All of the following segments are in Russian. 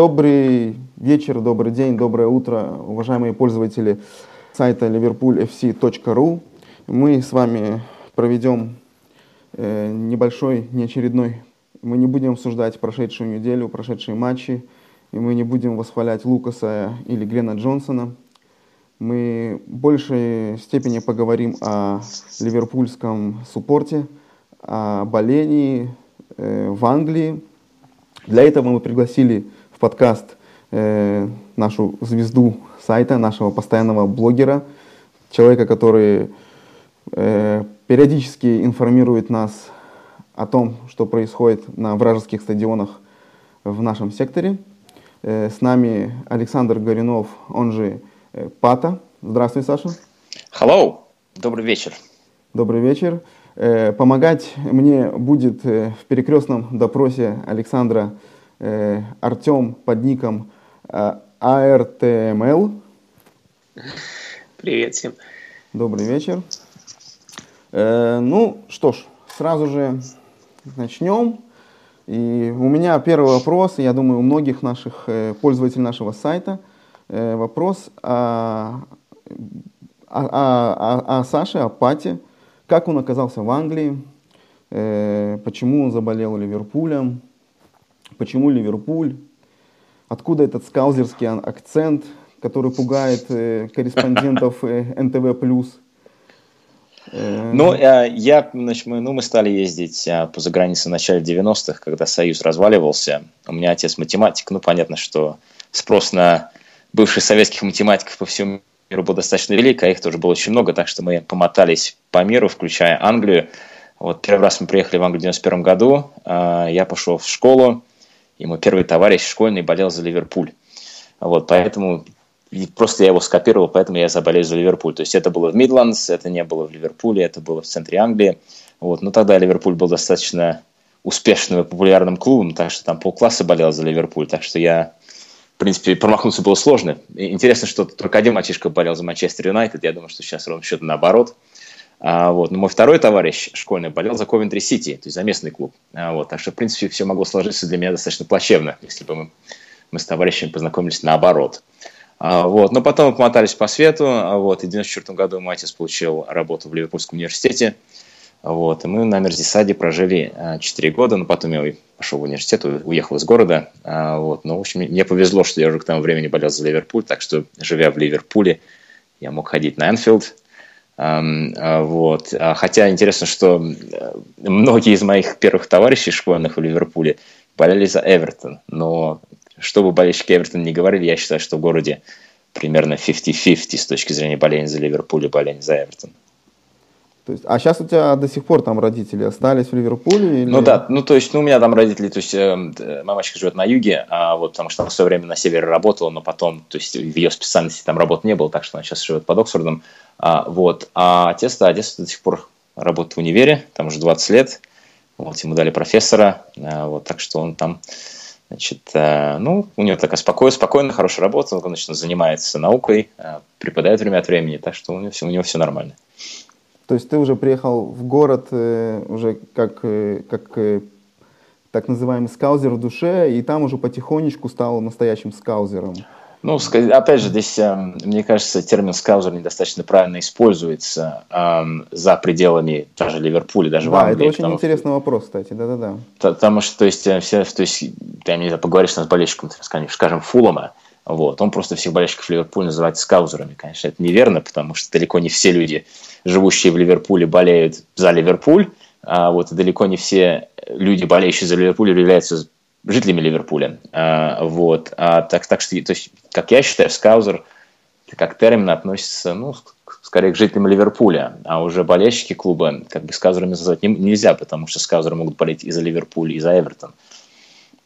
Добрый вечер, добрый день, доброе утро, уважаемые пользователи сайта liverpoolfc.ru. Мы с вами проведем э, небольшой, неочередной. Мы не будем обсуждать прошедшую неделю, прошедшие матчи, и мы не будем восхвалять Лукаса или Глена Джонсона. Мы в большей степени поговорим о ливерпульском суппорте, о болении э, в Англии. Для этого мы пригласили подкаст э, нашу звезду сайта, нашего постоянного блогера, человека, который э, периодически информирует нас о том, что происходит на вражеских стадионах в нашем секторе. Э, с нами Александр Горюнов, он же Э, Пата. Здравствуй, Саша. Hello. Добрый вечер. Добрый вечер. Э, помогать мне будет э, в перекрестном допросе Александра Артем под ником ARTML. Привет всем. Добрый вечер. Ну что ж, сразу же начнем. И у меня первый вопрос, я думаю, у многих наших пользователей нашего сайта – Э, вопрос о, о, о, о Саше, о Пате, как он оказался в Англии, э, почему он заболел Ливерпулем, почему Ливерпуль, откуда этот скаузерский акцент, который пугает э, корреспондентов НТВ+. Ну, я, значит, мы, ну, мы стали ездить по загранице в начале 90-х, когда Союз разваливался. У меня отец математик, ну, понятно, что спрос на бывших советских математиков по всему миру был достаточно велик, а их тоже было очень много, так что мы помотались по миру, включая Англию. Вот первый раз мы приехали в Англию в 91 году, я пошел в школу, и мой первый товарищ школьный болел за Ливерпуль. Вот, поэтому и просто я его скопировал, поэтому я заболел за Ливерпуль. То есть это было в Мидландс, это не было в Ливерпуле, это было в центре Англии. Вот. Но тогда Ливерпуль был достаточно успешным и популярным клубом, так что там полкласса болел за Ливерпуль. Так что я принципе, промахнуться было сложно. Интересно, что только один мальчишка болел за Манчестер Юнайтед. Я думаю, что сейчас ровно счет наоборот. А, вот. Но мой второй товарищ школьный болел за Ковентри Сити, то есть за местный клуб. А, вот. Так что, в принципе, все могло сложиться для меня достаточно плачевно, если бы мы, мы с товарищами познакомились наоборот. А, вот. Но потом мы помотались по свету. А, вот. И в 1994 году отец получил работу в Ливерпульском университете. Вот, и мы на Мерзисаде прожили 4 а, года, но потом я пошел в университет, уехал из города. А, вот, но, в общем, мне повезло, что я уже к тому времени болел за Ливерпуль, так что, живя в Ливерпуле, я мог ходить на Энфилд. А, вот. Хотя интересно, что многие из моих первых товарищей школьных в Ливерпуле болели за Эвертон, но что бы болельщики Эвертона не говорили, я считаю, что в городе примерно 50-50 с точки зрения боления за Ливерпуль и боления за Эвертон. То есть, а сейчас у тебя до сих пор там родители остались в Ливерпуле? Или... Ну да, ну то есть, ну у меня там родители, то есть э, мамочка живет на юге, а вот потому что она в свое время на севере работала, но потом, то есть в ее специальности там работы не было, так что она сейчас живет под Оксфордом. А, вот, а отец, да, отец до сих пор работает в универе, там уже 20 лет, вот ему дали профессора, а, вот, так что он там, значит, а, ну, у него такая спокойная, спокойная, хорошая работа, он, конечно, занимается наукой, а, преподает время от времени, так что у него все, у него все нормально. То есть ты уже приехал в город э, уже как, э, как э, так называемый скаузер в душе, и там уже потихонечку стал настоящим скаузером. Ну, опять же, здесь, мне кажется, термин скаузер недостаточно правильно используется эм, за пределами даже Ливерпуля, даже да, в Англии. это очень потому, интересный вопрос, кстати, да-да-да. Потому что, то есть, все, то есть, ты, не знаю, поговоришь с болельщиком, скажем, Фулома, вот, он просто всех болельщиков Ливерпуля называет скаузерами. Конечно, это неверно, потому что далеко не все люди, живущие в Ливерпуле, болеют за Ливерпуль, а вот далеко не все люди, болеющие за Ливерпуль, являются жителями Ливерпуля. А, вот. А, так, так что, то есть, как я считаю, скаузер как термин относится, ну, скорее к жителям Ливерпуля, а уже болельщики клуба как бы скаузерами назвать нельзя, потому что скаузеры могут болеть и за Ливерпуль, и за Эвертон.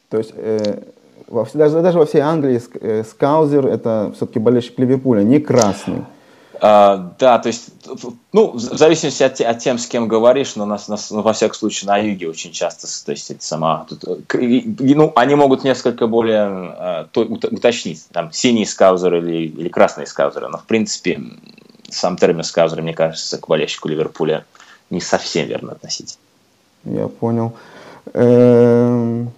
То есть э, во, даже, даже во всей Англии э, скаузер это все-таки болельщик Ливерпуля, не красный. А, да, то есть, ну, в зависимости от, от тем, с кем говоришь, но нас, нас ну, во всяком случае на юге очень часто, то есть это сама, тут, ну, они могут несколько более а, то, уточнить, там, синий скаузер или, или красный скаузер, но в принципе сам термин скаузер, мне кажется, к болельщику Ливерпуля не совсем верно относить. Я понял. Эм,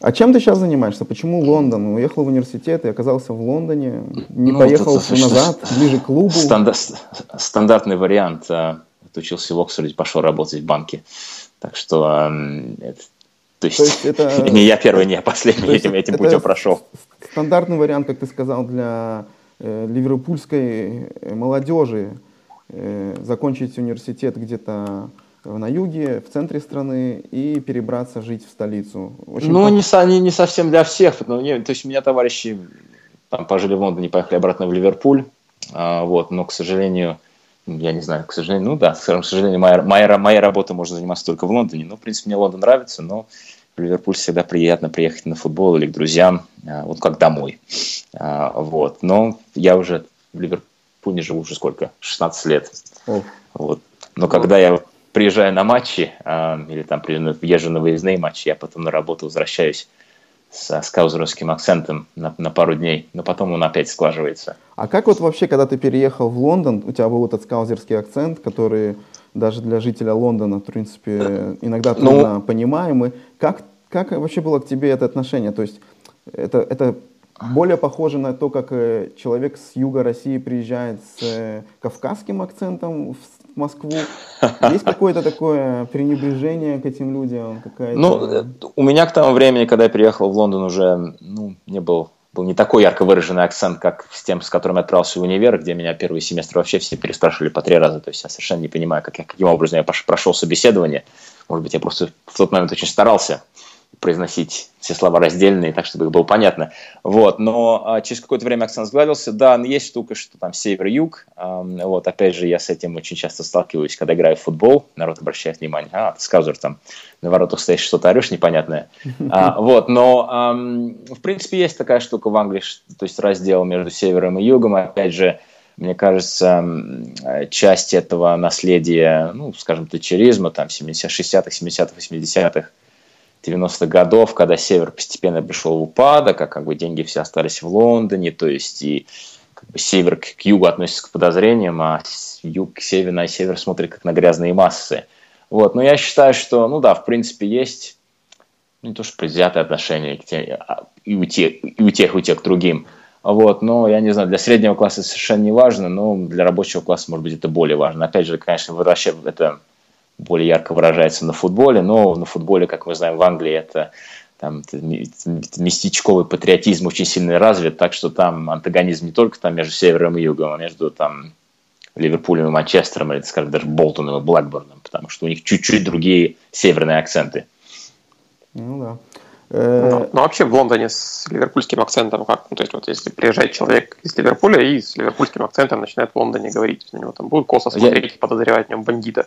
А чем ты сейчас занимаешься? Почему Лондон? Уехал в университет и оказался в Лондоне, не ну, поехал тут, назад, ближе к клубу? Стандар, стандартный вариант. Отучился в Оксфорде, пошел работать в банке. Так что это, то есть, то есть это... не я первый, не я последний этим, этим путем прошел. Стандартный вариант, как ты сказал, для э, ливерпульской молодежи э, закончить университет где-то на юге, в центре страны и перебраться жить в столицу. Очень ну, не, не, не совсем для всех. Но не, то есть у меня товарищи там пожили в Лондоне, поехали обратно в Ливерпуль. А, вот, но, к сожалению, я не знаю, к сожалению, ну да, к сожалению, моя, моя, моя работа можно заниматься только в Лондоне. Ну, в принципе, мне Лондон нравится, но в Ливерпуль всегда приятно приехать на футбол или к друзьям, а, вот как домой. А, вот. Но я уже в Ливерпуле живу уже сколько? 16 лет. О. Вот. Но когда я приезжаю на матчи а, или там езжу на выездные матчи, я потом на работу возвращаюсь с скаузеровским акцентом на, на пару дней, но потом он опять сглаживается. А как вот вообще, когда ты переехал в Лондон, у тебя был этот скаузерский акцент, который даже для жителя Лондона, в принципе, иногда трудно ну, понимаемый. Как, как вообще было к тебе это отношение? То есть это, это более похоже на то, как э, человек с юга России приезжает с э, кавказским акцентом в Москву. Есть какое-то такое пренебрежение к этим людям? Ну, у меня к тому времени, когда я приехал в Лондон, уже ну, не был был не такой ярко выраженный акцент, как с тем, с которым я отправился в универ, где меня первый семестр вообще все переспрашивали по три раза. То есть я совершенно не понимаю, как я, каким образом я прошел собеседование. Может быть, я просто в тот момент очень старался произносить все слова раздельные, так, чтобы их было понятно. Вот, но а, через какое-то время акцент сгладился. Да, но есть штука, что там север-юг. А, вот, опять же, я с этим очень часто сталкиваюсь, когда играю в футбол. Народ обращает внимание, а, ты сказал, там на воротах стоишь, что-то орешь непонятное. А, вот, но, а, в принципе, есть такая штука в Англии, то есть раздел между севером и югом. Опять же, мне кажется, часть этого наследия, ну, скажем, тачеризма, там, 70 60-х, 70-х, 80-х, 90-х годов, когда север постепенно пришел в упадок, а как бы деньги все остались в Лондоне, то есть и как бы север к, югу относится к подозрениям, а юг к северу на север смотрит как на грязные массы. Вот, но я считаю, что, ну да, в принципе, есть не то что предвзятое отношение к тем, а, и, у тех, и у тех, и у тех к другим. Вот, но я не знаю, для среднего класса совершенно не важно, но для рабочего класса, может быть, это более важно. Опять же, конечно, возвращая это более ярко выражается на футболе, но на футболе, как мы знаем, в Англии это там местечковый патриотизм очень сильно развит, так что там антагонизм не только там между севером и югом, а между там Ливерпулем и Манчестером, или, скажем, даже Болтоном и Блэкборном, потому что у них чуть-чуть другие северные акценты. Ну да. Ну, ну, вообще в Лондоне с ливерпульским акцентом как? Ну, то есть вот если приезжает человек из Ливерпуля и с ливерпульским акцентом начинает в Лондоне говорить, на него там будут косо смотреть, Я... подозревать в нем бандита.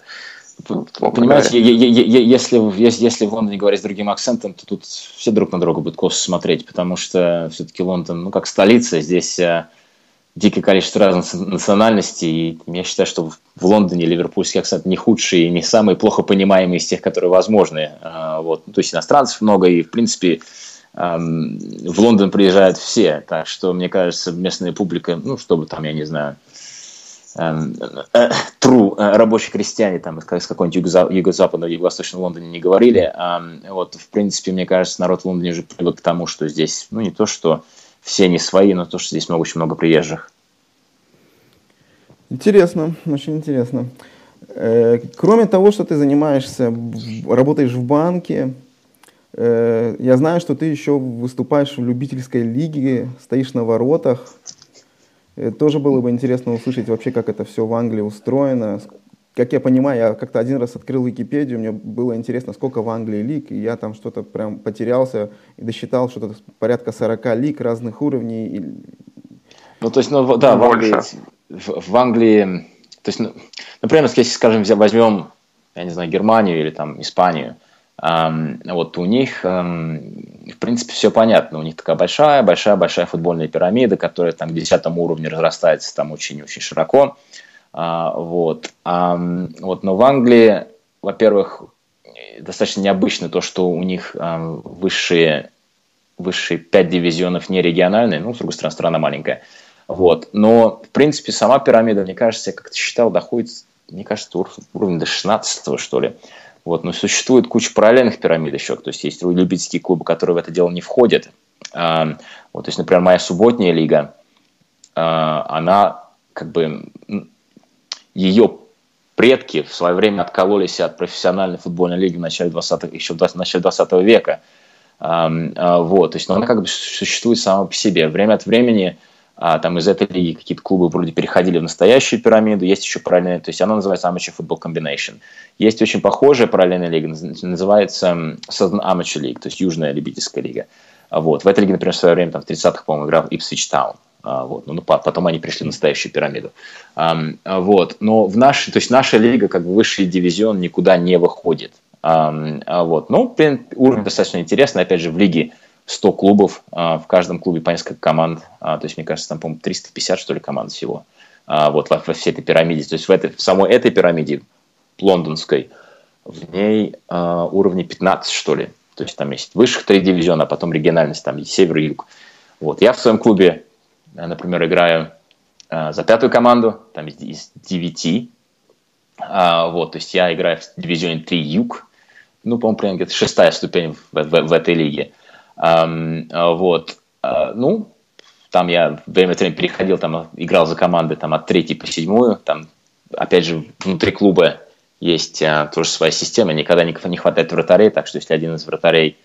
Понимаете, если, если, если в Лондоне говорить с другим акцентом, то тут все друг на друга будут косо смотреть, потому что все-таки Лондон, ну, как столица, здесь э, дикое количество разных национальностей, и я считаю, что в Лондоне ливерпульский акцент не худший и не самый плохо понимаемый из тех, которые возможны. Э, вот. То есть иностранцев много, и, в принципе, в Лондон приезжают все, так что, мне кажется, местная публика, ну, чтобы там, я не знаю, true э, рабочие крестьяне там из какого-нибудь юго-западного, юго-восточного Лондона не говорили. Вот, в принципе, мне кажется, народ в Лондоне уже привык к тому, что здесь, ну, не то, что все не свои, но то, что здесь много, очень много приезжих. Интересно, очень интересно. Э, кроме того, что ты занимаешься, работаешь в банке, я знаю, что ты еще выступаешь в любительской лиге, стоишь на воротах. Э, тоже было бы интересно услышать вообще, как это все в Англии устроено. Как я понимаю, я как-то один раз открыл Википедию, мне было интересно, сколько в Англии лиг, и я там что-то прям потерялся и досчитал что-то порядка 40 лиг разных уровней. Ну, то есть, ну, да, в Англии, в, в Англии, то есть, ну, например, если, скажем, возьмем, я не знаю, Германию или там Испанию, вот у них, в принципе, все понятно. У них такая большая, большая, большая футбольная пирамида, которая там к десятому уровню разрастается там очень-очень широко. А, вот. вот. Но в Англии, во-первых, достаточно необычно то, что у них высшие, высшие пять дивизионов не региональные, ну, с другой стороны, страна маленькая. Вот. Но, в принципе, сама пирамида, мне кажется, я как-то считал, доходит, мне кажется, уровень до 16 что ли. Вот, но существует куча параллельных пирамид еще, то есть есть любительские клубы, которые в это дело не входят. А, вот, то есть, например, моя субботняя лига, а, она как бы ее предки в свое время откололись от профессиональной футбольной лиги в начале 20 еще в начале 20 века. А, вот, то есть, но она как бы существует сама по себе. Время от времени а, там из этой лиги какие-то клубы вроде переходили в настоящую пирамиду, есть еще параллельная, то есть она называется Amateur Football Combination. Есть очень похожая параллельная лига, называется Southern Amateur League, то есть Южная любительская лига. Вот. В этой лиге, например, в свое время, там, в 30-х, по-моему, играл Ipswich Town. А, вот. Ну, ну потом они пришли в настоящую пирамиду. А, вот. Но в нашей, то есть наша лига, как бы высший дивизион, никуда не выходит. Вот. Ну, уровень достаточно интересный. Опять же, в лиге 100 клубов, а, в каждом клубе по несколько команд, а, то есть, мне кажется, там, по-моему, 350, что ли, команд всего, а, вот, во, во всей этой пирамиде, то есть, в, этой, в самой этой пирамиде, лондонской, в ней уровни 15, что ли, то есть, там есть высших три дивизиона, а потом региональность, там, север и юг. Вот, я в своем клубе, например, играю за пятую команду, там из, из 9, вот, то есть, я играю в дивизионе 3 юг, ну, по-моему, примерно где-то шестая ступень в, в, в этой лиге. А, вот. А, ну, там я время от времени переходил, там играл за команды там, от третьей по седьмую. Там, опять же, внутри клуба есть а, тоже своя система. Никогда не, не хватает вратарей, так что если один из вратарей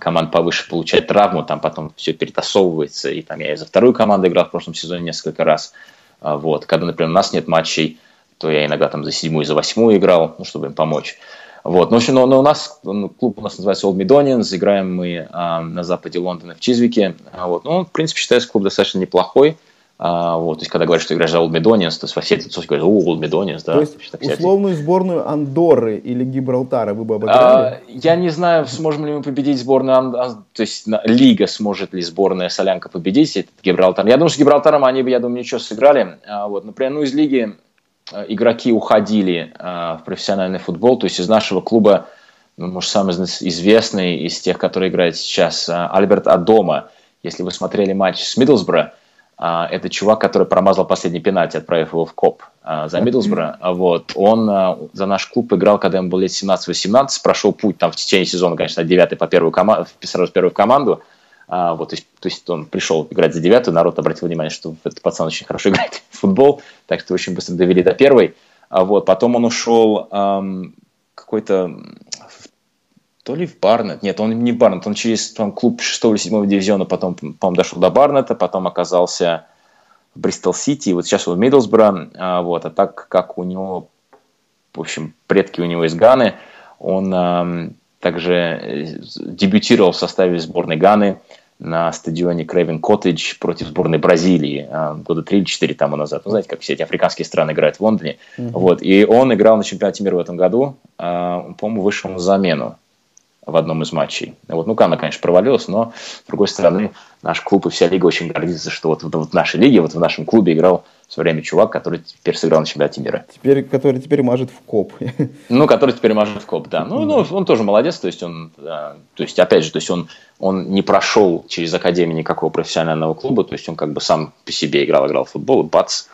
команд повыше получает травму, там потом все перетасовывается. И там я и за вторую команду играл в прошлом сезоне несколько раз. Вот. Когда, например, у нас нет матчей, то я иногда там за седьмую, за восьмую играл, ну, чтобы им помочь. Вот. Но, общем, но, но у нас ну, клуб у нас называется Old Midonians, играем мы а, на западе Лондона в Чизвике. А, вот. Ну, в принципе, считается клуб достаточно неплохой. А, вот, то есть, когда говорят, что играешь за Old Midonians, то во всей тусовке говорят, о, Old Midonians, да. То есть, так, условную сборную Андорры или Гибралтара вы бы обыграли? А, я не знаю, сможем ли мы победить сборную, то есть, Лига сможет ли сборная Солянка победить этот Гибралтар. Я думаю, с Гибралтаром они бы, я думаю, ничего сыграли. А, вот, например, ну, из Лиги игроки уходили э, в профессиональный футбол, то есть из нашего клуба, ну, может, самый известный из тех, которые играют сейчас, э, Альберт Адома. Если вы смотрели матч с Миддлсбро, это чувак, который промазал последний пенальти, отправив его в коп за Миддлсбро. Вот. Он за наш клуб играл, когда ему было лет 17-18, прошел путь там в течение сезона, конечно, от 9 по первую команду, сразу первую команду, а, вот, то, есть, то есть он пришел играть за девятую, народ обратил внимание, что этот пацан очень хорошо играет в футбол, так что очень быстро довели до первой. А вот, потом он ушел эм, какой-то то ли в Барнет, нет, он не в Барнет, он через там, клуб 6 или 7 дивизиона потом, по-моему, дошел до Барнета, потом оказался в Бристол Сити, вот сейчас он в Миддлсбро, а, вот, а так как у него, в общем, предки у него из Ганы, он также э, дебютировал в составе сборной Ганы на стадионе Крейвен Коттедж против сборной Бразилии а, года 3 или 4 тому назад. Ну, знаете, как все эти африканские страны играют в Лондоне. Mm-hmm. Вот. И он играл на чемпионате мира в этом году. А, по-моему, вышел на замену в одном из матчей. Вот, ну, Кана, конечно, провалилась, но, с другой стороны, наш клуб и вся лига очень гордится, что вот, вот, в нашей лиге, вот в нашем клубе играл в свое время чувак, который теперь сыграл на чемпионате мира. Теперь, который теперь мажет в коп. Ну, который теперь мажет в коп, да. Ну, ну он тоже молодец, то есть он, то есть, опять же, то есть он, он не прошел через академию никакого профессионального клуба, то есть он как бы сам по себе играл, играл в футбол, и бац,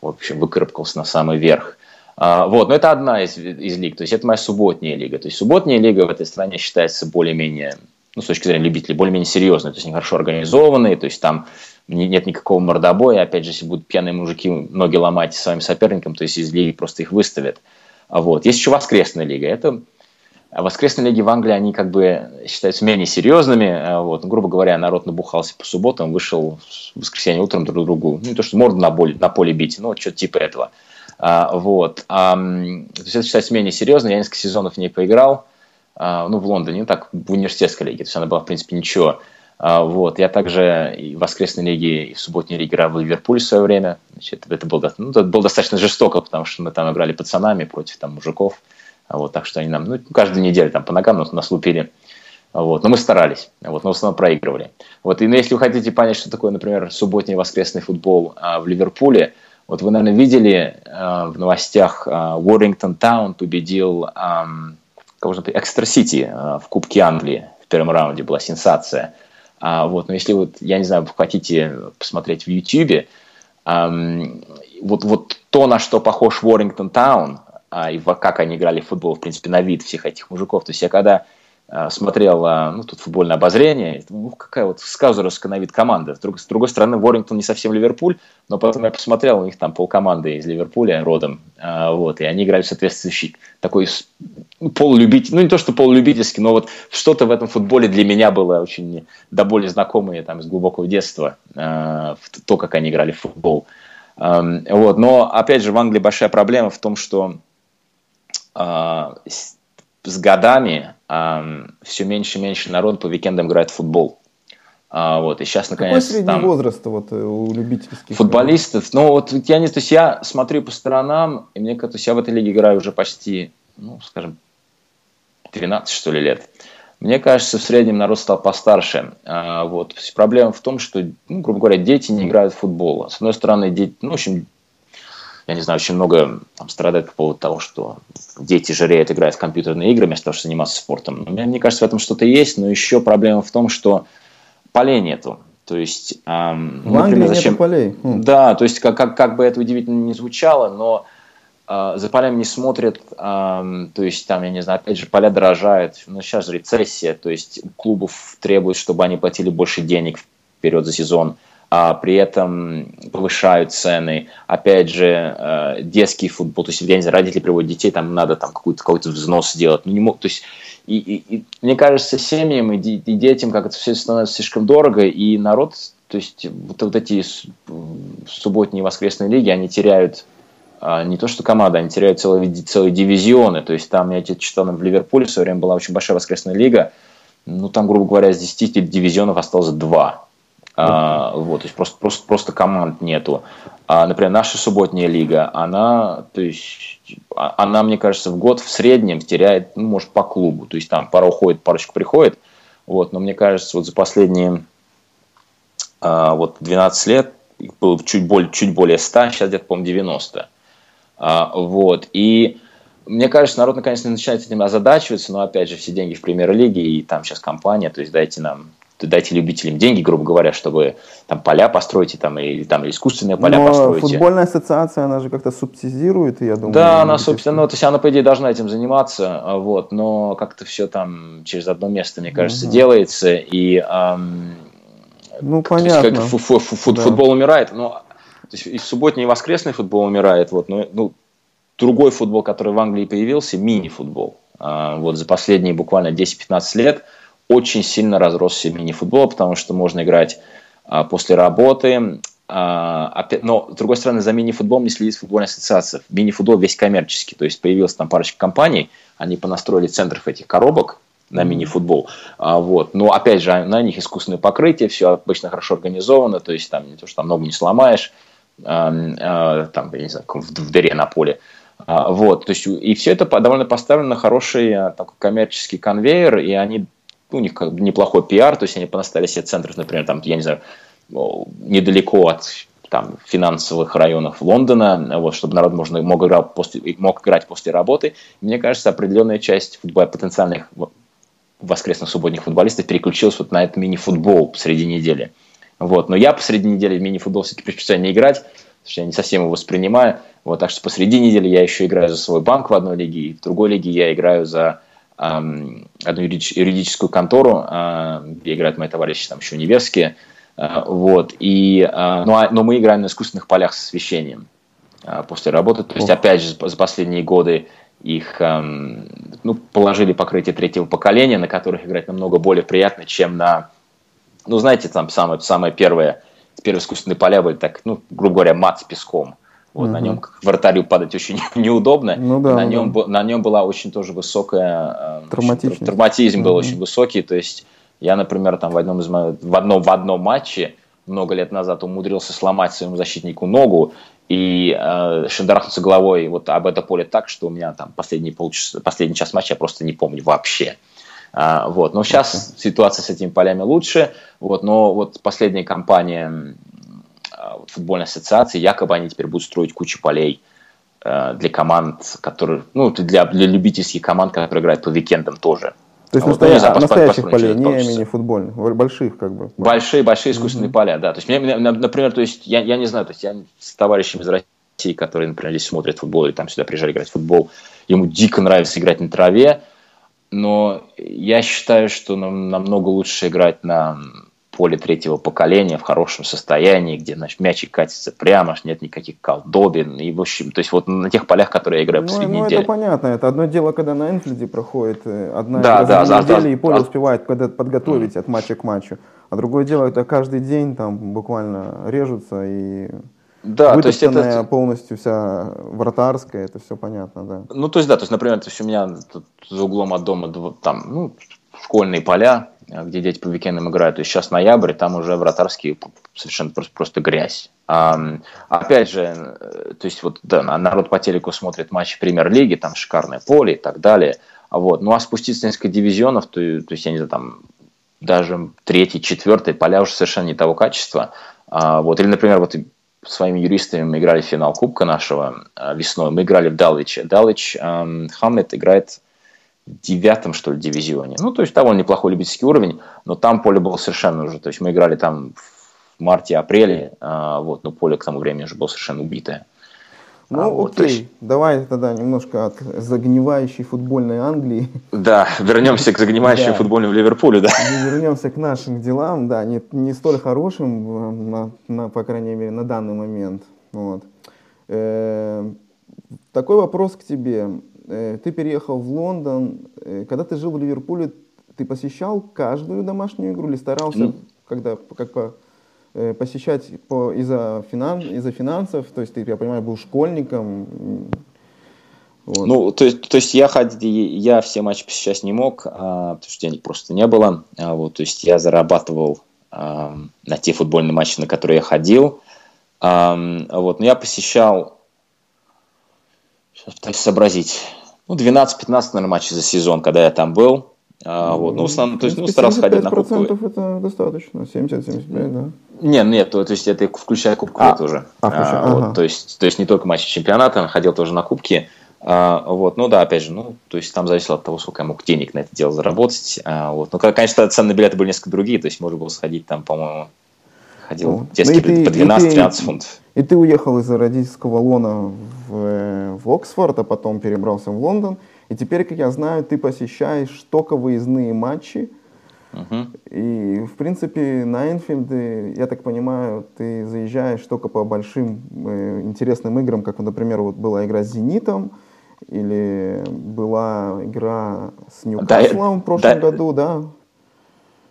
в общем, выкарабкался на самый верх. А, вот, но это одна из, из лиг, то есть это моя субботняя лига. То есть субботняя лига в этой стране считается более-менее, ну, с точки зрения любителей, более-менее серьезной, то есть они хорошо организованные, то есть там нет никакого мордобоя, опять же, если будут пьяные мужики ноги ломать своим соперникам, то есть из лиги просто их выставят. А вот. Есть еще воскресная лига, это воскресные лиги в Англии, они как бы считаются менее серьезными. А вот. Ну, грубо говоря, народ набухался по субботам, вышел в воскресенье утром друг другу. Ну, не то, что морду на, поле, на поле бить, но что-то типа этого. А, вот. А, то есть это считается менее серьезно. Я несколько сезонов в ней поиграл. А, ну, в Лондоне, так, в университетской лиге. То есть она была, в принципе, ничего. А, вот. Я также и в воскресной лиге, и в субботней лиге играл в Ливерпуле в свое время. Значит, это, был, ну, это было достаточно жестоко, потому что мы там играли пацанами против там, мужиков. Вот, так что они нам ну, каждую неделю там, по ногам нас, нас лупили. Вот, но мы старались, вот, но в основном проигрывали. Вот, и ну, если вы хотите понять, что такое, например, субботний воскресный футбол а, в Ливерпуле, вот вы, наверное, видели э, в новостях, Уоррингтон Таун победил э, кого же Экстра Сити э, в Кубке Англии в первом раунде, была сенсация. А, вот, но если вот, я не знаю, вы хотите посмотреть в YouTube, э, вот, вот то, на что похож Уоррингтон Таун, а, и как они играли в футбол, в принципе, на вид всех этих мужиков. То есть я когда смотрел, а, ну, тут футбольное обозрение, ну, какая вот сказуровская на вид команда. С другой, с другой стороны, Уоррингтон не совсем Ливерпуль, но потом я посмотрел, у них там полкоманды из Ливерпуля родом, а, вот, и они играли соответствующий такой ну, полулюбитель, ну, не то, что полулюбительский, но вот что-то в этом футболе для меня было очень до более знакомое там с глубокого детства, то, как они играли в футбол. Вот, но, опять же, в Англии большая проблема в том, что с годами э, все меньше и меньше народ по уикендам играет в футбол. А, вот, и сейчас наконец Какой средний там, возраст вот, э, у любительских? Футболистов, ну вот я не, то есть я смотрю по сторонам, и мне кажется, я в этой лиге играю уже почти, ну, скажем, 12 что ли лет. Мне кажется, в среднем народ стал постарше. А, вот. Проблема в том, что, ну, грубо говоря, дети не играют в футбол. С одной стороны, дети, ну, в общем, я не знаю, очень много там, страдает по поводу того, что дети жиреют, играют в компьютерные игры вместо того, чтобы заниматься спортом. Мне, мне кажется, в этом что-то есть, но еще проблема в том, что полей нету. То есть, эм, в например, зачем... нету полей. Хм. Да, то есть, как, как, как бы это удивительно не звучало, но э, за полями не смотрят, э, то есть, там, я не знаю, опять же, поля дорожают, ну, сейчас же рецессия, то есть, клубов требуют, чтобы они платили больше денег вперед за сезон а при этом повышают цены. Опять же, э, детский футбол, то есть, я родители приводят детей, там надо там какой-то какой взнос сделать. Ну, не мог, то есть, и, и, и, мне кажется, семьям и, и детям как это все становится слишком дорого, и народ, то есть вот, вот эти субботние и воскресные лиги, они теряют а, не то что команда, они теряют целые, целые дивизионы. То есть там, я читал, в Ливерпуле в свое время была очень большая воскресная лига, ну там, грубо говоря, из 10 дивизионов осталось два. А, вот, то есть просто, просто, просто команд нету. А, например, наша субботняя лига, она, то есть, а, она, мне кажется, в год в среднем теряет, ну, может, по клубу. То есть там пара уходит, парочка приходит. Вот, но мне кажется, вот за последние а, вот 12 лет их было чуть более, чуть более 100, сейчас где-то, по-моему, 90. А, вот, и мне кажется, народ наконец начинает этим озадачиваться, но опять же все деньги в премьер-лиге, и там сейчас компания, то есть дайте нам дайте любителям деньги, грубо говоря, чтобы там поля построить, там, или там искусственные поля Но построить. футбольная ассоциация, она же как-то субсидирует, я думаю. Да, она, собственно, ну, то есть она, по идее, должна этим заниматься, а, вот, но как-то все там через одно место, мне кажется, угу. делается, и эм, ну, понятно. Есть, как фу, фу, фу, да. футбол умирает, но то есть и субботний, и воскресный футбол умирает, вот, но ну, другой футбол, который в Англии появился, мини-футбол. А, вот за последние буквально 10-15 лет – очень сильно разросся мини-футбол, потому что можно играть а, после работы. А, но, с другой стороны, за мини-футболом не следит футбольная ассоциация. Мини-футбол весь коммерческий. То есть появилась там парочка компаний, они понастроили центров этих коробок на мини-футбол. А, вот. Но, опять же, на них искусственное покрытие, все обычно хорошо организовано, то есть там не то, что там много не сломаешь, там, я не знаю, в, в дыре на поле. Вот, то есть, и все это довольно поставлено на хороший такой коммерческий конвейер, и они у них как бы неплохой пиар, то есть они понаставили себе центров, например, там, я не знаю, недалеко от там, финансовых районов Лондона, вот, чтобы народ можно, мог, играть после, мог играть после работы. Мне кажется, определенная часть футбола, потенциальных воскресных субботних футболистов переключилась вот на этот мини-футбол среди недели. Вот. Но я посреди недели в мини-футбол все-таки предпочитаю не играть, потому что я не совсем его воспринимаю. Вот, так что посреди недели я еще играю за свой банк в одной лиге, и в другой лиге я играю за одну юридическую контору, а, где играют мои товарищи, там еще универские, а, вот, и, а, ну, но мы играем на искусственных полях с освещением после работы, то есть, опять же, за последние годы их ну, положили покрытие третьего поколения, на которых играть намного более приятно, чем на, ну, знаете, там самое, самое первое, первые искусственные поля были так, ну, грубо говоря, мат с песком, вот, угу. На нем как вратарю падать очень неудобно. Ну, да, на, нем, да. на нем была очень тоже высокая... Э, травматизм был очень высокий. То есть я, например, там в одном, из, в одном, в одном матче много лет назад умудрился сломать своему защитнику ногу и э, шандарахнуться головой вот об это поле так, что у меня там последний, полчаса, последний час матча я просто не помню вообще. А, вот. Но сейчас okay. ситуация с этими полями лучше. Вот. Но вот последняя кампания а, футбольной ассоциации, якобы они теперь будут строить кучу полей э, для команд, которые, ну, для, для любительских команд, которые играют по уикендам тоже. То есть вот, настоящих, знаю, настоящих полей, не мини-футбольных, больших как бы. Большие, большие искусственные mm-hmm. поля, да. То есть, мне, например, то есть, я, я не знаю, то есть я с товарищами из России, который, например, здесь смотрит футбол или там сюда приезжали играть в футбол, ему дико нравится играть на траве, но я считаю, что нам намного лучше играть на поле третьего поколения в хорошем состоянии, где значит, мячик катится прямо, нет никаких колдобин. И, в общем, то есть вот на тех полях, которые я играю ну, последние ну, недели. это понятно. Это одно дело, когда на Энфилде проходит э, одна да, да, за да, и поле да. успевает подготовить mm. от матча к матчу. А другое дело, это каждый день там буквально режутся и да, то есть это полностью вся вратарская, это все понятно, да. Ну, то есть, да, то есть, например, то есть у меня тут за углом от дома там, ну, школьные поля, где дети по уикендам играют. То есть сейчас ноябрь, там уже вратарские совершенно просто, просто грязь. А, опять же, э, то есть вот да, народ по телеку смотрит матчи премьер-лиги, там шикарное поле и так далее. Вот. Ну а спуститься несколько дивизионов, то, то есть я не знаю, там даже третий, четвертый поля уже совершенно не того качества. А, вот. Или, например, вот своими юристами мы играли в финал Кубка нашего а, весной. Мы играли в Далвиче. Далвич эм, играет девятом, что ли, дивизионе. Ну, то есть довольно неплохой любительский уровень, но там поле было совершенно уже, то есть мы играли там в марте-апреле, а, вот, но поле к тому времени уже было совершенно убитое. Ну, а, вот, окей, есть... давай тогда немножко от загнивающей футбольной Англии. Да, вернемся к загнивающей футбольной в Ливерпуле, да. Вернемся к нашим делам, да, не, не столь хорошим, на, на, по крайней мере, на данный момент. Вот. Э, такой вопрос к тебе. Э, ты переехал в Лондон. Э, когда ты жил в Ливерпуле, ты посещал каждую домашнюю игру или старался, mm. когда как э, посещать по, из-за, финан, из-за финансов? То есть ты, я понимаю, был школьником. Вот. Ну, то есть, то есть я, ходил, я все матчи посещать не мог, а, потому что денег просто не было. А, вот, то есть я зарабатывал а, на те футбольные матчи, на которые я ходил. А, вот, но я посещал Сейчас пытаюсь сообразить. Ну, 12-15, наверное, матчей за сезон, когда я там был. А, вот, ну, в основном, то есть, ну, старался ходить на кубку. это достаточно, 70-75, да? Нет, нет, то, то есть это включая кубку а, тоже. А, а, ага. вот, то, есть, то есть не только матчи чемпионата, ходил тоже на кубки. А, вот, ну да, опять же, ну, то есть там зависело от того, сколько я мог денег на это дело заработать. А, вот. Ну, конечно, цены на билеты были несколько другие, то есть можно было сходить там, по-моему, ходил ну, детский ну, по 12-13 фунтов. И ты уехал из родительского лона в, в Оксфорд, а потом перебрался в Лондон. И теперь, как я знаю, ты посещаешь только выездные матчи. Uh-huh. И, в принципе, на Энфилде, я так понимаю, ты заезжаешь только по большим э, интересным играм, как, например, вот была игра с «Зенитом», или была игра с Ньюкаслом да, в прошлом да, году, да?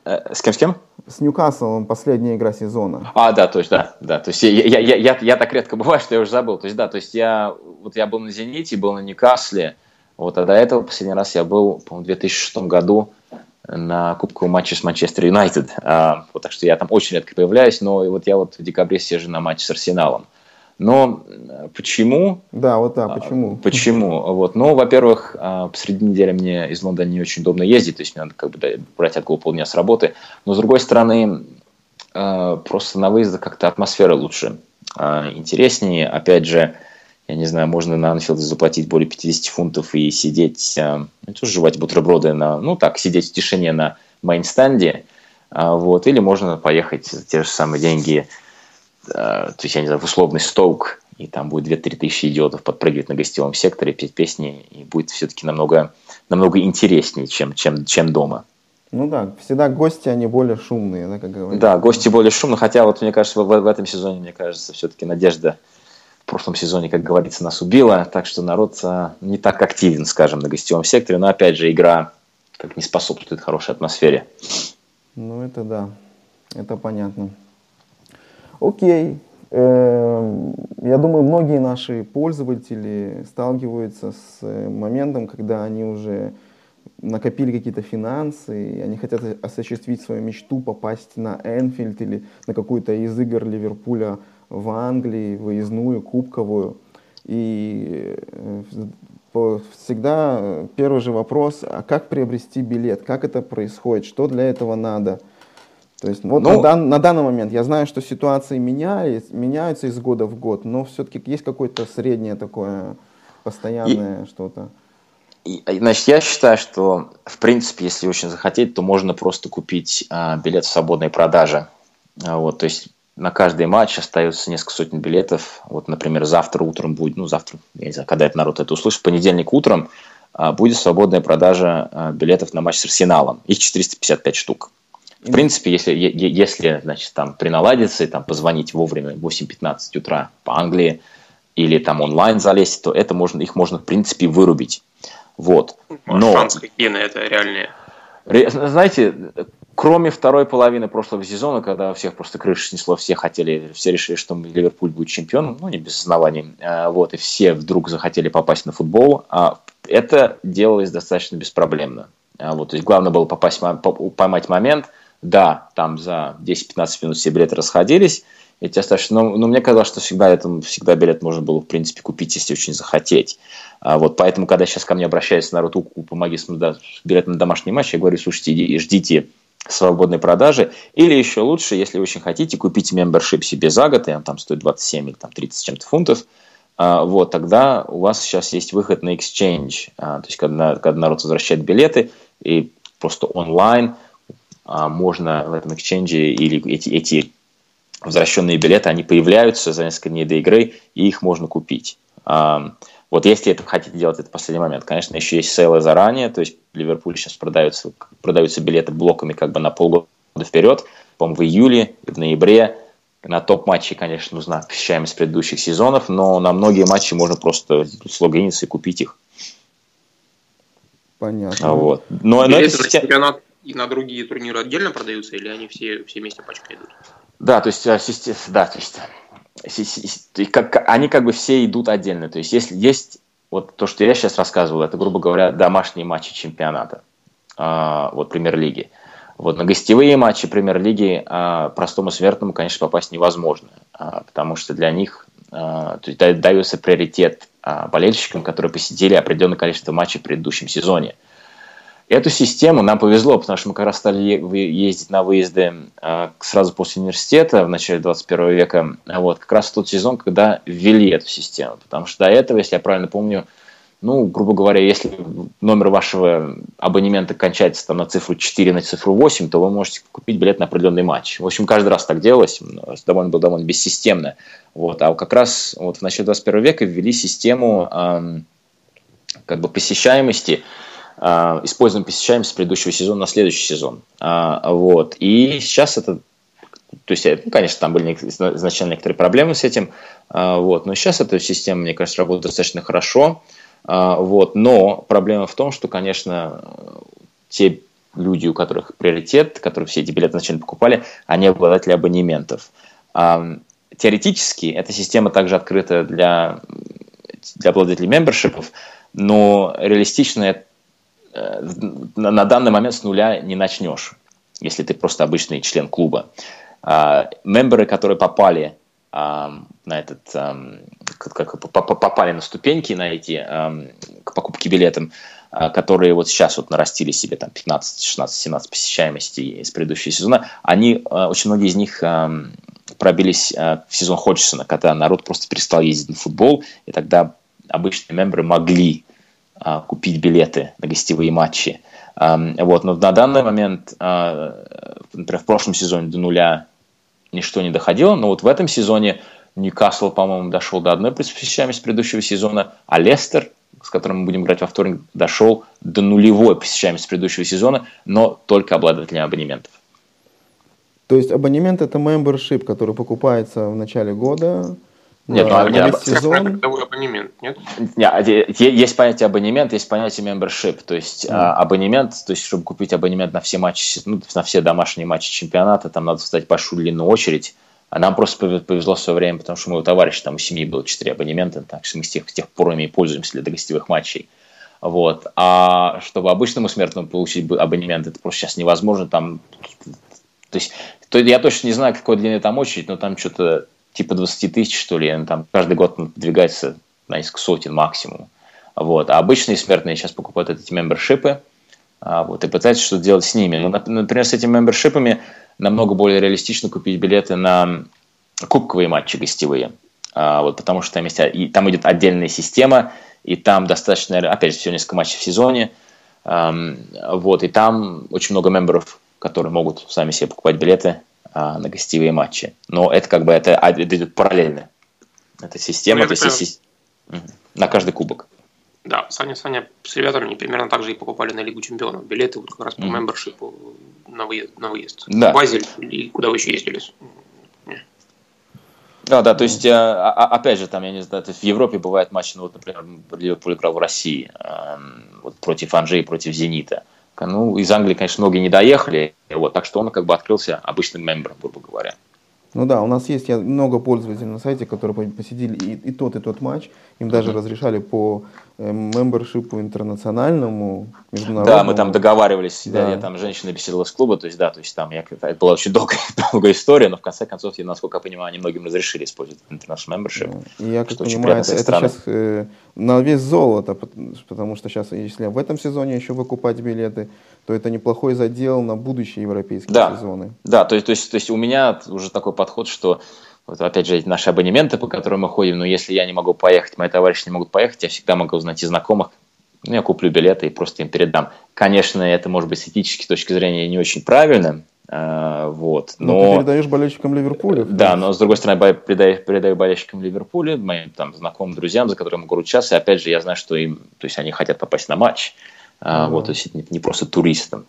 Э, с кем, с кем? С Ньюкаслом последняя игра сезона. А, да, то есть, да, да. То есть я, я, я, я, я так редко бываю, что я уже забыл. То есть, да, то есть я, вот я был на «Зените», был на Ньюкасле, вот, а до этого последний раз я был, по-моему, в 2006 году на кубковом матче с Манчестер Юнайтед. А, вот, так что я там очень редко появляюсь, но вот я вот в декабре сижу на матче с Арсеналом. Но почему? Да, вот так, почему? А, почему? Вот, ну, во-первых, а, посреди недели мне из Лондона не очень удобно ездить, то есть мне надо как бы брать отгул полдня с работы. Но, с другой стороны, а, просто на выездах как-то атмосфера лучше, интереснее. Опять же, я не знаю, можно на Анфилде заплатить более 50 фунтов и сидеть, ну, тоже жевать бутерброды на, ну так, сидеть в тишине на мейнстенде, вот, или можно поехать за те же самые деньги то есть, я не знаю, в условный Стоук, и там будет 2-3 тысячи идиотов подпрыгивать на гостевом секторе, петь песни, и будет все-таки намного, намного интереснее, чем, чем, чем дома. Ну да, всегда гости, они более шумные, да, как говорится. Да, гости более шумные, хотя вот мне кажется, в, в этом сезоне, мне кажется, все-таки надежда в прошлом сезоне, как говорится, нас убила, так что народ а, не так активен, скажем, на гостевом секторе, но опять же игра как не способствует хорошей атмосфере. Ну это да, это понятно. Окей. Эм, я думаю, многие наши пользователи сталкиваются с э, моментом, когда они уже накопили какие-то финансы, и они хотят осуществить свою мечту, попасть на Энфилд или на какую-то из игр Ливерпуля в Англии, выездную, кубковую. И э, всегда первый же вопрос, а как приобрести билет, как это происходит, что для этого надо – то есть вот ну, на, дан, на данный момент я знаю, что ситуации меняются, меняются из года в год, но все-таки есть какое-то среднее такое постоянное что-то. Значит, я считаю, что в принципе, если очень захотеть, то можно просто купить а, билет в свободной продаже. А, вот, то есть на каждый матч остается несколько сотен билетов. Вот, например, завтра утром будет, ну, завтра, я не знаю, когда это народ это услышит, в понедельник утром а, будет свободная продажа а, билетов на матч с Арсеналом. Их 455 штук. В принципе, если, если значит, там приналадиться и там, позвонить вовремя в 8.15 утра по Англии или там онлайн залезть, то это можно, их можно, в принципе, вырубить. Вот. Но... Шансы какие на это реальные? Знаете, кроме второй половины прошлого сезона, когда всех просто крыша снесло, все хотели, все решили, что Ливерпуль будет чемпионом, ну, не без оснований, а, вот, и все вдруг захотели попасть на футбол, а это делалось достаточно беспроблемно. А вот, то есть главное было попасть, поймать момент, да, там за 10-15 минут все билеты расходились, эти достаточно, но, но мне казалось, что всегда, это, всегда билет можно было, в принципе, купить, если очень захотеть. А вот поэтому, когда сейчас ко мне обращается народ, помоги с билетом на домашний матч, я говорю, слушайте, иди, ждите свободной продажи. Или еще лучше, если вы очень хотите, купите мембершип себе за год, и он там стоит 27 или там, 30 с чем-то фунтов, а, вот, тогда у вас сейчас есть выход на exchange, а, то есть когда, когда народ возвращает билеты, и просто онлайн можно в этом exchange или эти, эти возвращенные билеты, они появляются за несколько дней до игры, и их можно купить. Вот если это хотите делать, это последний момент. Конечно, еще есть сейлы заранее, то есть в Ливерпуле сейчас продаются, продаются билеты блоками как бы на полгода вперед, по в июле, в ноябре. На топ-матчи, конечно, нужна посещаемость предыдущих сезонов, но на многие матчи можно просто слогиниться и купить их. Понятно. Вот. Но, но это система... чемпионат и на другие турниры отдельно продаются, или они все, все вместе пачкой идут? Да, то есть, да, то есть как, они как бы все идут отдельно. То есть, если есть вот то, что я сейчас рассказывал, это, грубо говоря, домашние матчи чемпионата, э, вот премьер-лиги. Вот на гостевые матчи премьер-лиги э, простому смертному, конечно, попасть невозможно, потому что для них то есть, дается приоритет болельщикам, которые посетили определенное количество матчей в предыдущем сезоне. Эту систему нам повезло, потому что мы как раз стали ездить на выезды а, сразу после университета в начале 21 века, вот, как раз в тот сезон, когда ввели эту систему. Потому что до этого, если я правильно помню, ну, грубо говоря, если номер вашего абонемента кончается там, на цифру 4, на цифру 8, то вы можете купить билет на определенный матч. В общем, каждый раз так делалось, довольно было довольно бессистемно. Вот. А как раз вот в начале 21 века ввели систему эм, как бы посещаемости, а, используем посещаемость предыдущего сезона на следующий сезон. А, вот. И сейчас это то есть, ну, конечно, там были изначально некоторые проблемы с этим, а, вот, но сейчас эта система, мне кажется, работает достаточно хорошо, вот, но проблема в том, что, конечно, те люди, у которых приоритет, которые все эти билеты вначале покупали, они обладатели абонементов. Теоретически эта система также открыта для, для обладателей мембершипов, но реалистично Э, на данный момент с нуля не начнешь, если ты просто обычный член клуба. А, мемберы, которые попали а, на этот, как, попали на ступеньки на эти к покупке билетам, а, которые вот сейчас вот нарастили себе там 15, 16, 17 посещаемости из предыдущего сезона, они, очень многие из них пробились в сезон Ходжсона, когда народ просто перестал ездить на футбол, и тогда обычные мемберы могли а, купить билеты на гостевые матчи. Вот, но на данный момент, а, например, в прошлом сезоне до нуля ничто не доходило, но вот в этом сезоне Ньюкасл, по-моему, дошел до одной посещаемости предыдущего сезона, а Лестер, с которым мы будем играть во вторник, дошел до нулевой посещаемости предыдущего сезона, но только обладателям абонементов. То есть абонемент это membership, который покупается в начале года, нет, ну, а, нет, сезон... абонемент, нет? нет? Есть понятие абонемент, есть понятие membership, то есть mm. абонемент, то есть чтобы купить абонемент на все матчи, ну, на все домашние матчи чемпионата, там надо встать большую длинную очередь, а нам просто повезло в свое время, потому что у товарища, там у семьи было 4 абонемента, так что мы с тех, с тех пор ими и пользуемся для гостевых матчей. Вот. А чтобы обычному смертному получить абонемент, это просто сейчас невозможно. Там, то есть, то я точно не знаю, какой длины там очередь, но там что-то типа 20 тысяч, что ли, там каждый год двигается на несколько сотен максимум. Вот. А обычные смертные сейчас покупают эти мембершипы а, вот, и пытаются что-то делать с ними. Ну, например, с этими мембершипами намного более реалистично купить билеты на кубковые матчи гостевые. А, вот, потому что там, есть, и, там идет отдельная система, и там достаточно, опять же, всего несколько матчей в сезоне. вот, и там очень много мемберов, которые могут сами себе покупать билеты а, на гостевые матчи. Но это как бы это, это идет параллельно. Это система, ну, то есть, есть на каждый кубок. Да, Саня, Саня с ребятами примерно так же и покупали на Лигу Чемпионов билеты вот как раз по mm-hmm. мембершипу на выезд. На выезд. Да. Базель и куда вы еще ездили? Да, да, то есть, э, а, а, опять же, там, я не знаю, в Европе бывает матчи, ну, вот, например, Ливерпуль играл в России эм, вот, против Анжи и против Зенита. Ну, из Англии, конечно, многие не доехали, вот, так что он как бы открылся обычным мембром, грубо говоря. Ну да, у нас есть много пользователей на сайте, которые посетили и, и тот, и тот матч. Им даже mm-hmm. разрешали по мембершипу интернациональному, международному. Да, мы там договаривались, да. я там женщина беседовала с клуба, то есть да, то есть там я, это была очень долгая, долгая история, но в конце концов, я, насколько я понимаю, они многим разрешили использовать international membership. И я как понимаю, это, это сейчас э, на вес золота, потому что сейчас, если в этом сезоне еще выкупать билеты, то это неплохой задел на будущие европейские да. сезоны. Да, то есть, то, есть, то есть у меня уже такой подход, что вот опять же, наши абонементы, по которым мы ходим, но если я не могу поехать, мои товарищи не могут поехать, я всегда могу узнать из знакомых, ну, я куплю билеты и просто им передам. Конечно, это может быть с этической точки зрения не очень правильно, э, вот, но... но ты передаешь болельщикам Ливерпуля. Да, но с другой стороны, передаю, передаю болельщикам Ливерпуля, моим там знакомым друзьям, за которыми могу ручаться, и опять же, я знаю, что им, то есть они хотят попасть на матч, mm-hmm. вот, то есть не, не просто туристам.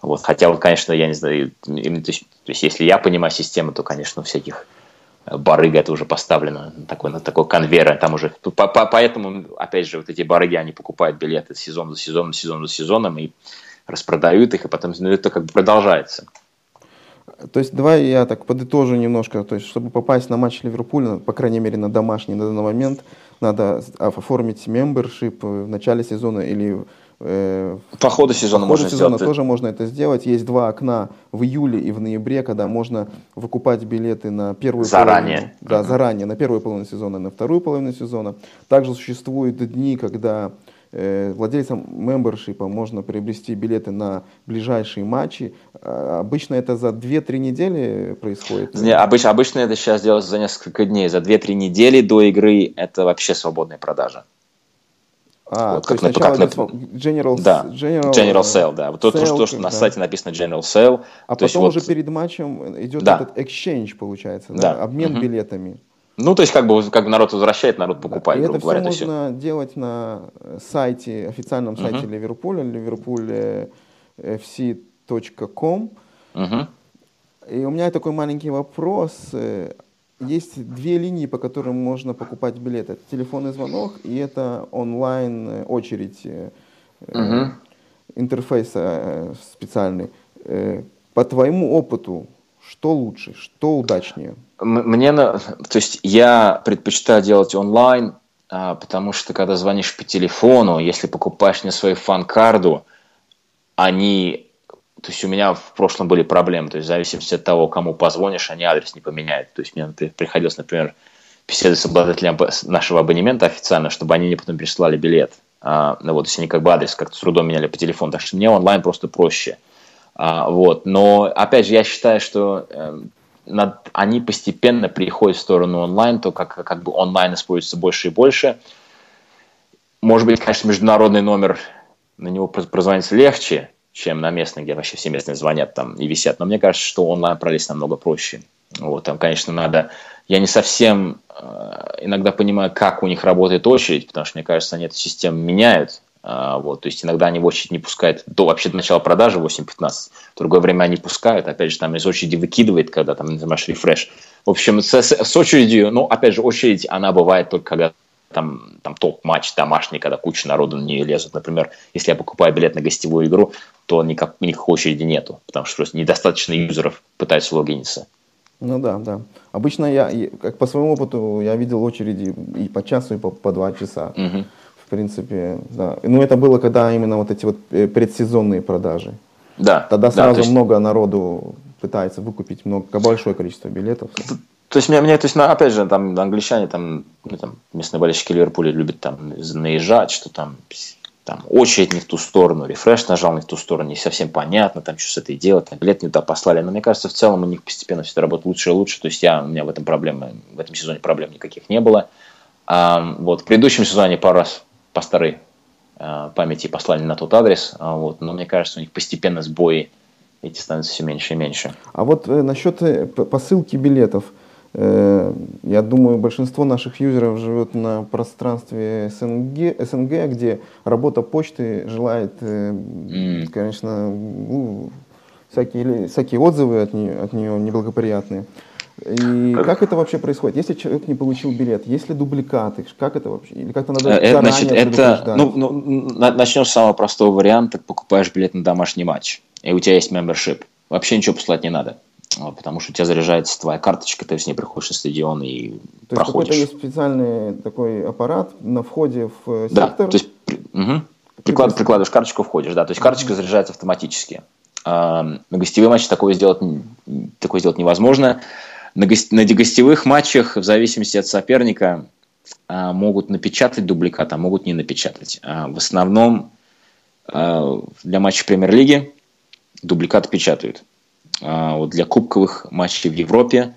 Вот, хотя вот, конечно, я не знаю, именно, то, есть, то есть если я понимаю систему, то, конечно, у всяких барыга это уже поставлено такой, на такой конвейер, там уже, по, по, поэтому, опять же, вот эти барыги, они покупают билеты сезон за сезоном, сезон за сезоном и распродают их, и потом ну, это как бы продолжается. То есть давай я так подытожу немножко, то есть чтобы попасть на матч Ливерпуля, по крайней мере на домашний на данный момент, надо оформить мембершип в начале сезона или по ходу сезона, по ходу сезона тоже можно это сделать. Есть два окна в июле и в ноябре, когда можно выкупать билеты на первую заранее. половину. Да, заранее, на первую половину сезона, на вторую половину сезона. Также существуют дни, когда э, владельцам мембершипа можно приобрести билеты на ближайшие матчи. А, обычно это за 2-3 недели происходит. Не, обычно, обычно это сейчас делается за несколько дней. За 2-3 недели до игры это вообще свободная продажа. А, вот, как, на, как на, General, да, General, General Sale, да. Вот то, sale, то, что да. на сайте написано General Sale. А потом уже вот, перед матчем идет да. этот exchange, получается, да? да. обмен угу. билетами. Ну, то есть, как бы, как народ возвращает, народ покупает, да. И это говоря, все можно все. делать на сайте, официальном сайте uh Ливерпуля, liverpoolfc.com. uh И у меня такой маленький вопрос. Э, есть две линии, по которым можно покупать билеты. Это телефонный звонок и это онлайн э, очередь угу. интерфейса специальный. По твоему опыту, что лучше, что удачнее? Мне, то есть я предпочитаю делать онлайн, а, потому что когда звонишь по телефону, если покупаешь на свою фан-карду, они то есть у меня в прошлом были проблемы, то есть в зависимости от того, кому позвонишь, они адрес не поменяют. То есть мне приходилось, например, беседовать с обладателем нашего абонемента официально, чтобы они мне потом прислали билет. А, ну вот, то есть они как бы адрес как-то с трудом меняли по телефону, так что мне онлайн просто проще. А, вот, но опять же, я считаю, что э, над, они постепенно приходят в сторону онлайн, то как, как бы онлайн используется больше и больше. Может быть, конечно, международный номер, на него прозвонить легче, чем на местных, где вообще все местные звонят там и висят. Но мне кажется, что онлайн пролезть намного проще. Вот, там, конечно, надо... Я не совсем э, иногда понимаю, как у них работает очередь, потому что, мне кажется, они эту систему меняют. Э, вот, то есть иногда они в очередь не пускают до вообще до начала продажи 8-15. В другое время они пускают. Опять же, там из очереди выкидывает, когда там нажимаешь рефреш. В общем, с, с, с очередью, ну, опять же, очередь, она бывает только когда там, там топ-матч домашний, когда куча народу на нее лезут. Например, если я покупаю билет на гостевую игру, то никак, никакой очереди нету, потому что просто недостаточно юзеров пытаются логиниться. Ну да, да. Обычно я, как по своему опыту, я видел очереди и по часу, и по, по два часа. Угу. В принципе, да. Ну это было, когда именно вот эти вот э, предсезонные продажи. Да. Тогда сразу да, есть... много народу пытается выкупить много, большое количество билетов. То есть, мне, мне, то есть, опять же, там англичане, там, ну, там местные болельщики Ливерпуля любят там наезжать, что там, там очередь не в ту сторону, рефреш нажал не в ту сторону, не совсем понятно, там что с этой делать, там, билет не туда послали. Но мне кажется, в целом у них постепенно все это работает лучше и лучше. То есть я, у меня в этом проблемы, в этом сезоне проблем никаких не было. А, вот, в предыдущем сезоне пару раз по старой а, памяти послали на тот адрес, а, вот, но мне кажется, у них постепенно сбои эти становятся все меньше и меньше. А вот э, насчет э, посылки билетов. Э, я думаю, большинство наших юзеров живет на пространстве СНГ, СНГ где работа почты желает, э, mm. конечно, ну, всякие, всякие отзывы от нее, от нее неблагоприятные. И как это вообще происходит? Если человек не получил билет, есть ли дубликаты? Как это вообще? Или как-то надо это, заранее Значит, это, ну, ну, начнем с самого простого варианта. Покупаешь билет на домашний матч, и у тебя есть membership. Вообще ничего послать не надо. Потому что у тебя заряжается твоя карточка, ты с ней приходишь на стадион и то проходишь. То есть есть специальный такой аппарат на входе в сектор? Да, то есть угу. Приклад, прикладываешь карточку, входишь, да, то есть карточка заряжается автоматически. На гостевые матчи такое сделать, такое сделать невозможно. На, гость, на гостевых матчах, в зависимости от соперника, могут напечатать дубликат, а могут не напечатать. В основном для матчей премьер-лиги дубликаты печатают. Вот для кубковых матчей в Европе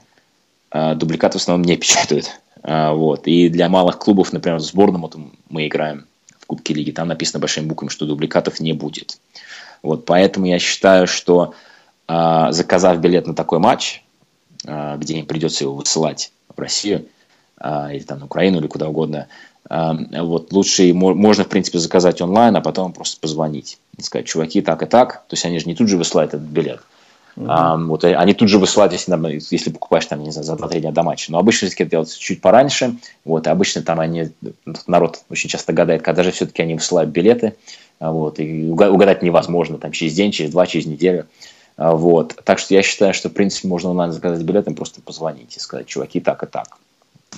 дубликаты в основном не печатают. Вот. И для малых клубов, например, сборном вот мы играем в Кубке Лиги, там написано большими буквами, что дубликатов не будет. Вот, поэтому я считаю, что заказав билет на такой матч, а, где им придется его высылать в Россию а, или там на Украину или куда угодно, а, вот лучше можно, в принципе, заказать онлайн, а потом просто позвонить и сказать, чуваки, так и так. То есть они же не тут же высылают этот билет. Mm-hmm. А, вот, они тут же высылают, если, если покупаешь там, не знаю, за 2-3 дня до матча. Но обычно это делается чуть пораньше. Вот, и обычно там они, народ очень часто гадает, когда же все-таки они высылают билеты. Вот, и угадать невозможно, там, через день, через два, через неделю. А, вот. Так что я считаю, что, в принципе, можно онлайн заказать билеты, просто позвонить и сказать, чуваки, так и так.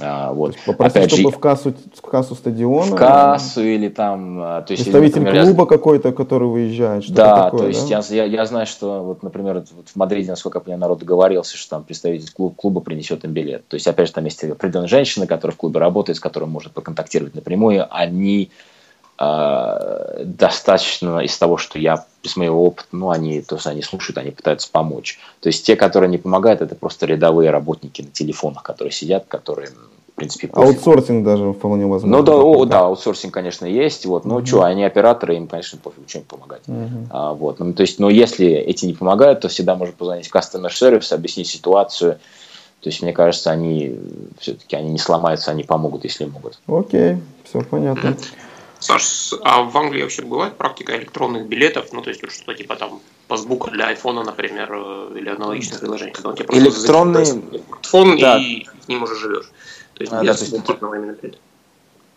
А, вот. Попросить, Опять чтобы же, в кассу, в кассу стадиона? В кассу или там... А, то есть, Представитель например, клуба я... какой-то, который выезжает? Да, такое, то есть да? Я, я, я знаю, что, вот, например, вот в Мадриде, насколько я народ договорился, что там представитель клуба, клуба принесет им билет. То есть, опять же, там есть определенные женщины, которые в клубе работают, с которыми можно поконтактировать напрямую. Они э, достаточно из того, что я из моего опыта, ну, они, то есть они слушают, они пытаются помочь. То есть те, которые не помогают, это просто рядовые работники на телефонах, которые сидят, которые, в принципе, пофиг. Аутсорсинг даже вполне возможно. Ну, да, о, да, аутсорсинг, конечно, есть, вот, но угу. что, они операторы, им, конечно, пофиг, чем помогать. Угу. А, вот, ну, то есть, но если эти не помогают, то всегда можно позвонить в customer service, объяснить ситуацию, то есть, мне кажется, они все-таки они не сломаются, они помогут, если могут. Окей, все понятно. Саш, а в Англии вообще бывает практика электронных билетов? Ну, то есть, что-то типа там пасбука для айфона, например, э, или аналогичных приложений, когда он тебе просто Электронный... смартфон да. и с ним уже живешь. То есть, а, без да, то именно билета.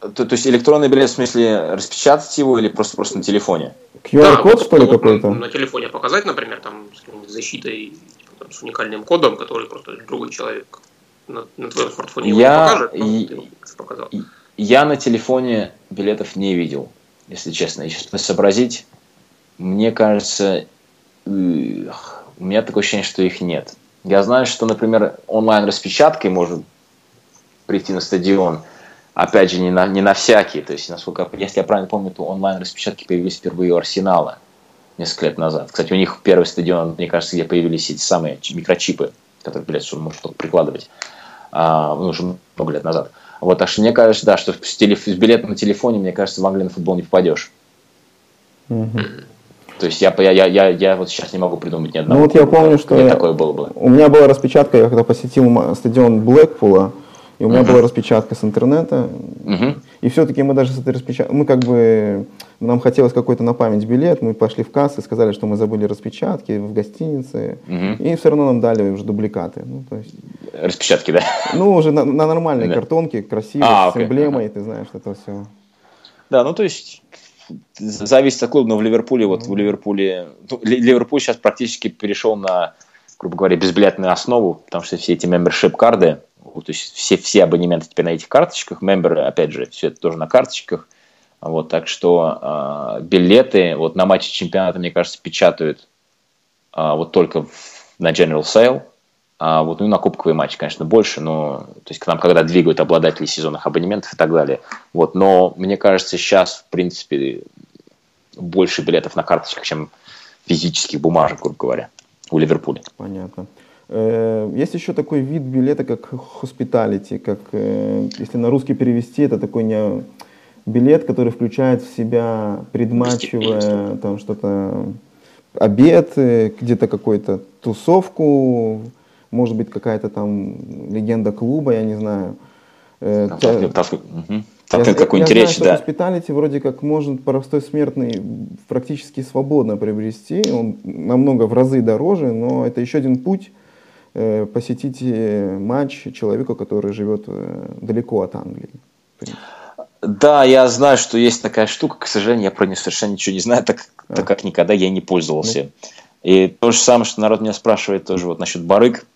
То, то есть электронный билет в смысле распечатать его или просто просто на телефоне? QR-код да, что ли какой-то? На, на телефоне показать, например, там с защитой, типа, там, с уникальным кодом, который просто другой человек на, на твоем смартфоне я, покажет, ну, и, ты показал. Я на телефоне билетов не видел, если честно. И сейчас сообразить, мне кажется, у меня такое ощущение, что их нет. Я знаю, что, например, онлайн-распечаткой может прийти на стадион, опять же, не на, не на всякие. То есть, насколько, если я правильно помню, то онлайн-распечатки появились впервые у Арсенала несколько лет назад. Кстати, у них первый стадион, мне кажется, где появились эти самые микрочипы, которые билет можно только прикладывать, а, ну, уже много лет назад. Вот, так что мне кажется, да, что с, телеф... с билетом на телефоне, мне кажется, в Англии на футбол не попадешь. Угу. То есть я, я, я, я, я вот сейчас не могу придумать ни одного. Ну вот я помню, что я, такое было бы. у меня была распечатка, я когда посетил стадион Блэкпула, и у меня uh-huh. была распечатка с интернета. Uh-huh. И все-таки мы даже с этой распечаткой, мы как бы, нам хотелось какой-то на память билет, мы пошли в кассу, сказали, что мы забыли распечатки в гостинице, uh-huh. и все равно нам дали уже дубликаты. Ну, то есть, Распечатки, да? Ну, уже на, на нормальной картонке, красивой, а, с эмблемой, uh-huh. ты знаешь, это все. Да, ну то есть зависит от клуба, но в Ливерпуле, вот в Ливерпуле, ну, Ливерпуль сейчас практически перешел на, грубо говоря, безбилетную основу, потому что все эти membership-карды, то есть все, все абонементы теперь на этих карточках, мемберы, опять же, все это тоже на карточках. Вот, так что э, билеты вот на матче чемпионата, мне кажется, печатают э, вот только в, на General Sale. А вот ну, на кубковые матчи, конечно, больше, но то есть к нам когда двигают обладатели сезонных абонементов и так далее. Вот, но мне кажется, сейчас, в принципе, больше билетов на карточках, чем физических бумажек, грубо говоря, у Ливерпуля. Понятно. Э, есть еще такой вид билета, как hospitality, как, э, если на русский перевести, это такой не билет, который включает в себя предматчевое там что-то обед, э, где-то какую-то тусовку, может быть, какая-то там легенда клуба, я не знаю. Там я, какой я знаю, да. Hospitality вроде как может простой смертный практически свободно приобрести, он намного в разы дороже, но это еще один путь э, посетить э, матч человеку, который живет э, далеко от Англии. Да, я знаю, что есть такая штука, к сожалению, я про нее совершенно ничего не знаю, так, а. так как никогда я не пользовался. Ну. И то же самое, что народ меня спрашивает тоже вот насчет барыг.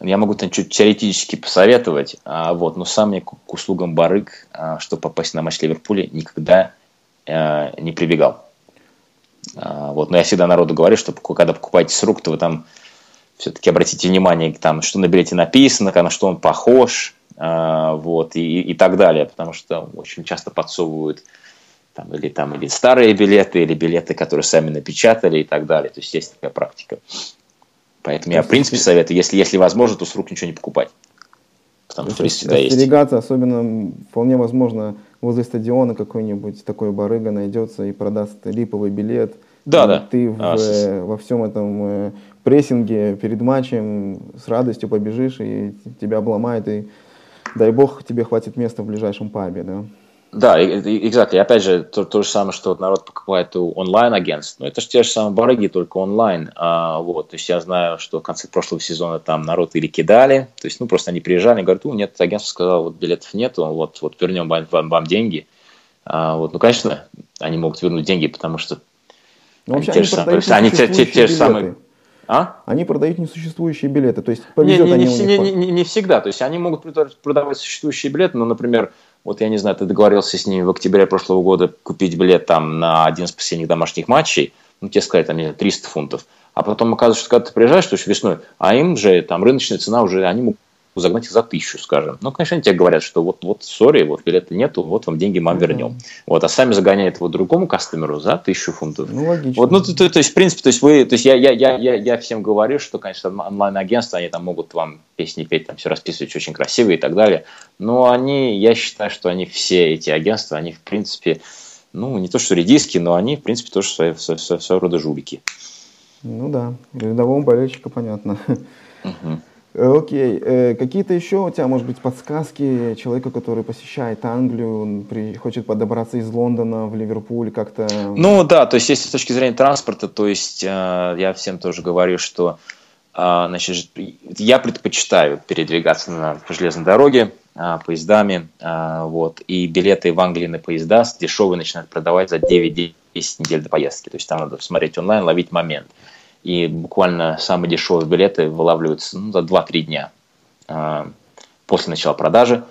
Я могу там чуть теоретически посоветовать, а, вот, но сам я к, к услугам барыг, а, чтобы попасть на матч Ливерпуля, никогда а, не прибегал. А, вот, но я всегда народу говорю, что когда покупаете с рук, то вы там все-таки обратите внимание, там, что на билете написано, на что он похож, а, вот, и, и так далее, потому что очень часто подсовывают там, или, там, или старые билеты, или билеты, которые сами напечатали и так далее. То есть есть такая практика. Поэтому я, в принципе, советую, если, если возможно, то с рук ничего не покупать. Потому что всегда есть. Особенно вполне возможно, возле стадиона какой-нибудь такой барыга найдется и продаст липовый билет. Да, да. Ты в, а, э, во всем этом э, прессинге перед матчем с радостью побежишь, и тебя обломает, и дай бог тебе хватит места в ближайшем пабе, да. Да, exactly. Опять же, то, то же самое, что народ покупает у онлайн-агентств. Но это же те же самые барыги, только онлайн. А, вот, то есть я знаю, что в конце прошлого сезона там народ или кидали, то есть, ну, просто они приезжали говорят, ну, нет, агентство сказало, вот билетов нету, вот, вот вернем вам, вам, вам деньги. А, вот, ну, конечно, они могут вернуть деньги, потому что ну, они, те же самые, они те, те, те же самые а? Они продают несуществующие билеты, то есть повезет не, не, они не, не, не, не всегда, то есть они могут продавать существующие билеты, но, например, вот я не знаю, ты договорился с ними в октябре прошлого года купить билет там на один из последних домашних матчей, ну, тебе сказали, там, 300 фунтов. А потом оказывается, что когда ты приезжаешь, то есть весной, а им же там рыночная цена уже, они могут загнать их за тысячу, скажем. Ну, конечно, они тебе говорят, что вот, вот, сори, вот билета нету, вот вам деньги мы вернем. Mm-hmm. Вот, а сами загоняют его другому кастомеру за тысячу фунтов. Ну, логично. Вот, ну, то, то, то есть, в принципе, то есть вы, то есть я, я, я, я, я всем говорю, что, конечно, онлайн-агентства, они там могут вам песни петь, там все расписывать очень красиво и так далее. Но они, я считаю, что они все эти агентства, они, в принципе, ну, не то что редиски, но они, в принципе, тоже своего, своего, своего рода жулики. Ну да, рядовому болельщику понятно. Угу. Окей. Э, какие-то еще у тебя, может быть, подсказки человека, который посещает Англию, он при, хочет подобраться из Лондона в Ливерпуль как-то? Ну да, то есть если с точки зрения транспорта, то есть э, я всем тоже говорю, что э, значит, я предпочитаю передвигаться на, железной дороге, э, поездами, э, вот, и билеты в Англии на поезда дешевые начинают продавать за 9-10 недель до поездки. То есть там надо смотреть онлайн, ловить момент и буквально самые дешевые билеты вылавливаются ну, за 2-3 дня э, после начала продажи.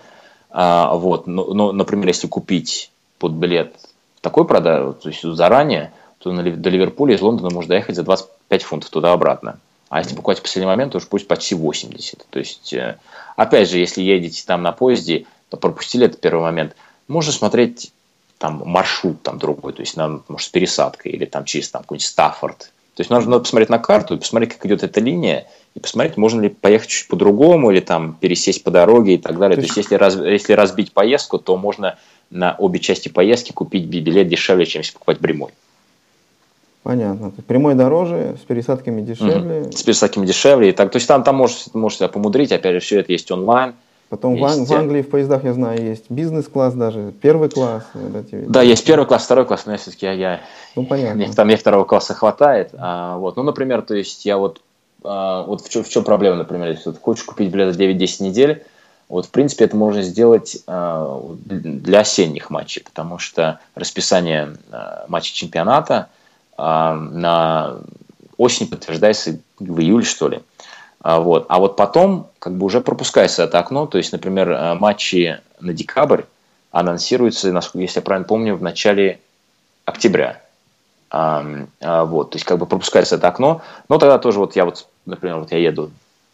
Э, вот. но, но, например, если купить под билет такой продажи, то есть заранее, то на, до Ливерпуля из Лондона можно доехать за 25 фунтов туда-обратно. А если покупать в последний момент, то уж пусть почти 80. То есть, э, опять же, если едете там на поезде, то пропустили этот первый момент, можно смотреть там маршрут там другой, то есть, нам, может, с пересадкой или там через там какой-нибудь Стаффорд то есть нужно посмотреть на карту посмотреть, как идет эта линия, и посмотреть, можно ли поехать чуть по-другому, или там пересесть по дороге и так далее. То, То есть, если, раз, если разбить поездку, то можно на обе части поездки купить билет дешевле, чем если покупать прямой. Понятно. Прямой дороже, с пересадками дешевле. Угу. С пересадками дешевле. И так, то есть там, там можешь, можешь себя помудрить, опять же, все это есть онлайн. Потом есть... в, Англии в поездах, я знаю, есть бизнес-класс даже, первый класс. Да, тебе... да, есть первый класс, второй класс, но я все-таки я, я... Ну, понятно. Мне, там мне второго класса хватает. А, вот. Ну, например, то есть я вот, а, вот в, чем, в чем проблема, например, если вот хочешь купить билет за 9-10 недель, вот, в принципе, это можно сделать а, для осенних матчей, потому что расписание а, матчей чемпионата а, на осень подтверждается в июле, что ли. А вот. а вот потом как бы уже пропускается это окно, то есть, например, э, матчи на декабрь анонсируются, если я правильно помню, в начале октября. А, вот, то есть как бы пропускается это окно, но тогда тоже вот я вот, например, вот я еду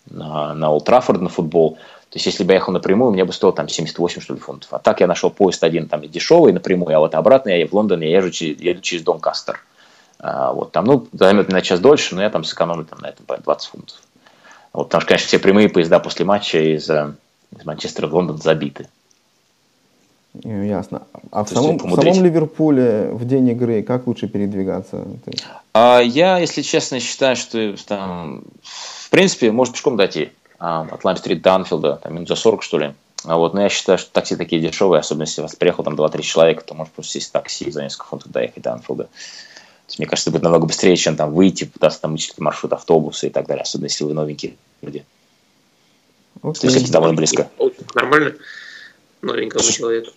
на, на Олд Траффорд на футбол, то есть если бы я ехал напрямую, мне бы стоило там 78 что ли фунтов. А так я нашел поезд один там дешевый напрямую, а вот обратно я в Лондон я езжу еду через Донкастер. А, вот там, ну, займет на час дольше, но я там сэкономлю там, на этом 20 фунтов. Вот, потому что, конечно, все прямые поезда после матча из, э, из Манчестера в Лондон забиты. Ясно. А в самом, в самом Ливерпуле в день игры как лучше передвигаться? А, я, если честно, считаю, что там, в принципе, может пешком дойти а, от Лайм-стрит до Анфилда, там минут за 40, что ли. А вот, но я считаю, что такси такие дешевые, особенно если у вас приехал там 2-3 человека, то может просто сесть в такси за несколько фунтов доехать до Анфилда. То есть, мне кажется, это будет намного быстрее, чем там выйти, пытаться там учить маршрут автобуса и так далее, особенно если вы новенькие люди. Okay. То есть это довольно близко. Нормально новенькому человеку.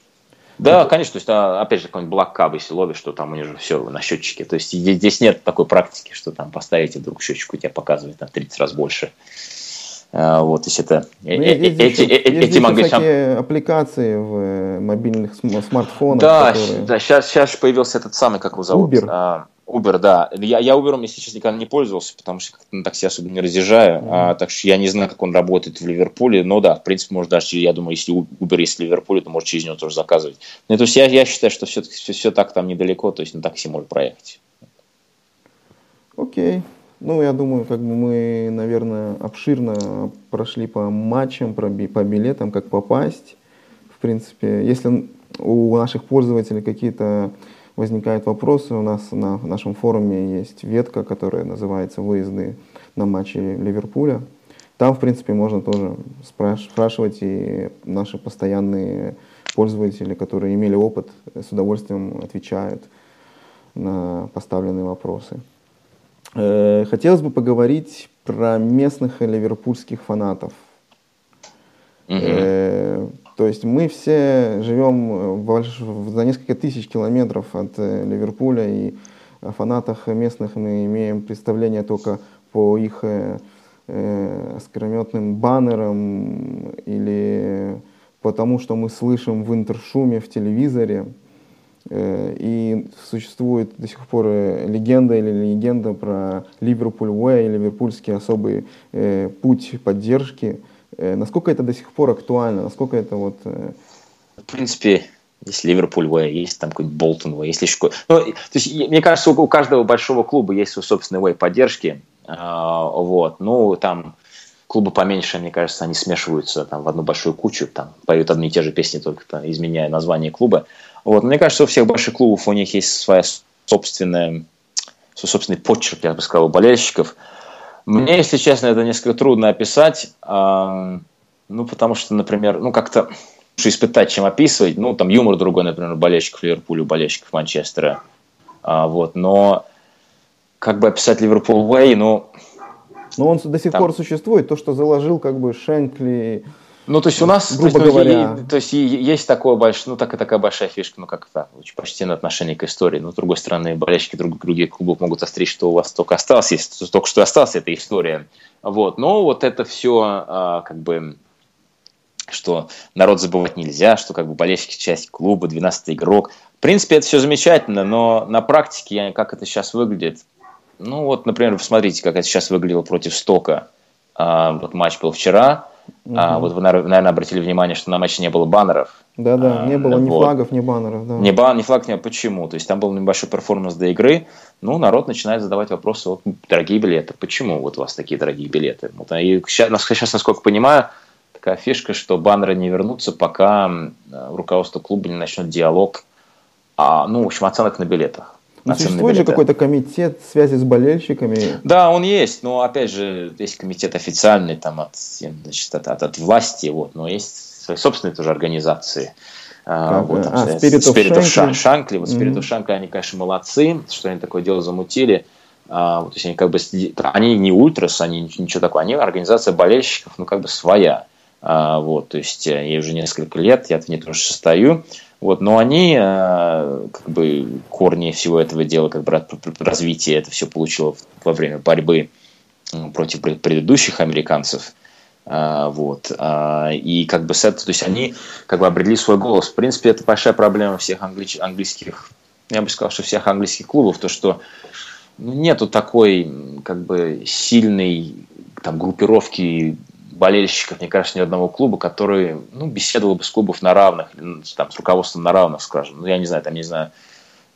Да, конечно, то есть, а, опять же, какой-нибудь блоккаб, если ловишь, что там у него же все на счетчике. То есть здесь нет такой практики, что там поставите вдруг счетчик, у тебя показывает на 30 раз больше. А, вот, то есть это ну, э, есть эти, эти, есть эти такие аппликации в э, мобильных смартфонах. Да, которые... да сейчас, сейчас появился этот самый, как его зовут? Uber. А, Uber, да. Я, я Uber, если честно, никогда не пользовался, потому что на такси особо не разъезжаю. Mm-hmm. А, так что я не знаю, как он работает в Ливерпуле. Но да, в принципе, может даже, я думаю, если Uber есть в Ливерпуле, то может через него тоже заказывать. Ну, то есть я, я считаю, что все, все, все так там недалеко, то есть на такси можно проехать. Окей. Okay. Ну, я думаю, как бы мы, наверное, обширно прошли по матчам, по билетам, как попасть. В принципе, если у наших пользователей какие-то возникают вопросы, у нас на нашем форуме есть ветка, которая называется «Выезды на матчи Ливерпуля». Там, в принципе, можно тоже спрашивать, и наши постоянные пользователи, которые имели опыт, с удовольствием отвечают на поставленные вопросы. Э, хотелось бы поговорить про местных ливерпульских фанатов. Mm-hmm. То есть мы все живем за несколько тысяч километров от э, Ливерпуля, и о фанатах местных мы имеем представление только по их э, скрометным баннерам или потому, что мы слышим в интершуме в телевизоре. Э, и существует до сих пор э, легенда или легенда про Ливерпуль Уэй, ливерпульский особый э, путь поддержки. Насколько это до сих пор актуально? Насколько это вот... В принципе, есть Ливерпуль Уэй, есть там какой-нибудь Болтон Уэй, есть еще ну, то есть, мне кажется, у каждого большого клуба есть свой собственный Уэй поддержки. А, вот. Ну, там клубы поменьше, мне кажется, они смешиваются там, в одну большую кучу, там, поют одни и те же песни, только там, изменяя название клуба. Вот. Мне кажется, у всех больших клубов у них есть своя собственная, свой собственный почерк, я бы сказал, у болельщиков. Мне, если честно, это несколько трудно описать, э, ну, потому что, например, ну, как-то лучше испытать, чем описывать. Ну, там юмор другой, например, болельщиков Ливерпуля, болельщиков Манчестера. А, вот, но как бы описать Ливерпуль Уэй, ну... Но он до сих там... пор существует, то, что заложил как бы Шенкли, ну, то есть у нас, грубо то есть, говоря, ну, то есть есть такое большое, ну, так, такая большая фишка, ну, как это, почти на отношение к истории. Но, с другой стороны, болельщики друг, других клубов могут острить, что у вас только осталось, есть, только что осталась эта история. Вот. Но вот это все, а, как бы, что народ забывать нельзя, что как бы болельщики часть клуба, 12 игрок. В принципе, это все замечательно, но на практике, как это сейчас выглядит, ну вот, например, посмотрите, как это сейчас выглядело против Стока. А, вот матч был вчера, Угу. А, вот вы, наверное, обратили внимание, что на матче не было баннеров. Да-да, а, не было вот. ни флагов, ни баннеров. Да. Ни, бан, ни флаг, ни почему. То есть там был небольшой перформанс до игры. Ну, народ начинает задавать вопросы, вот, дорогие билеты, почему вот у вас такие дорогие билеты? Вот, и сейчас, сейчас, насколько понимаю, такая фишка, что баннеры не вернутся, пока руководство клуба не начнет диалог, а, ну, в общем, оценок на билетах. Но существует же какой-то комитет связи с болельщиками. Да, он есть, но опять же, есть комитет официальный там от, значит, от, от, от власти, вот, но есть свои собственные тоже организации. А, вот, там, а, Spirit, Spirit of Shankly. Shankly. Вот Spirit mm-hmm. of Shankly, они, конечно, молодцы, что они такое дело замутили. А, вот, то есть они как бы, они не ультрас, они ничего такого, они организация болельщиков, ну, как бы своя. А, вот, то есть я уже несколько лет, я в ней тоже состою. Вот, но они, э, как бы, корни всего этого дела, как бы, развитие это все получило во время борьбы против предыдущих американцев. Э, вот. Э, и как бы с этого, то есть они как бы обрели свой голос. В принципе, это большая проблема всех англи- английских, я бы сказал, что всех английских клубов, то что ну, нету такой как бы сильной там группировки болельщиков, мне кажется, ни одного клуба, который ну, беседовал бы с клубов на равных, там, с руководством на равных, скажем. Ну, я не знаю, там, не знаю,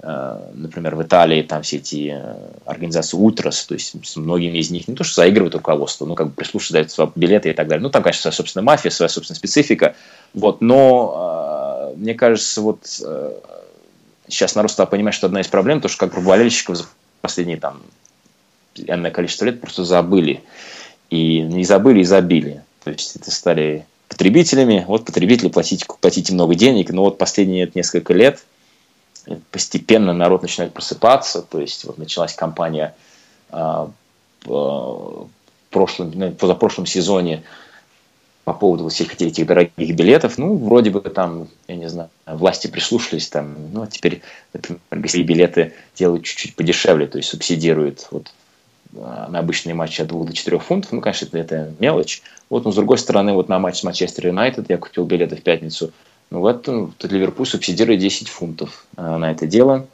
э, например, в Италии там все эти э, организации ультрас, то есть с многими из них не то, что заигрывают руководство, ну, как бы прислушиваются, дают билеты и так далее. Ну, там, конечно, своя собственная мафия, своя собственная специфика, вот, но мне кажется, вот сейчас народ стал понимать, что одна из проблем, то, что как бы болельщиков за последние там энное количество лет просто забыли. И не забыли, и забили. То есть это стали потребителями. Вот потребители платите, платите много денег, но вот последние несколько лет постепенно народ начинает просыпаться. То есть вот началась кампания а, в прошлом, ну, позапрошлом сезоне по поводу всех этих дорогих билетов, ну, вроде бы там, я не знаю, власти прислушались, там, ну, а теперь, например, билеты делают чуть-чуть подешевле, то есть субсидируют вот а, на обычные матчи от 2 до 4 фунтов, ну, конечно, это, это мелочь. Вот, но с другой стороны, вот на матч с Манчестер Юнайтед я купил билеты в пятницу, ну, в этом тут Ливерпуль субсидирует 10 фунтов а, на это дело.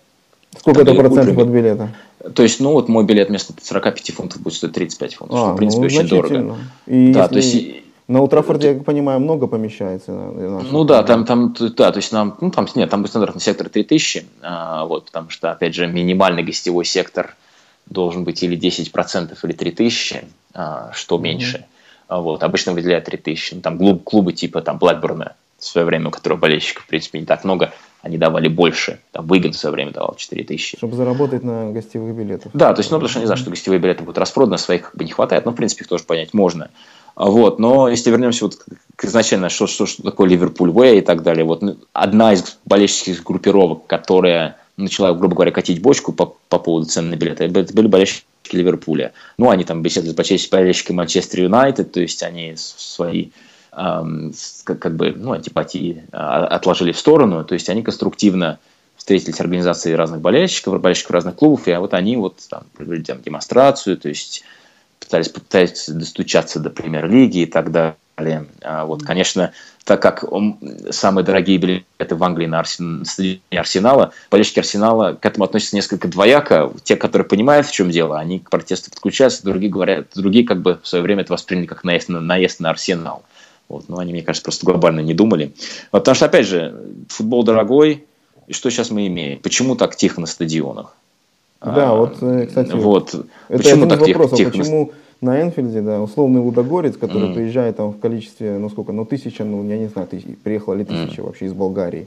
Сколько это процентов от билета? То есть, ну, вот мой билет вместо 45 фунтов будет стоить 35 фунтов, а, что, в принципе, ну, очень дорого. И да, если... то есть на Утрафорде, я понимаю, много помещается. Ну да, там, там, да, то есть нам, ну там, нет, там будет стандартный сектор 3000, а, вот, потому что, опять же, минимальный гостевой сектор должен быть или 10%, или 3000, а, что меньше. Mm-hmm. Вот, обычно выделяют 3000. Ну, там клуб, клубы типа там Блэкбурна в свое время, у которого болельщиков, в принципе, не так много, они давали больше. Там Выгон в свое время давал 4 тысячи. Чтобы заработать на гостевых билетах. Да, то есть, ну, потому что они знают, что гостевые билеты будут распроданы, своих как бы не хватает, но, в принципе, их тоже понять можно. Вот, но если вернемся вот к изначально, что, что, что такое Ливерпуль Way и так далее, вот ну, одна из болельщических группировок, которая начала, грубо говоря, катить бочку по, по поводу цен на билеты, это были болельщики Ливерпуля. Ну, они там беседовали с болельщиками Манчестер Юнайтед, то есть они свои эм, как, как бы, ну, антипатии э, отложили в сторону, то есть они конструктивно встретились с организацией разных болельщиков, болельщиков разных клубов, и вот они вот там провели демонстрацию, то есть пытались, пытались достучаться до премьер-лиги и так далее. А вот, конечно, так как он, самые дорогие билеты в Англии на Арсен, стадионе Арсенала, болельщики Арсенала к этому относятся несколько двояко. Те, которые понимают, в чем дело, они к протесту подключаются, другие говорят, другие как бы в свое время это восприняли как наезд на, наезд на Арсенал. Вот, но они, мне кажется, просто глобально не думали. Вот, потому что, опять же, футбол дорогой, и что сейчас мы имеем? Почему так тихо на стадионах? Да, а, вот, э, кстати, вот. это почему так вопрос, тихо, тихо? Почему на Энфилде, да, условный Лудогорец, который mm. приезжает там в количестве, ну сколько, ну тысяча, ну я не знаю, тысяч, приехала ли тысяча mm. вообще из Болгарии.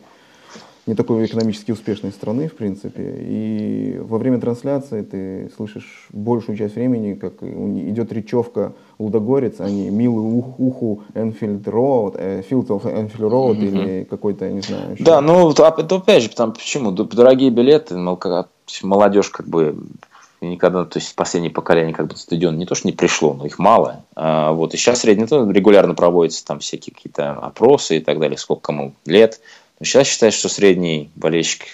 Не такой экономически успешной страны, в принципе. И во время трансляции ты слышишь большую часть времени, как идет речевка Лудогорец, а не милый ух, уху Энфилд Роуд, э, Enfield Road mm-hmm. или какой-то, не знаю. Еще. Да, ну, это опять же, потому, почему? Дорогие билеты, молодежь как бы никогда, то есть последнее поколение как бы стадион не то, что не пришло, но их мало. А, вот, и сейчас средний, ну, регулярно проводятся там всякие какие-то опросы и так далее, сколько кому лет. Но сейчас считается, что средний болельщик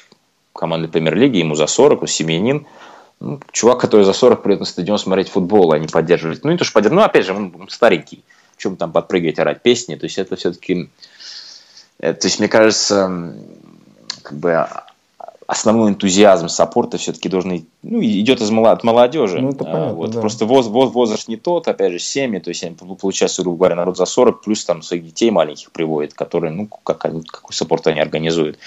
команды премьер-лиги, ему за 40, у семьянин, ну, чувак, который за 40 придет на стадион смотреть футбол, а не поддерживать. Ну, не то, что поддерживать, ну, опять же, он, он старенький. Чем там подпрыгивать, орать песни. То есть, это все-таки... Э, то есть, мне кажется, как бы основной энтузиазм саппорта все-таки должен ну, идет из молод, от молодежи. Ну, это а, понятно, вот. да. Просто воз, воз, возраст не тот, опять же, семьи, то есть получается, грубо говоря, народ за 40, плюс там своих детей маленьких приводит, которые, ну, как, какой саппорт они организуют.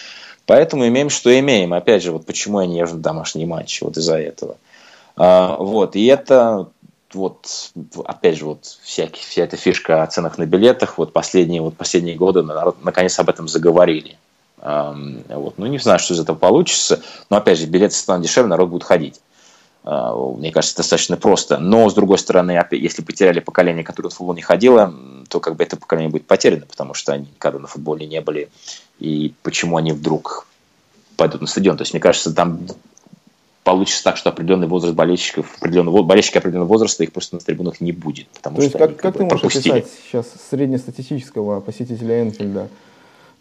Поэтому имеем, что имеем. Опять же, вот почему я не езжу в домашние матчи, вот из-за этого. А, вот, и это вот, опять же, вот вся, вся эта фишка о ценах на билетах, вот последние, вот последние годы народ наконец об этом заговорили. Вот. Ну, не знаю, что из этого получится. Но, опять же, билеты станут дешевле, народ будет ходить. А, мне кажется, достаточно просто. Но, с другой стороны, если потеряли поколение, которое в футбол не ходило, то как бы это поколение будет потеряно, потому что они никогда на футболе не были. И почему они вдруг пойдут на стадион? То есть, мне кажется, там получится так, что определенный возраст болельщиков, определенный, болельщики определенного возраста, их просто на трибунах не будет. Потому То есть, как, как, как ты можешь пропустили. описать сейчас среднестатистического посетителя Энфилда?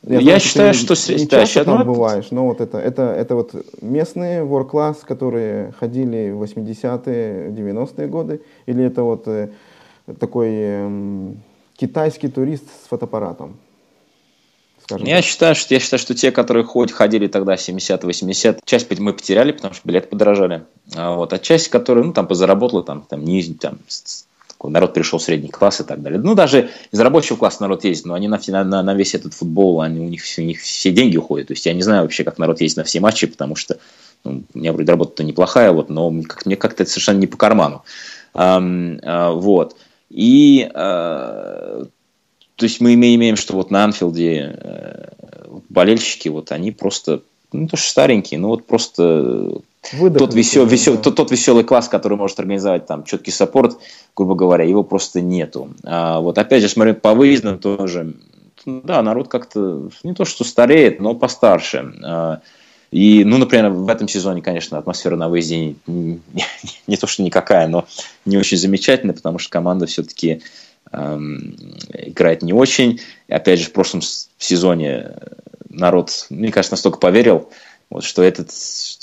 Я, я знаю, считаю, что... Не, не да, часто там ну, бываешь, но вот это, это, это вот местные work-класс, которые ходили в 80-е, 90-е годы, или это вот э, такой э, китайский турист с фотоаппаратом? Я так. считаю, что я считаю, что те, которые хоть ходили тогда 70-80, часть мы потеряли, потому что билеты подорожали. А вот, а часть, которая, ну, там, позаработала, там, там, не, там, народ пришел в средний класс и так далее. Ну, даже из рабочего класса народ ездит, но они на, на, на весь этот футбол, они, у, них, у них все деньги уходят. То есть я не знаю вообще, как народ ездит на все матчи, потому что ну, у меня вроде работа-то неплохая, вот, но как, мне как-то это совершенно не по карману. А, а, вот. И а, то есть мы имеем, что вот на Анфилде э, болельщики, вот они просто, ну, то что старенькие, ну, вот просто тот, весел, весел, тот, тот веселый класс, который может организовать там четкий саппорт, грубо говоря, его просто нету. А вот опять же, смотрю, по выездам тоже, да, народ как-то не то что стареет, но постарше. А, и, ну, например, в этом сезоне, конечно, атмосфера на выезде не, не, не то что никакая, но не очень замечательная, потому что команда все-таки эм, играет не очень. И, опять же, в прошлом сезоне народ, мне кажется, настолько поверил, вот, что этот,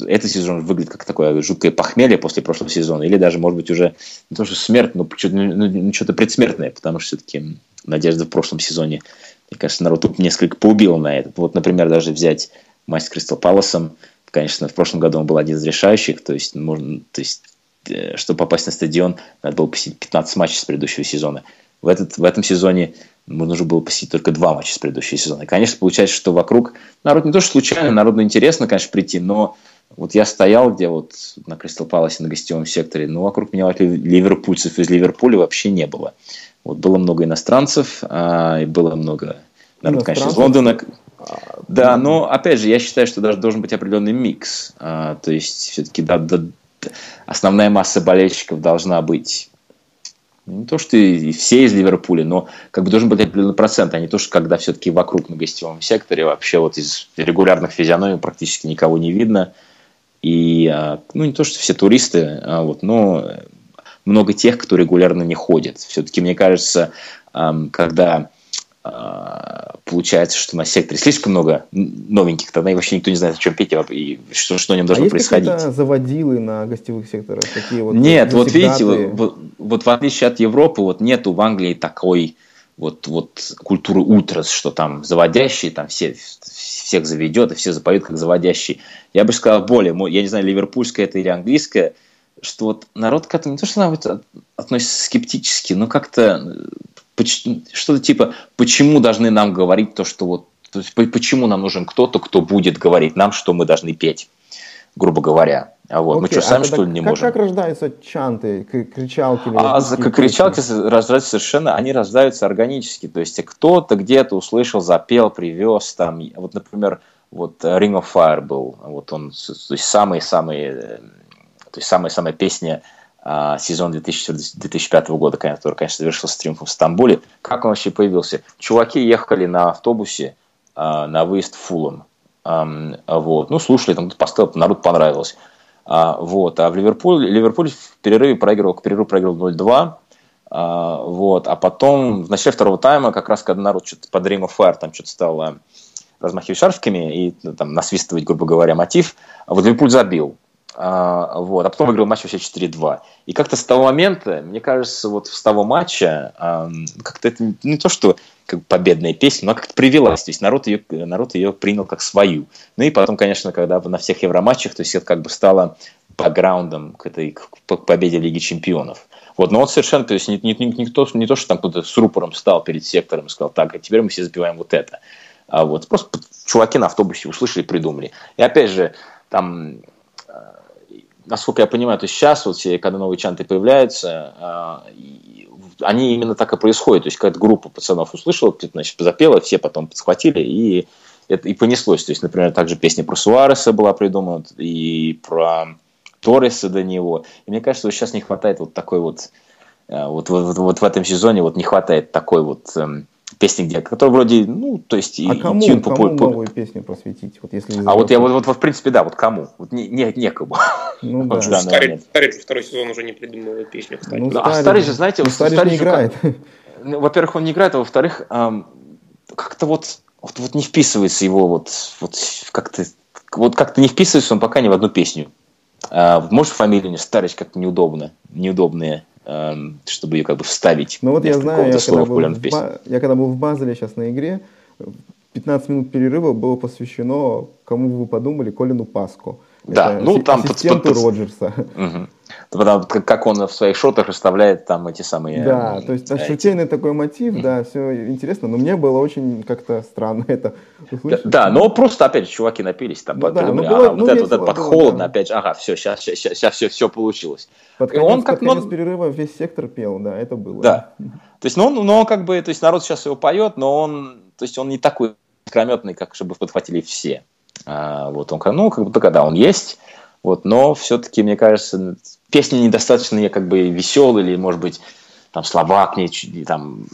этот сезон выглядит как такое жуткое похмелье после прошлого сезона, или даже, может быть, уже не то, что смерть, но что-то, ну, что-то предсмертное, потому что все-таки надежда в прошлом сезоне, мне кажется, народ тут несколько поубил на этот. Вот, например, даже взять матч с Кристал Паласом, конечно, в прошлом году он был один из решающих, то есть, можно, то есть э, чтобы попасть на стадион, надо было посетить 15 матчей с предыдущего сезона. В, этот, в этом сезоне нужно было посетить только два матча с предыдущего сезона. И, конечно, получается, что вокруг народ не то, что случайно, народу интересно, конечно, прийти, но вот я стоял где вот на Кристал Паласе на гостевом секторе, но вокруг меня ливерпульцев из Ливерпуля вообще не было. Вот было много иностранцев, а, и было много народ, конечно, из Лондона. Да, но опять же, я считаю, что даже должен быть определенный микс. А, то есть, все-таки да, да, основная масса болельщиков должна быть не то, что и все из Ливерпуля, но как бы должен быть определенный процент, а не то, что когда все-таки вокруг на гостевом секторе вообще вот из регулярных физиономий практически никого не видно. И, а, ну, не то, что все туристы, а вот, но много тех, кто регулярно не ходит. Все-таки, мне кажется, когда получается, что на секторе слишком много новеньких, тогда и вообще никто не знает, о чем петь и что, что на нем должно а происходить. Есть заводилы на гостевых секторах? Такие вот Нет, вот видите, вот, вот в отличие от Европы, вот нету в Англии такой вот, вот культуры утрас, что там заводящий, там все, всех заведет и все запоют как заводящий. Я бы сказал более, я не знаю, ливерпульская это или английская, что вот народ к этому не то, что относится скептически, но как-то что-то типа, почему должны нам говорить то, что вот, то есть, почему нам нужен кто-то, кто будет говорить нам, что мы должны петь, грубо говоря. А вот, okay, мы что, сами, а что ли, не как, можем? Как рождаются чанты, кричалки? А как кричалки рождаются совершенно, они рождаются органически. То есть кто-то где-то услышал, запел, привез там. Вот, например, вот Ring of Fire был, вот он, то есть самые-самые, э, то есть самая-самая песня а, сезон 2000, 2005 года, который, конечно, завершился триумфом в Стамбуле. Как он вообще появился? Чуваки ехали на автобусе а, на выезд в Фулом. Вот. Ну, слушали, там поставил, народ понравилось. А, вот. А в Ливерпуле, Ливерпуль в перерыве проигрывал, к перерыву проигрывал 0-2. Вот. А потом в начале второго тайма, как раз когда народ что-то под Ring of Fire там что-то стало размахивать шарфиками и ну, там насвистывать, грубо говоря, мотив, вот Ливерпуль забил. А, вот, а потом выиграл матч вообще 4-2. И как-то с того момента, мне кажется, вот с того матча, как-то это не то, что как победная песня, но как-то привелась. То есть народ ее, народ ее принял как свою. Ну и потом, конечно, когда на всех евроматчах, то есть это как бы стало бэкграундом к этой к победе Лиги Чемпионов. Вот, но он совершенно, то есть не, не, не, не, то, не то, что там кто-то с рупором стал перед сектором и сказал, так, а теперь мы все запиваем вот это. А вот просто чуваки на автобусе услышали, придумали. И опять же, там насколько я понимаю, то сейчас вот все, когда новые чанты появляются, а, они именно так и происходят. То есть, когда группа пацанов услышала, значит, запела, все потом подхватили, и, это, и понеслось. То есть, например, также песня про Суареса была придумана, и про Торреса до него. И мне кажется, что сейчас не хватает вот такой вот, а, вот, вот, вот в этом сезоне вот не хватает такой вот эм, песни, где, которые вроде, ну, то есть... А кому, тюн кому по, новую песню просветить? Вот если а вот я вот, вот, вот, в принципе, да, вот кому? Вот не, не, некому. Ну, да. Вот, Старый, Старый второй сезон уже не придумывал песню, кстати. Ну, а Старый же, знаете... Ну, Старый, старый не играет. Ну, во-первых, он не играет, а во-вторых, эм, как-то вот, вот, вот не вписывается его вот, вот как-то вот как-то не вписывается он пока ни в одну песню. А, может, фамилия не Старич как-то неудобно, неудобные чтобы ее как бы вставить. Ну вот я знаю, я когда, был в Ба... я когда был в Базеле сейчас на игре, 15 минут перерыва было посвящено, кому вы подумали, Колину Паско. Да, Это ну там ассистенту под, Роджерса. Угу. Потому, как он в своих шотах расставляет там эти самые... Да, то есть ощутейный такой мотив, да, все интересно, но мне было очень как-то странно это услышать. Да, да, но просто, опять же, чуваки напились там, ну, да, подумали, было, ага, ну, вот это, вот это под холодно, да. опять же, ага, все, сейчас, сейчас, сейчас все, все получилось. Под конец, он как, под конец он... перерыва весь сектор пел, да, это было. Да, то есть, ну, но он как бы, то есть народ сейчас его поет, но он, то есть он не такой искрометный, как чтобы подхватили все. А, вот он, ну, как бы, да, он есть, вот, но все-таки, мне кажется, песня недостаточно как бы веселая или, может быть, там слова к ней там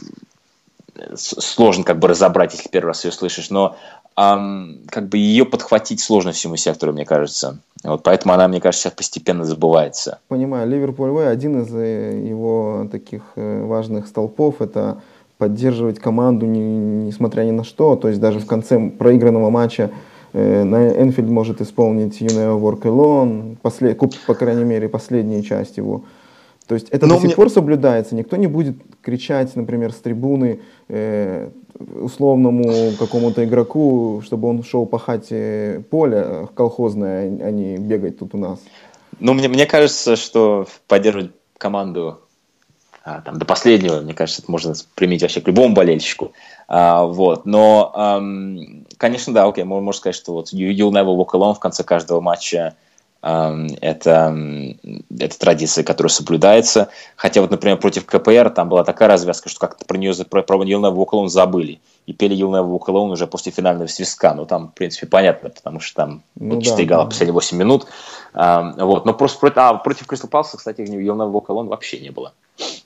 сложно как бы разобрать, если первый раз ее слышишь, но эм, как бы ее подхватить сложно всему сектору, мне кажется. Вот поэтому она, мне кажется, сейчас постепенно забывается. Понимаю, Ливерпуль Way один из э, его таких э, важных столпов это поддерживать команду не, несмотря ни на что. То есть даже в конце проигранного матча э, на Энфилд может исполнить You Never Work Alone, послед, по крайней мере, последняя часть его. То есть это Но до сих мне... пор соблюдается. Никто не будет кричать, например, с трибуны э, условному какому-то игроку, чтобы он шел пахать э, поле колхозное, а не бегать тут у нас. Ну, мне, мне кажется, что поддерживать команду а, там, до последнего, мне кажется, это можно применить вообще к любому болельщику. А, вот. Но, эм, конечно, да, окей, можно сказать, что вот You'll Never Walk Alone в конце каждого матча это, это традиция, которая соблюдается. Хотя вот, например, против КПР там была такая развязка, что как-то про нее, про, про Елнев Вокалон забыли. И пели Елнев Вокалон уже после финального свистка. Ну, там, в принципе, понятно, потому что там ну, 4 да, гола да. последние 8 минут. А, вот. Но просто против, а, против Кристал Палса, кстати, Елнев Вокалон вообще не было.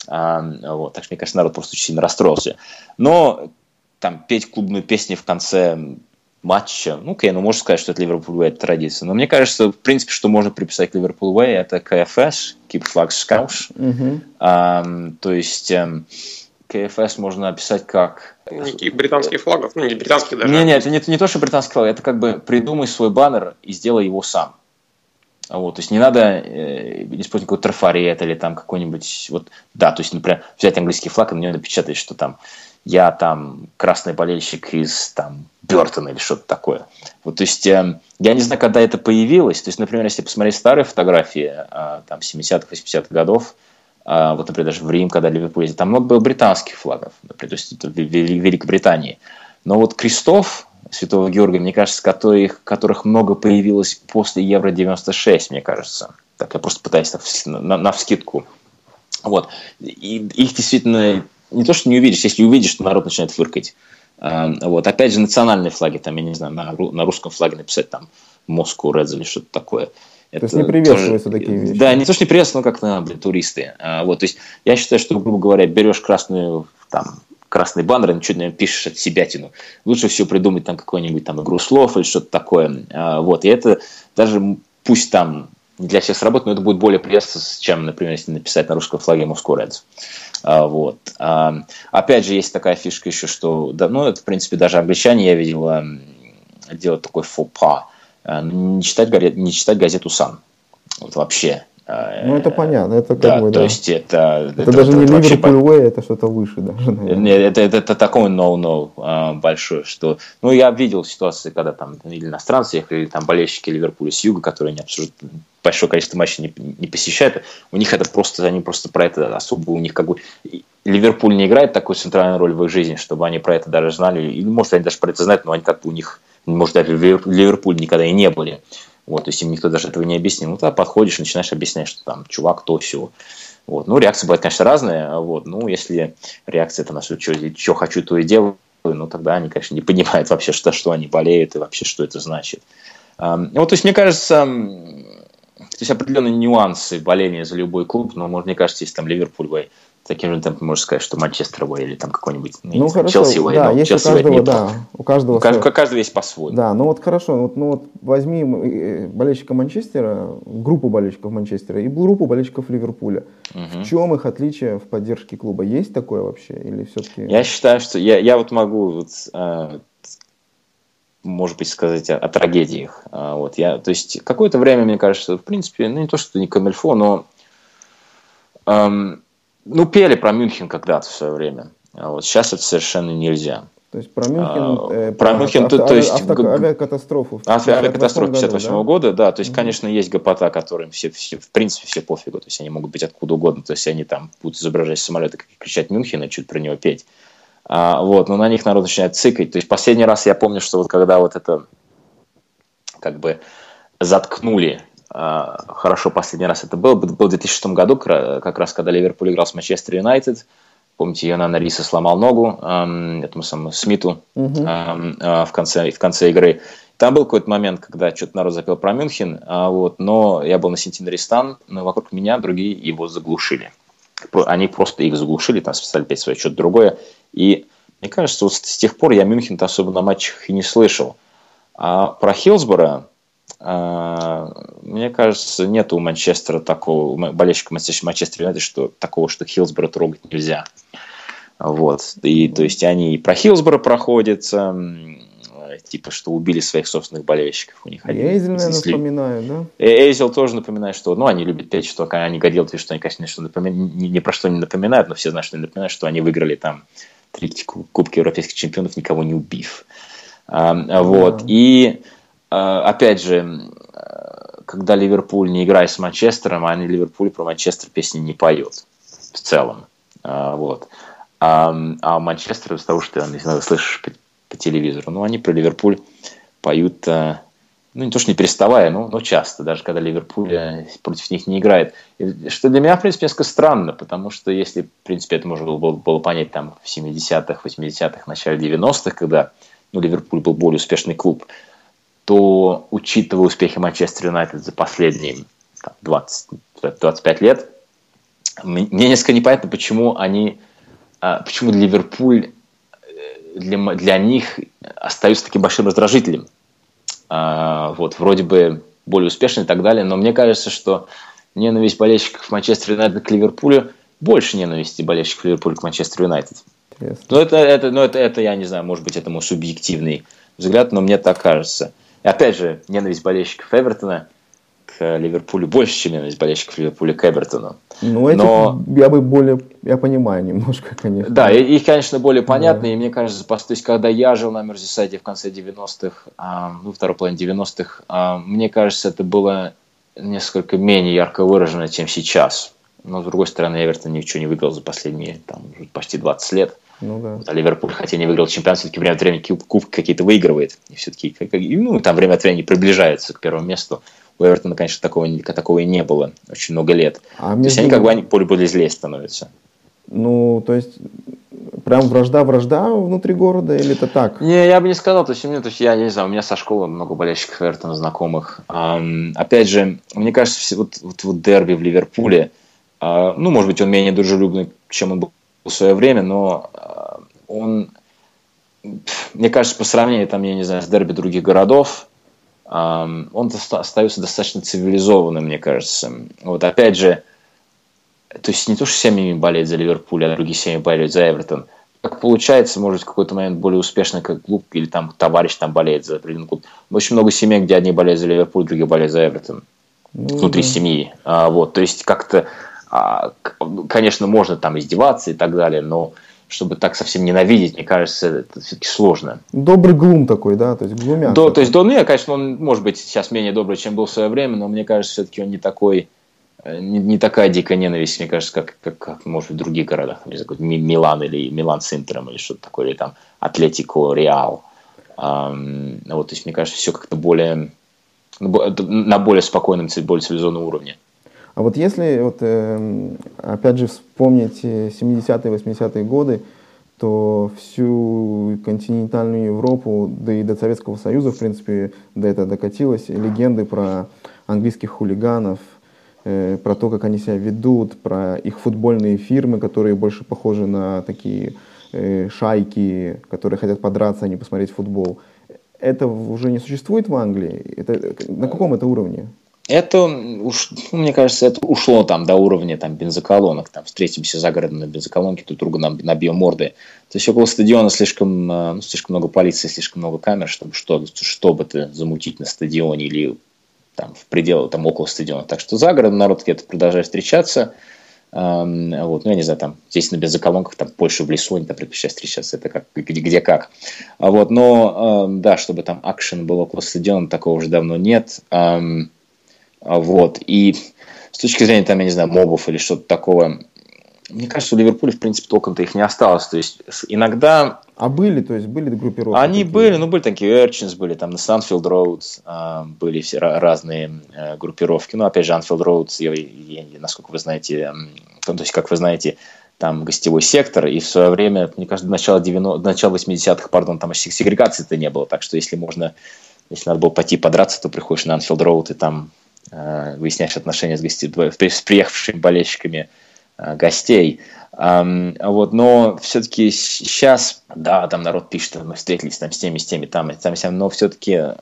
А, вот. Так что, мне кажется, народ просто очень сильно расстроился. Но там петь клубную песню в конце матча. Ну, окей, ну можно сказать, что это Ливерпуль Уэй, это традиция. Но мне кажется, в принципе, что можно приписать к Ливерпуль Уэй, это КФС, Keep Flags Scouts. Mm-hmm. Um, то есть эм, КФС можно описать как... Никаких британских флагов, ну не британских даже. Не, не, это не, не то, что британский флаг, это как бы придумай свой баннер и сделай его сам. Вот, то есть не надо э, использовать какой-то трафарет или там какой-нибудь, вот, да, то есть, например, взять английский флаг и на нем напечатать, что там я там красный болельщик из там Бертона или что-то такое. Вот, то есть э, я не знаю, когда это появилось. То есть, например, если посмотреть старые фотографии э, там 70-х, 80-х годов, э, вот, например, даже в Рим, когда Ливерпуль там много было британских флагов, например, то есть в Великобритании. Но вот крестов Святого Георгия, мне кажется, которых, которых много появилось после Евро 96, мне кажется. Так, я просто пытаюсь так, на, на вскидку. Вот. И их действительно не то, что не увидишь, если увидишь, то народ начинает фыркать. А, вот. Опять же, национальные флаги, там, я не знаю, на, на русском флаге написать там Москву, Рeds или что-то такое. Это то есть не приветствуются тоже, такие вещи. Да, не то, что не приветствуются, но как-то, блин, туристы. А, вот, то есть я считаю, что, грубо говоря, берешь красную, там, красный баннер и ничего не пишешь от себя тяну. Лучше всего придумать там какой-нибудь там игру слов или что-то такое. А, вот, и это даже пусть там для всех сработает, но это будет более приятно, чем, например, если написать на русском флаге Moscow Reds. А, вот. А, опять же, есть такая фишка еще, что, ну, это, в принципе, даже англичане, я видел, делать такой фопа, не читать, не читать газету «Сан». Вот вообще. Э, ну, это понятно. Это как да, бы, да. то есть это... Это, это даже это, не Ливерпуль Way, это что-то выше даже, Нет, это, это, это такой no-no а, большой, что... Ну, я видел ситуации, когда там или иностранцы ехали, или там болельщики Ливерпуля с юга, которые не обсуждают большое количество матчей не, не посещают, у них это просто, они просто про это особо, у них как бы Ливерпуль не играет такую центральную роль в их жизни, чтобы они про это даже знали, или может они даже про это знают, но они как бы у них, может даже Ливерпуль никогда и не были. Вот, то есть им никто даже этого не объяснил. Ну, тогда подходишь, начинаешь объяснять, что там чувак то все. Вот. Ну, реакция бывает, конечно, разная. Вот. Ну, если реакция это на что, что хочу, то и делаю, ну, тогда они, конечно, не понимают вообще, что, что они болеют и вообще, что это значит. Вот, то есть, мне кажется, то есть определенные нюансы боления за любой клуб, но, мне кажется, если там Ливерпуль, таким же темпом можешь сказать, что Манчестер Уэй или там какой-нибудь ну, ну хорошо, Челси Уэй. Да, есть Челси у каждого, да, у каждого. У каждого, каждого есть по-своему. Да, ну вот хорошо, вот, ну вот возьми э, болельщика Манчестера, группу болельщиков Манчестера и группу болельщиков Ливерпуля. Угу. В чем их отличие в поддержке клуба? Есть такое вообще или все-таки? Я считаю, что я, я вот могу вот, э, может быть, сказать о, о трагедиях. А, вот я, то есть какое-то время, мне кажется, в принципе, ну не то, что не камельфо, но эм, ну, пели про Мюнхен когда-то в свое время. А вот сейчас это совершенно нельзя. То есть про Мюнхен, а, э, про, Мюнхен, авто, то, есть авто, авиакатастрофу. Ави, авиакатастрофу 58 -го года, да, то есть, конечно, есть гопота, которым все, все, в принципе, все пофигу, то есть они могут быть откуда угодно, то есть они там будут изображать самолеты, кричать Мюнхен и чуть про него петь. А, вот, но на них народ начинает цикать. То есть последний раз я помню, что вот когда вот это как бы заткнули хорошо последний раз это было, был в 2006 году, как раз когда Ливерпуль играл с Манчестер Юнайтед, помните, Йонана Риса сломал ногу эм, этому самому Смиту угу. эм, э, в, конце, в конце игры. Там был какой-то момент, когда что-то народ запел про Мюнхен, а вот, но я был на Сентинаристан, но вокруг меня другие его заглушили. Они просто их заглушили, там списали петь свое что-то другое. И мне кажется, вот с тех пор я Мюнхен-то особо на матчах и не слышал. А про Хилсбора, а, мне кажется, нет у Манчестера такого, болельщика Манчестера Юнайтед, что такого, что Хилсбора трогать нельзя. Вот. И то есть они и про Хилсбора проходятся, типа, что убили своих собственных болельщиков. У них один, Эйзель, наверное, напоминаю, да? Эйзел тоже напоминает, что, ну, они любят петь, что они говорили, что они, конечно, что напоминают, ни, ни про что не напоминают, но все знают, что они напоминают, что они выиграли там три Кубки Европейских чемпионов, никого не убив. А, вот. И, а, опять же, когда Ливерпуль не играет с Манчестером, а Ливерпуль про Манчестер песни не поет в целом. А, вот. А, а Манчестер из того, что, не знаю, слышишь по телевизору. Но они про Ливерпуль поют, ну, не то, что не переставая, но, но часто, даже когда Ливерпуль э, против них не играет. Что для меня, в принципе, несколько странно, потому что если, в принципе, это можно было, было понять там в 70-х, 80-х, начале 90-х, когда ну, Ливерпуль был более успешный клуб, то, учитывая успехи Манчестер Юнайтед за последние там, 20, 25 лет, мне несколько непонятно, почему они, а, почему Ливерпуль для, для них остаются таким большим раздражителем. А, вот, вроде бы более успешный и так далее, но мне кажется, что ненависть болельщиков Манчестер Юнайтед к Ливерпулю больше ненависти болельщиков Ливерпуля к Манчестер Юнайтед. Но это, это, но это, это, я не знаю, может быть, это мой субъективный взгляд, но мне так кажется. И опять же, ненависть болельщиков Эвертона – к Ливерпулю больше, чем ненависть болельщиков Ливерпуля к Эвертону. Ну, этих Но... я бы более, я понимаю немножко, конечно. Да, их, конечно, более понятно, да. и мне кажется, то есть, когда я жил на Мерзисайде в конце 90-х, а, ну, второй половине 90-х, а, мне кажется, это было несколько менее ярко выражено, чем сейчас. Но, с другой стороны, Эвертон ничего не выиграл за последние там, почти 20 лет. Ну, да. А Ливерпуль, хотя не выиграл чемпионат, все-таки время от времени кубки какие-то выигрывает. И все-таки ну, там время от времени приближается к первому месту. У Эвертона, конечно, такого, такого и не было очень много лет. А то есть они как бы они поле более злее становятся. Ну, то есть, прям вражда-вражда внутри города или это так? Не, я бы не сказал. То есть, меня, то есть я не знаю, у меня со школы много болельщиков Эвертона знакомых. Um, опять же, мне кажется, вот, вот, вот дерби в Ливерпуле, uh, ну, может быть, он менее дружелюбный, чем он был в свое время, но он, мне кажется, по сравнению, там, я не знаю, с дерби других городов, он остается достаточно цивилизованным, мне кажется. Вот опять же, то есть не то, что семьями болеет за Ливерпуль, а другие семьи болеют за Эвертон. Как получается, может, в какой-то момент более успешно, как клуб, или там товарищ там болеет за определенный клуб. Очень много семей, где одни болеют за Ливерпуль, другие болеют за Эвертон. Ну, внутри семьи. А, вот, то есть как-то, а, конечно, можно там издеваться и так далее, но чтобы так совсем ненавидеть, мне кажется, это все-таки сложно. Добрый глум такой, да, то есть глумяк. Да, то есть, да, ну, я, конечно, он может быть сейчас менее добрый, чем был в свое время, но мне кажется, все-таки он не такой, э, не, не такая дикая ненависть, мне кажется, как, как, как может в других городах, не знаю, Милан или Милан с Интером или что-то такое, или там Атлетико, Реал. Um, вот, то есть, мне кажется, все как-то более на более спокойном, более цивилизованном уровне. А вот если, вот, э, опять же, вспомнить 70-е, 80-е годы, то всю континентальную Европу, да и до Советского Союза, в принципе, до этого докатилось, легенды про английских хулиганов, э, про то, как они себя ведут, про их футбольные фирмы, которые больше похожи на такие э, шайки, которые хотят подраться, а не посмотреть футбол. Это уже не существует в Англии? Это, на каком это уровне? Это, уж, ну, мне кажется, это ушло там до уровня там, бензоколонок. Там встретимся за городом на бензоколонке, тут друга набьем морды. То есть около стадиона слишком, э, ну, слишком много полиции, слишком много камер, чтобы что, чтобы ты замутить на стадионе или там, в пределах, там, около стадиона. Так что за городом народ где-то продолжает встречаться. Эм, вот, ну, я не знаю, там, здесь на бензоколонках, там, больше в лесу они там предпочитают встречаться, это как, где, где как. А вот, но, э, да, чтобы там акшен был около стадиона, такого уже давно нет. Эм, вот. И с точки зрения, там, я не знаю, мобов или что-то такого, мне кажется, у Ливерпуля, в принципе, толком-то их не осталось. То есть иногда... А были, то есть были группировки? Они такие? были, ну были такие Urchins, были там на Санфилд Роуд, были все разные э, группировки. Ну, опять же, Анфилд Роуд, насколько вы знаете, то есть, как вы знаете, там гостевой сектор, и в свое время, мне кажется, начало, 90, начало 80-х, пардон, там сегрегации-то не было, так что если можно, если надо было пойти подраться, то приходишь на Анфилд Роуд и там э, выясняешь отношения с, гости, с приехавшими болельщиками э, гостей. Вот, но все-таки сейчас, да, там народ пишет, мы встретились там с теми, с теми, там, там, там но все-таки э,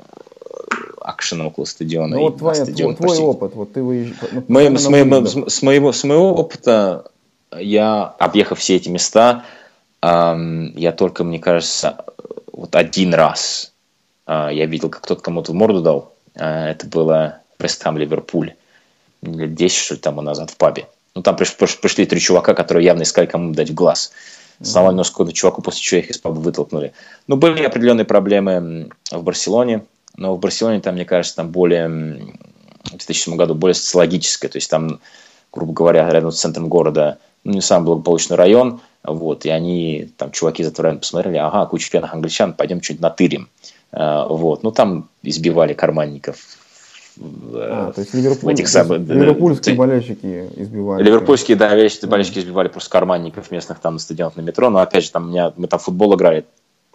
акшеном около стадиона. Ну, вот твой, стадион твой, твой опыт, вот ты выезжаешь. Ну, Мы, с, моего, с, моего, с моего опыта я, объехав все эти места, эм, я только, мне кажется, вот один раз э, я видел, как кто-то кому-то в морду дал. Э, это было Вестхам Ливерпуль. Лет 10, что ли, тому назад в пабе. Ну, там пришли, пришли три чувака, которые явно искали кому дать в глаз. Сломали нос какому-то чуваку, после чего их из паба вытолкнули. Ну, были определенные проблемы в Барселоне. Но в Барселоне там, мне кажется, там более в 2007 году более социологическое. То есть там, грубо говоря, рядом с центром города ну, не самый благополучный район, вот, и они, там, чуваки из этого района посмотрели, ага, куча пьяных англичан, пойдем что-нибудь натырим. А, вот, ну, там избивали карманников, а, то есть Ливерпуль, этих сам... ливерпульские да, болельщики избивали. Ливерпульские, да, болельщики, болельщики избивали просто карманников местных там на стадионах на метро. Но опять же, там меня, мы там футбол играли,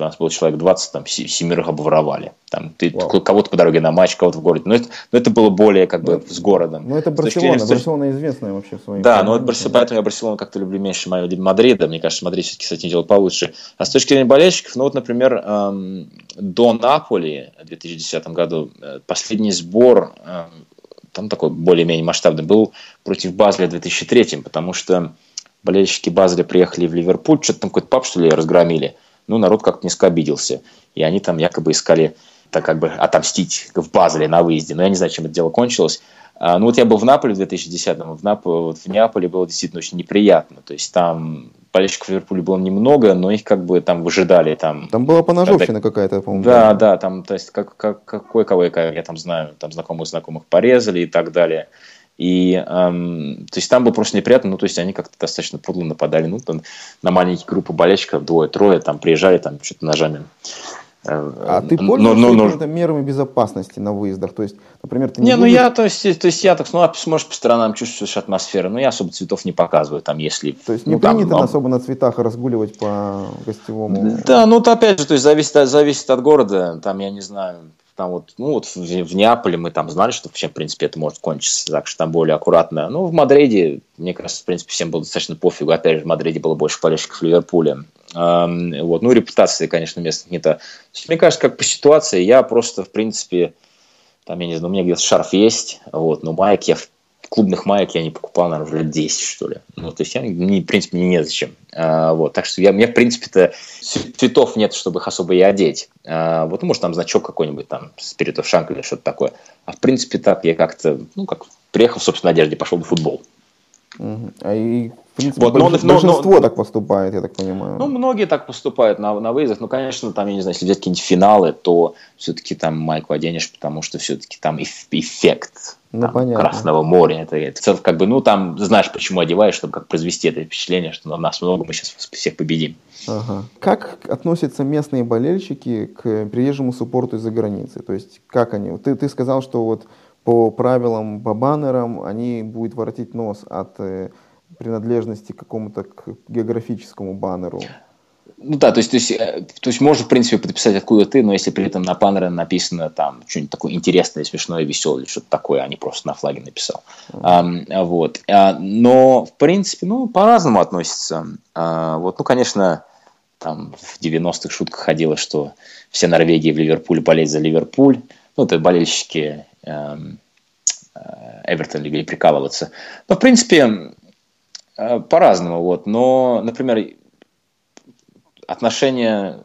у нас было человек 20, там семерых обворовали. Там ты Вау. кого-то по дороге на матч, кого-то в городе. Но это, но это было более как бы с городом. Ну это Барселона, точки, Барселона известная вообще в своем. Да, но вот Барселона, поэтому я Барселону как-то люблю меньше Мадрида. Мне кажется, Мадрид все-таки с этим делает получше. А с точки зрения болельщиков, ну вот, например, эм, до Наполи в 2010 году э, последний сбор, эм, там такой более-менее масштабный, был против Базеля в 2003, потому что болельщики Базеля приехали в Ливерпуль, что-то там какой-то паб, что ли, разгромили ну, народ как-то несколько обиделся. И они там якобы искали так как бы отомстить в Базеле на выезде. Но я не знаю, чем это дело кончилось. А, ну вот я был в Наполе в 2010-м, в, Нап... вот в Неаполе было действительно очень неприятно. То есть там болельщиков Ливерпуля было немного, но их как бы там выжидали. Там, там была поножовщина когда... какая-то, по-моему. Да, да, там, то есть как, как, какой кого я там знаю, там знакомых знакомых порезали и так далее. И, эм, то есть там было просто неприятно, ну, то есть они как-то достаточно подло нападали, ну, там, на маленькие группы болельщиков, двое-трое, там, приезжали, там, что-то ножами. Э, а ты пользуешься но, но, но... мерами безопасности на выездах? То есть, например, ты не, не ну я, то есть, то есть я так, ну, может, по сторонам чувствуешь атмосферу, но я особо цветов не показываю, там, если... То есть не ну, принято там, особо на цветах разгуливать по гостевому... Да, ну, то опять же, то есть зависит, зависит от города, там, я не знаю, там вот, ну вот в, в Неаполе мы там знали, что вообще, в принципе, это может кончиться, так что там более аккуратно. Ну, в Мадриде, мне кажется, в принципе, всем было достаточно пофигу. Опять же, в Мадриде было больше болельщиков Ливерпуля. Эм, вот. Ну, репутация, конечно, местных не то. Мне кажется, как по ситуации, я просто, в принципе, там, я не знаю, у меня где-то шарф есть, вот, но майк я, в клубных маек я не покупал, наверное, уже лет 10, что ли. Ну, то есть, я, мне, в принципе, мне незачем. А, вот, так что я, мне, в принципе-то, цветов нет, чтобы их особо и одеть. А, вот, ну, может, там значок какой-нибудь, там, Spirit of Shank или что-то такое. А в принципе, так я как-то, ну, как приехал в собственной одежде, пошел в футбол. А и, в принципе, вот, но, большинство но, но, так поступает, я так понимаю. Ну, многие так поступают на, на выездах. Ну, конечно, там, я не знаю, если взять какие-нибудь финалы, то все-таки там майку оденешь, потому что все-таки там эффект ну, там, Красного моря. Это, это как бы, ну, там знаешь, почему одеваешь, чтобы как произвести это впечатление, что нас много, мы сейчас всех победим. Ага. Как относятся местные болельщики к приезжему суппорту из-за границы? То есть, как они? Ты, ты сказал, что вот по правилам, по баннерам, они будут воротить нос от э, принадлежности к какому-то к географическому баннеру. Ну да, то есть, то есть, э, то есть можно, в принципе, подписать, откуда ты, но если при этом на баннере написано там что-нибудь такое интересное, смешное, веселое, что-то такое, а не просто на флаге написал. Mm-hmm. А, вот. А, но, в принципе, ну, по-разному относятся. А, вот, ну, конечно, там в 90-х шутка ходила, что все Норвегии в Ливерпуле болеют за Ливерпуль. Ну, это болельщики эм, э, Эвертон любили прикалываться. Но, в принципе, э, по-разному. Вот. Но, например, отношения,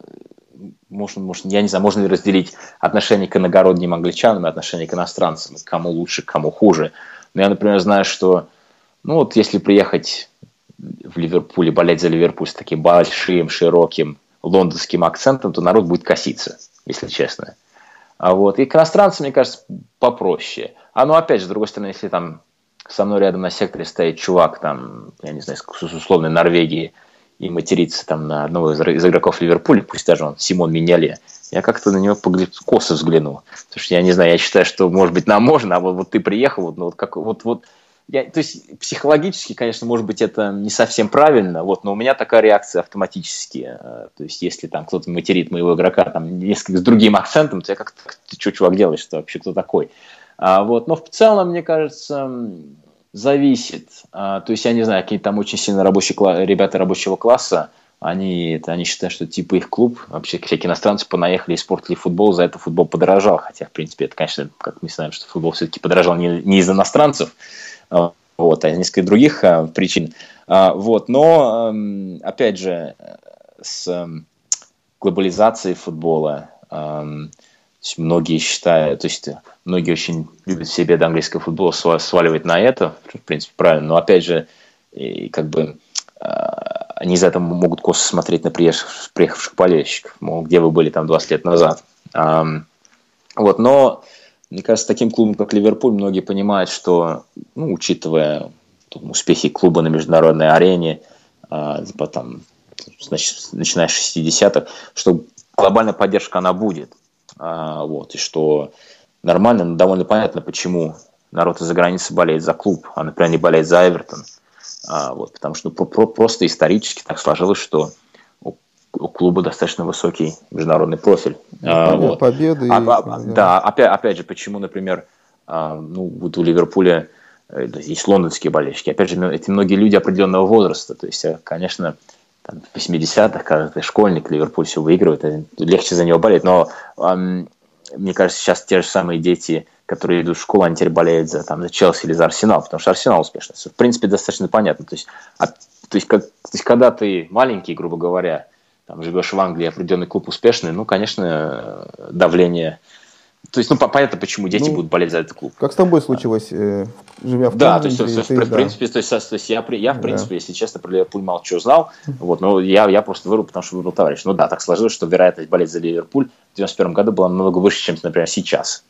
можно, можно, я не знаю, можно ли разделить отношение к иногородним англичанам и отношение к иностранцам, кому лучше, кому хуже. Но я, например, знаю, что, ну вот если приехать в Ливерпуль и болеть за Ливерпуль с таким большим, широким лондонским акцентом, то народ будет коситься, если честно. А вот. И к иностранцам, мне кажется, попроще. А ну, опять же, с другой стороны, если там со мной рядом на секторе стоит чувак, там, я не знаю, с условной Норвегии, и материться там на одного из, игроков Ливерпуля, пусть даже он Симон Миняле, я как-то на него косо взглянул. Потому что я не знаю, я считаю, что, может быть, нам можно, а вот, вот ты приехал, вот, ну, вот, как, вот, вот я, то есть психологически, конечно, может быть, это не совсем правильно, вот, но у меня такая реакция автоматически. Э, то есть, если там кто-то материт моего игрока там несколько с другим акцентом, то я как-то, ты что, чувак, делаешь, что вообще кто такой? А, вот, но в целом, мне кажется, зависит. А, то есть, я не знаю, какие там очень сильно рабочие ребята рабочего класса, они, это, они считают, что типа их клуб, вообще всякие иностранцы понаехали, испортили футбол, за это футбол подорожал. Хотя, в принципе, это, конечно, как мы знаем, что футбол все-таки подорожал не, не из иностранцев, вот, а из нескольких других а, причин. А, вот, но, а, опять же, с а, глобализацией футбола, а, многие считают, то есть многие очень любят все беды английского футбола сваливать на это, в принципе, правильно, но опять же, и как бы а, они из этого могут косо смотреть на приехавших, приехавших болельщиков, мол, где вы были там 20 лет назад. Вот, но, мне кажется, таким клубом, как Ливерпуль, многие понимают, что, ну, учитывая там, успехи клуба на международной арене, а, потом, значит, начиная с 60-х, что глобальная поддержка, она будет. А, вот, и что нормально, но довольно понятно, почему народ из-за границы болеет за клуб, а, например, не болеет за Эвертон. А, вот, потому что ну, про, просто исторически так сложилось, что у, клуба достаточно высокий международный профиль. А, вот. Победы. А, а, да, да опять, опять же, почему, например, а, ну, вот у Ливерпуля э, есть лондонские болельщики. Опять же, эти многие люди определенного возраста. То есть, э, конечно, там, в 80-х, когда ты школьник, Ливерпуль все выигрывает, э, легче за него болеть. Но мне кажется, сейчас те же самые дети которые идут в школу, они теперь болеют за, там, за Челси или за Арсенал, потому что Арсенал успешно. В принципе, достаточно понятно. То есть, а, то, есть, как, то есть, когда ты маленький, грубо говоря, там, живешь в Англии, определенный клуб успешный, ну, конечно, давление... То есть, ну, понятно, почему дети ну, будут болеть за этот клуб. Как с тобой случилось, э, живя в Да, то есть, то есть, ты, в, да. принципе, то есть, то есть я, я, в принципе, да. если честно, про Ливерпуль мало чего знал, вот, но я, я просто вырвал, потому что выбрал товарищ. Ну да, так сложилось, что вероятность болеть за Ливерпуль в 91 году была намного выше, чем, например, сейчас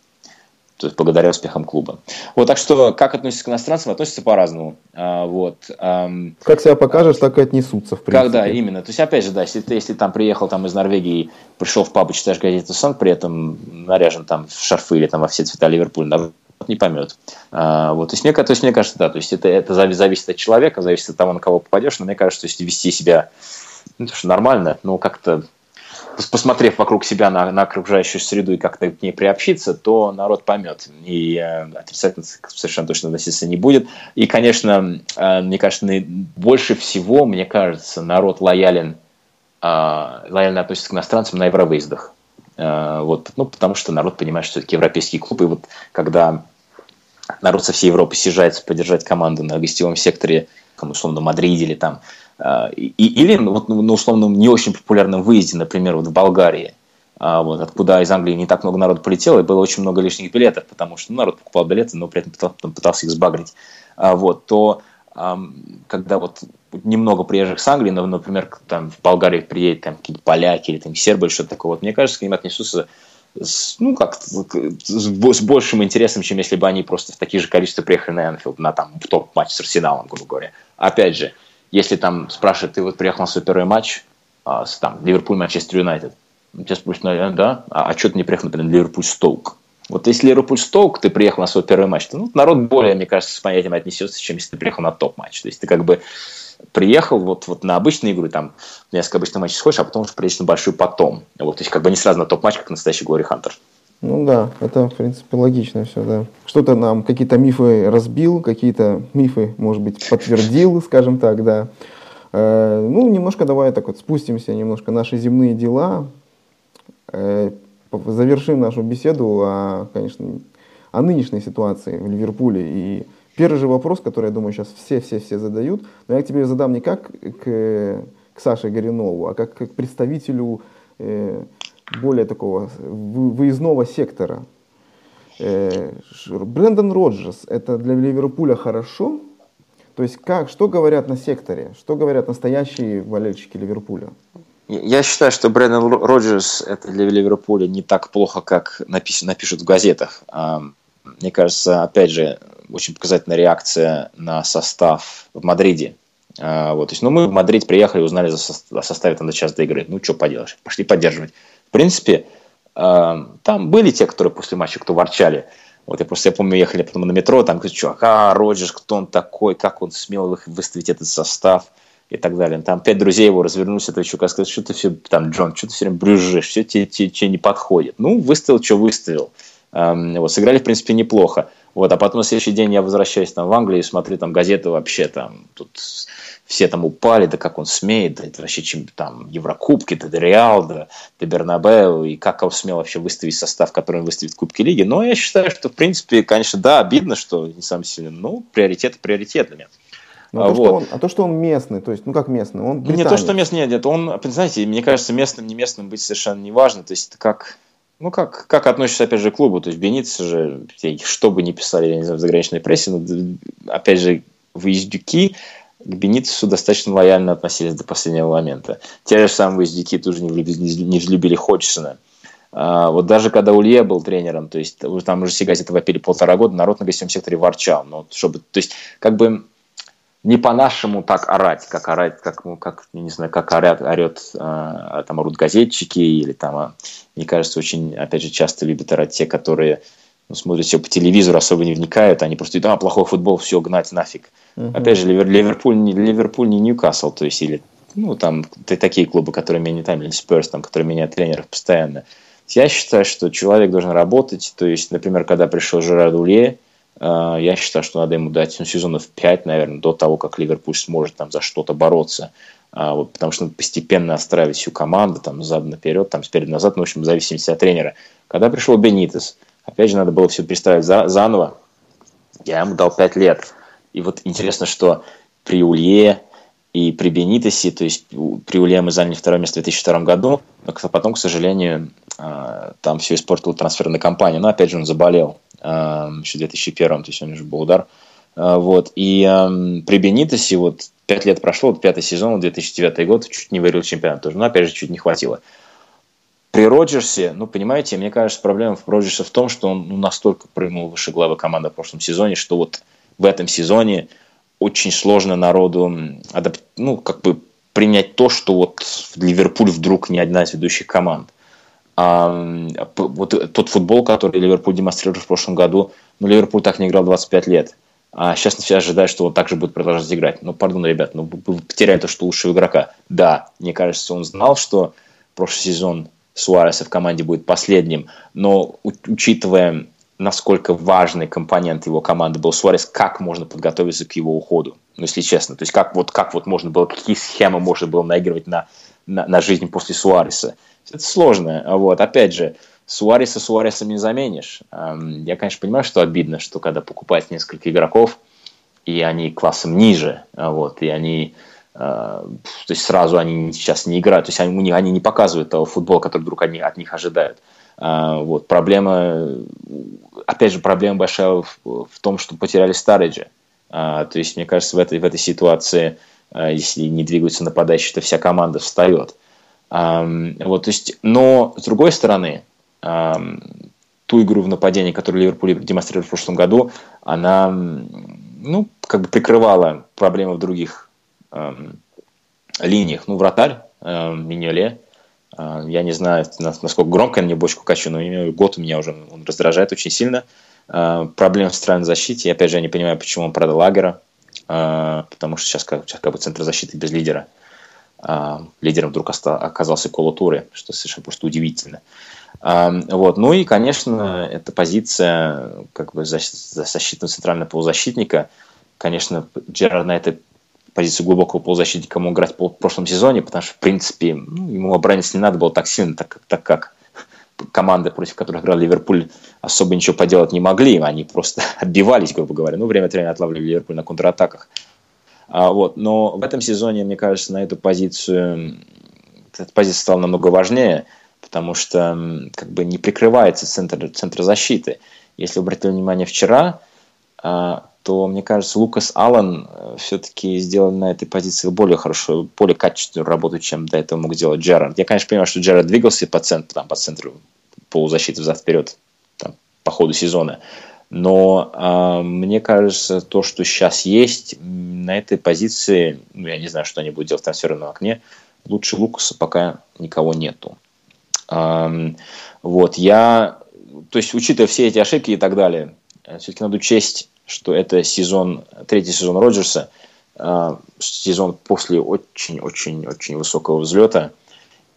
то есть благодаря успехам клуба. Вот так что, как относятся к иностранцам, относятся по-разному. А, вот. Как себя покажешь, так и отнесутся, в принципе. Когда именно. То есть, опять же, да, если ты если там приехал там, из Норвегии, пришел в паб и читаешь газету «Сон», при этом наряжен там в шарфы или там во все цвета Ливерпуля, да, не поймет. А, вот, то, есть, мне, то есть, мне кажется, да, то есть это, это зависит от человека, зависит от того, на кого попадешь, но мне кажется, то есть вести себя ну, что нормально, но как-то посмотрев вокруг себя на, на окружающую среду и как-то к ней приобщиться, то народ поймет. И э, отрицательно совершенно точно относиться не будет. И, конечно, э, мне кажется, больше всего, мне кажется, народ лоялен, э, лояльно относится к иностранцам на евровыездах. Э, вот, ну, потому что народ понимает, что все-таки европейский клуб, и вот когда народ со всей Европы съезжается поддержать команду на гостевом секторе, условно, Мадриде или там и, или ну, вот, на условном не очень популярном выезде, например, вот в Болгарии, а, вот, откуда из Англии не так много народу полетело, и было очень много лишних билетов, потому что ну, народ покупал билеты, но при этом пытался, пытался их сбагрить, а, вот, то когда вот немного приезжих с Англии, например, там в Болгарию приедет там какие-то поляки или там сербы или что-то такое, вот, мне кажется, к ним отнесутся с, ну, как с, большим интересом, чем если бы они просто в такие же количества приехали на Энфилд, на там в топ-матч с Арсеналом, грубо говоря. Опять же, если там спрашивают, ты вот приехал на свой первый матч, а, с, там, Ливерпуль, Манчестер Юнайтед, тебя спросят, ну, да, а, а что ты не приехал, например, Ливерпуль, Стоук? Вот если Ливерпуль Стоук, ты приехал на свой первый матч, то ну, народ более, мне кажется, с понятием отнесется, чем если ты приехал на топ-матч. То есть ты как бы приехал вот, вот на обычные игры, там несколько обычных матчей сходишь, а потом уже приедешь на большой потом. Вот, то есть как бы не сразу на топ-матч, как настоящий Глори Хантер. Ну да, это, в принципе, логично все, да. Что-то нам, какие-то мифы разбил, какие-то мифы, может быть, подтвердил, скажем так, да. Э, ну, немножко давай так вот спустимся, немножко наши земные дела. Э, завершим нашу беседу о, конечно, о нынешней ситуации в Ливерпуле. И первый же вопрос, который, я думаю, сейчас все-все-все задают, но я к тебе задам не как к, к Саше Горюнову, а как к представителю э, более такого выездного сектора. Э, Брэндон Роджерс, это для Ливерпуля хорошо? То есть как, что говорят на секторе, что говорят настоящие болельщики Ливерпуля? Я считаю, что Брэндон Роджерс это для Ливерпуля не так плохо, как напис, напишут в газетах. А, мне кажется, опять же, очень показательная реакция на состав в Мадриде. А, вот, то есть, ну, мы в Мадрид приехали, узнали о составе там до часа до игры. Ну, что поделаешь, пошли поддерживать. В принципе, а, там были те, которые после матча кто ворчали, Вот я просто, я помню, ехали потом на метро, там говорит, чувак, а, Роджерс, кто он такой, как он смел выставить этот состав и так далее. Там пять друзей его развернулись, этого чувака сказали, что ты все, там, Джон, что ты все время брюзжишь, все тебе, тебе, тебе не подходит. Ну, выставил, что выставил. Эм, вот, сыграли, в принципе, неплохо. Вот, а потом на следующий день я возвращаюсь там в Англию и смотрю там газеты вообще там, тут все там упали, да как он смеет, да это вообще чем, там Еврокубки, да, да Реал, да, да Бернабеу, и как он смел вообще выставить состав, который он выставит в Кубке Лиги. Но я считаю, что в принципе, конечно, да, обидно, что не сам сильный, но приоритет приоритетами. Ну, а, то, вот. что он, а то, что он местный, то есть, ну как местный, он британец. Не то, что местный, нет, нет, он, знаете, мне кажется, местным, не местным быть совершенно не важно, то есть это как, ну, как, как относишься, опять же, к клубу. То есть, Бениц же, что бы ни писали, я не знаю, в заграничной прессе, но, опять же, выездюки к Беницесу достаточно лояльно относились до последнего момента. Те же самые выездюки тоже не, влюбили, не взлюбили Ходжсона. А, вот даже когда Улье был тренером, то есть там уже Сигать это вопили полтора года, народ на гостевом секторе ворчал. Но чтобы, то есть, как бы не по-нашему так орать, как орать, как, ну, как не знаю, как орят, орет, э, там орут газетчики, или там, а, мне кажется, очень, опять же, часто любят орать те, которые ну, смотрят все по телевизору, особо не вникают, они просто говорят, а, плохой футбол, все, гнать нафиг. Uh-huh. Опять же, Ливерпуль, не, Ливерпуль не Ньюкасл, то есть, или, ну, там, такие клубы, которые меняют, там, или Спирс, там, которые меняют тренеров постоянно. Я считаю, что человек должен работать, то есть, например, когда пришел Жерар Улье, а, я считаю, что надо ему дать ну, сезонов 5, наверное, до того, как Ливерпуль сможет там за что-то бороться. А, вот, потому что надо постепенно отстраивать всю команду, там, зад наперед, там, спереди назад, ну, в общем, в зависимости от тренера. Когда пришел Бенитес, опять же, надо было все переставить за, заново. Я ему дал 5 лет. И вот интересно, что при Улье и при Бенитесе, то есть при Улье мы заняли второе место в 2002 году, но потом, к сожалению, а, там все испортила трансферная кампания. Но опять же он заболел еще в 2001, то есть он уже был удар. А, вот. И эм, при Бенитосе вот пять лет прошло, вот пятый сезон, 2009 год, чуть не выиграл чемпионат тоже, но опять же чуть не хватило. При Роджерсе, ну, понимаете, мне кажется, проблема в Роджерсе в том, что он ну, настолько прыгнул выше главы команды в прошлом сезоне, что вот в этом сезоне очень сложно народу адап... ну, как бы принять то, что вот Ливерпуль вдруг не одна из ведущих команд. Вот тот футбол, который Ливерпуль демонстрировал в прошлом году, ну, Ливерпуль так не играл 25 лет. А сейчас все ожидают, что он также будет продолжать играть. Ну, пардон, ребят, ну, потеряли то, что лучшего игрока. Да, мне кажется, он знал, что прошлый сезон Суареса в команде будет последним, но учитывая, насколько важный компонент его команды был Суарес, как можно подготовиться к его уходу, ну, если честно. То есть, как вот, как вот можно было, какие схемы можно было наигрывать на, на, на жизнь после Суареса. Это сложно. Вот. Опять же, Суареса Суаресом не заменишь. Я, конечно, понимаю, что обидно, что когда покупать несколько игроков, и они классом ниже, вот, и они а, то есть сразу они сейчас не играют, то есть они, они не показывают того футбола, который вдруг они от них ожидают. А, вот, проблема, опять же, проблема большая в, в том, что потеряли Стариджа. А, то есть, мне кажется, в этой, в этой ситуации, если не двигаются нападающие, то вся команда встает. Вот, то есть, но с другой стороны, ту игру в нападении, которую Ливерпуль демонстрировал в прошлом году, она ну, как бы прикрывала проблемы в других линиях. Ну, вратарь, Миньоле, э, я не знаю, насколько громко я мне бочку качу, но год у меня уже он раздражает очень сильно. Э, проблемы в центральной защите. И опять же, я не понимаю, почему он продал Лагера, э, потому что сейчас как, сейчас как бы центр защиты без лидера. А, лидером вдруг оказался Колотуры, что совершенно просто удивительно. А, вот. Ну и, конечно, эта позиция как бы защитного центрального полузащитника. Конечно, Джерард на этой позиции глубокого полузащитника мог играть в прошлом сезоне, потому что, в принципе, ну, ему оборониться не надо было так сильно, так, так как команды, против которых играл Ливерпуль, особо ничего поделать не могли. Они просто отбивались, грубо говоря. Ну, время от времени отлавливали Ливерпуль на контратаках. А, вот. Но в этом сезоне, мне кажется, на эту позицию, эта позиция стала намного важнее, потому что как бы не прикрывается центр, центр защиты. Если обратили внимание вчера, то, мне кажется, Лукас Аллен э, все-таки сделал на этой позиции более хорошо, более качественную работу, чем до этого мог сделать Джерард. Я, конечно, понимаю, что Джерард двигался по центру, там, по центру полузащиты взад-вперед там, по ходу сезона. Но э, мне кажется, то, что сейчас есть на этой позиции, ну, я не знаю, что они будут делать в трансферном окне, лучше Лукаса пока никого нету. Э, вот, я то есть, учитывая все эти ошибки и так далее, все-таки надо учесть, что это сезон, третий сезон Роджерса, э, сезон после очень-очень-очень высокого взлета.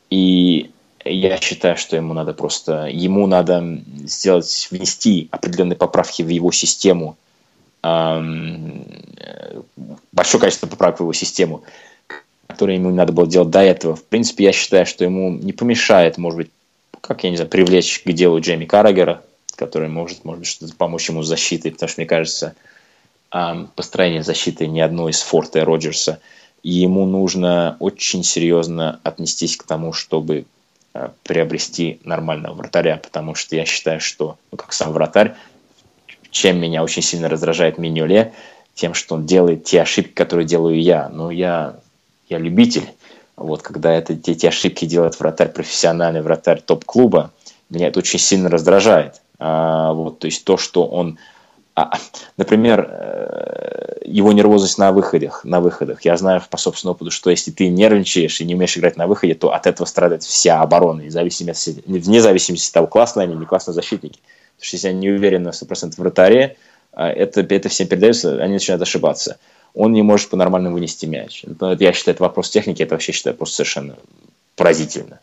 И я считаю, что ему надо просто, ему надо сделать, внести определенные поправки в его систему, эм, большое количество поправок в его систему, которые ему надо было делать до этого. В принципе, я считаю, что ему не помешает, может быть, как, я не знаю, привлечь к делу Джейми Каррагера, который может, может быть, что-то помочь ему с защитой, потому что, мне кажется, построение защиты ни одной из Форта и Роджерса, и ему нужно очень серьезно отнестись к тому, чтобы а, приобрести нормального вратаря, потому что я считаю, что, ну, как сам вратарь, чем меня очень сильно раздражает Миньоле, тем, что он делает те ошибки, которые делаю я. Но я, я любитель, вот, когда это, эти ошибки делает вратарь профессиональный, вратарь топ-клуба, меня это очень сильно раздражает. А, вот, то есть то, что он, а, например, э, его нервозность на выходах, на выходах. Я знаю по собственному опыту, что если ты нервничаешь и не умеешь играть на выходе, то от этого страдает вся оборона, зависимости, вне зависимости от того, классные они не классные защитники. Потому что если они не уверены на 100% в вратаре, а, это, это всем передается, они начинают ошибаться он не может по-нормальному вынести мяч. Это, я считаю, это вопрос техники, это вообще считаю просто совершенно поразительно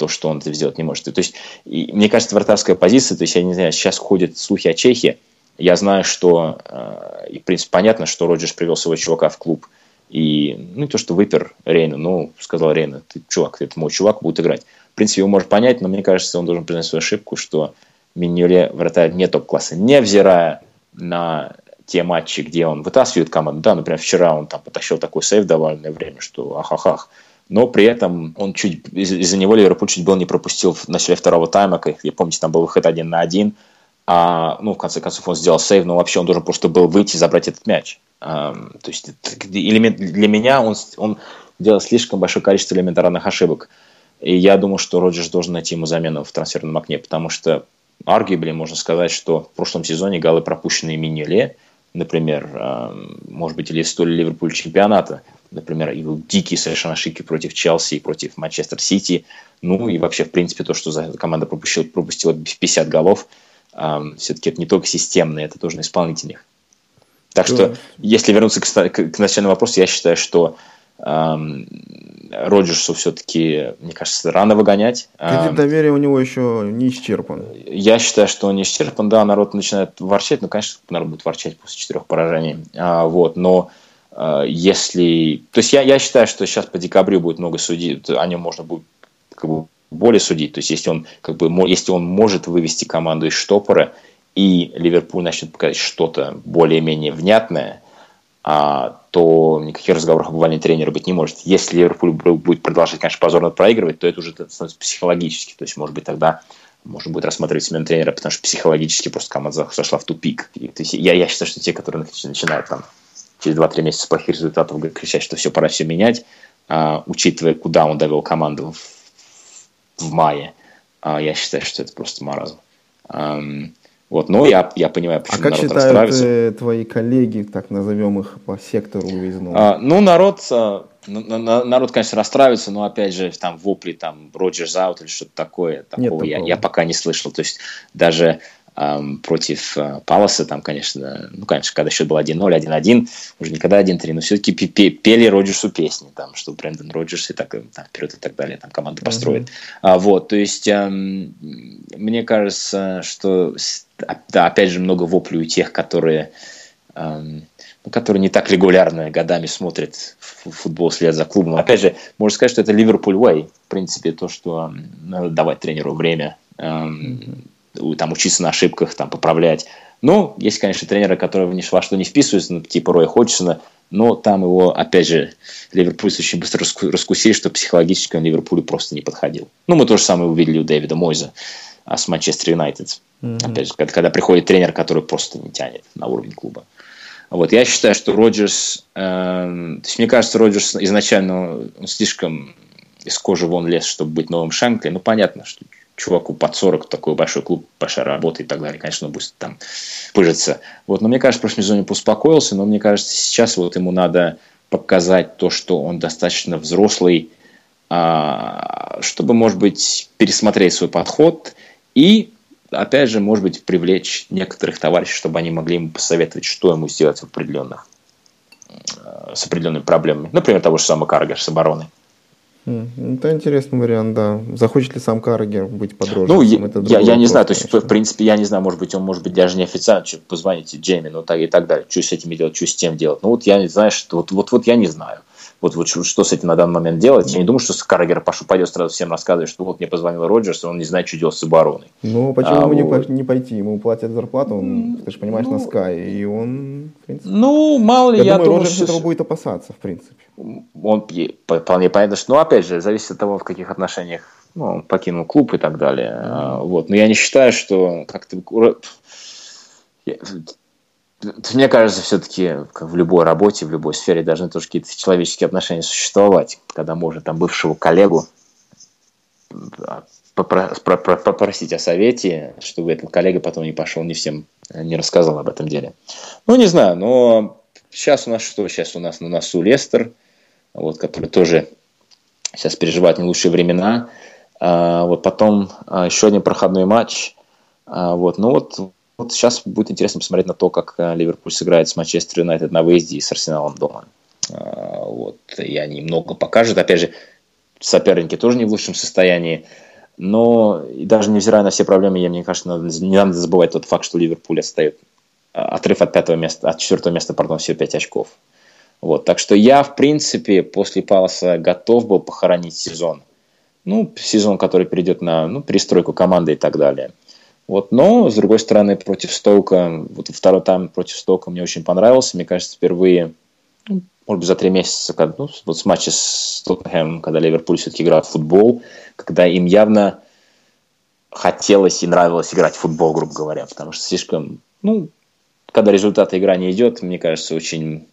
то, что он это сделать не может. То есть, и, мне кажется, вратарская позиция, то есть, я не знаю, сейчас ходят слухи о Чехии, я знаю, что, э, и, в принципе, понятно, что Роджерс привел своего чувака в клуб, и, ну, не то, что выпер Рейна, ну, сказал Рейна, ты чувак, это мой чувак, будет играть. В принципе, его можно понять, но мне кажется, он должен признать свою ошибку, что Миньоле вратарь не топ-класса, невзирая на те матчи, где он вытаскивает команду. Да, например, вчера он там потащил такой сейв довольное время, что ах-ах-ах. Но при этом он чуть, из-за него Ливерпуль чуть было не пропустил в начале второго тайма, как, я помните, там был выход один на один, а, ну, в конце концов, он сделал сейв, но вообще он должен просто был выйти и забрать этот мяч. А, то есть элемент, для меня он, он делал слишком большое количество элементарных ошибок. И я думаю, что Роджерс должен найти ему замену в трансферном окне, потому что аргибли можно сказать, что в прошлом сезоне голы пропущенные Миньоле – например, может быть, или история Ливерпуль чемпионата, например, его дикие совершенно ошибки против Челси и против Манчестер Сити, ну и вообще, в принципе, то, что команда пропустила, пропустила 50 голов, все-таки это не только системные, это тоже на исполнительных. Так что, если вернуться к, к, к начальному вопросу, я считаю, что Роджерсу все-таки, мне кажется, рано выгонять. Кредит доверия у него еще не исчерпан. Я считаю, что он не исчерпан. Да, народ начинает ворчать. Ну, конечно, народ будет ворчать после четырех поражений. А, вот, но а, если... То есть я, я считаю, что сейчас по декабрю будет много судей, о нем можно будет как бы, более судить. То есть если он, как бы, если он может вывести команду из штопора, и Ливерпуль начнет показать что-то более-менее внятное – то никаких разговоров об увольнении тренера быть не может. Если Ливерпуль будет продолжать, конечно, позорно проигрывать, то это уже становится психологически. То есть, может быть, тогда можно будет рассматривать смену тренера, потому что психологически просто команда сошла в тупик. И, то есть, я, я считаю, что те, которые начинают там через 2-3 месяца плохих результатов кричать, что все, пора все менять, а, учитывая, куда он довел команду в, в мае, а, я считаю, что это просто маразм. Вот, но я, я понимаю, почему а как народ считают э, твои коллеги, так назовем их по сектору выездному? А, ну, народ, а, народ, конечно, расстраивается, но опять же, там вопли, там, Роджерс аут или что-то такое, такого Нет я, я пока не слышал. То есть даже против э, Паласа, там, конечно, ну, конечно, когда счет был 1-0, 1-1, уже никогда 1-3, но все-таки пели Роджерсу песни, там, что Брэндон Роджерс и так, там, вперед и так далее, там, команду построит. Mm-hmm. А, вот, то есть, эм, мне кажется, что, да, опять же, много воплей у тех, которые, эм, ну, которые не так регулярно годами смотрят футбол след за клубом. Опять же, можно сказать, что это Ливерпуль Way, в принципе, то, что надо давать тренеру время, там учиться на ошибках, там поправлять. Но есть, конечно, тренеры, которые ни во что не вписываются, ну, типа Роя Ходжсона, но там его, опять же, Ливерпуль очень быстро раскусили, что психологически он Ливерпулю просто не подходил. Ну, мы то же самое увидели у Дэвида Мойза а с Манчестер Юнайтед. Mm-hmm. Опять же, когда, когда приходит тренер, который просто не тянет на уровень клуба. Вот, я считаю, что Роджерс, э, то есть мне кажется, Роджерс изначально он слишком из кожи вон лез, чтобы быть новым Шенкли. Ну, понятно, что чуваку под 40, такой большой клуб, большая работа и так далее. Конечно, он будет там пыжиться. Вот, но мне кажется, прошлом сезоне успокоился, но мне кажется, сейчас вот ему надо показать то, что он достаточно взрослый, а, чтобы, может быть, пересмотреть свой подход и опять же, может быть, привлечь некоторых товарищей, чтобы они могли ему посоветовать, что ему сделать в определенных, э, с определенными проблемами. Например, того же самого Каргер с обороной. Это интересный вариант, да. Захочет ли сам Каргер быть подростком? Ну, я, я не знаю, то есть, конечно. в принципе, я не знаю, может быть, он может быть даже не официально, позвоните Джейми, ну так и так далее, что с этим делать, что с тем делать. Ну вот я не знаю, что вот, вот, вот я не знаю вот, вот что с этим на данный момент делать. Я не думаю, что Каррагер пойдет сразу всем рассказывать, что вот мне позвонил Роджерс, и он не знает, что делать с обороной. Ну, почему а, ему вот. не, пойти? Ему платят зарплату, он, ты же понимаешь, ну, на Sky, и он, в принципе... Ну, мало ли, я, я думаю, думаю Роджерс что... этого будет опасаться, в принципе. Он вполне понятно, что, ну, опять же, зависит от того, в каких отношениях ну, он покинул клуб и так далее. Mm-hmm. Вот. Но я не считаю, что как-то мне кажется, все-таки в любой работе, в любой сфере должны тоже какие-то человеческие отношения существовать, когда можно там бывшего коллегу попросить о совете, чтобы этот коллега потом не пошел, не всем не рассказал об этом деле. Ну, не знаю, но сейчас у нас что? Сейчас у нас на носу Лестер, вот, который тоже сейчас переживает не лучшие времена. А, вот потом а, еще один проходной матч. А, вот, ну вот вот сейчас будет интересно посмотреть на то, как э, Ливерпуль сыграет с Манчестер Юнайтед на выезде и с Арсеналом дома. А, вот. И они много покажут. Опять же, соперники тоже не в лучшем состоянии. Но и даже невзирая на все проблемы, я, мне кажется, надо, не надо забывать тот факт, что Ливерпуль отстает. А, отрыв от пятого места, от четвертого места, пардон, всего пять очков. Вот, так что я, в принципе, после Паласа готов был похоронить сезон. Ну, сезон, который перейдет на ну, перестройку команды и так далее. Вот, но, с другой стороны, против Стоука, вот второй тайм против Стоука мне очень понравился. Мне кажется, впервые, может быть, за три месяца, когда, ну, вот с матча с Тоттенхэмом, когда Ливерпуль все-таки играет в футбол, когда им явно хотелось и нравилось играть в футбол, грубо говоря, потому что слишком, ну, когда результаты игра не идет, мне кажется, очень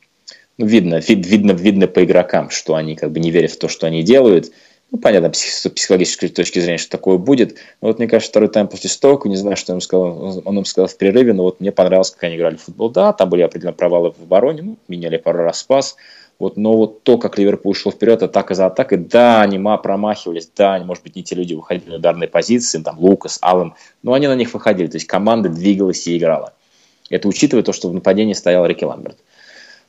ну, видно, вид, видно, видно по игрокам, что они как бы не верят в то, что они делают – ну, понятно, с психологической точки зрения, что такое будет. Но вот мне кажется, второй тайм после Стоука, не знаю, что он сказал, он им сказал в перерыве, но вот мне понравилось, как они играли в футбол. Да, там были определенные провалы в обороне, ну, меняли пару раз спас. Вот, но вот то, как Ливерпуль шел вперед, атака за атакой, да, они промахивались, да, они, может быть, не те люди выходили на ударные позиции, там, Лукас, Аллен, но они на них выходили, то есть команда двигалась и играла. Это учитывая то, что в нападении стоял Рики Ламберт.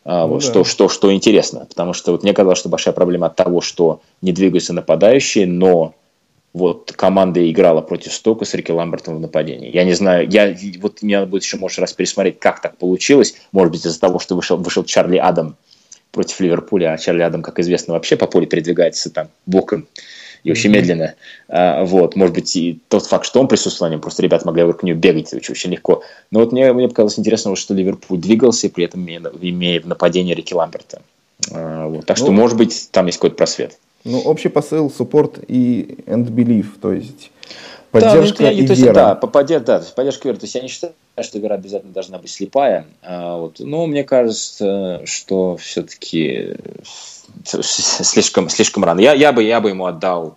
Ну, вот, да. что, что, что интересно, потому что вот мне казалось, что большая проблема от того, что не двигаются нападающие, но вот команда играла против Стока с Рики Ламбертом в нападении. Я не знаю, я, вот мне надо будет еще, может, раз пересмотреть, как так получилось. Может быть, из-за того, что вышел, вышел Чарли Адам против Ливерпуля, а Чарли Адам, как известно, вообще по полю передвигается там боком и очень медленно. А, вот, может быть, и тот факт, что он присутствовал, они просто ребята могли вокруг него бегать очень, очень легко. Но вот мне, мне показалось интересно, что Ливерпуль двигался, при этом имея, в нападении Рики Ламберта. А, вот, так что, ну, может быть, там есть какой-то просвет. Ну, общий посыл, суппорт и and belief, то есть поддержка да, ну, и то есть, вера. Да, поддержка, да, то есть поддержка веры. То есть я не считаю, что вера обязательно должна быть слепая. А, вот, но мне кажется, что все-таки слишком, слишком рано. Я, я, бы, я бы ему отдал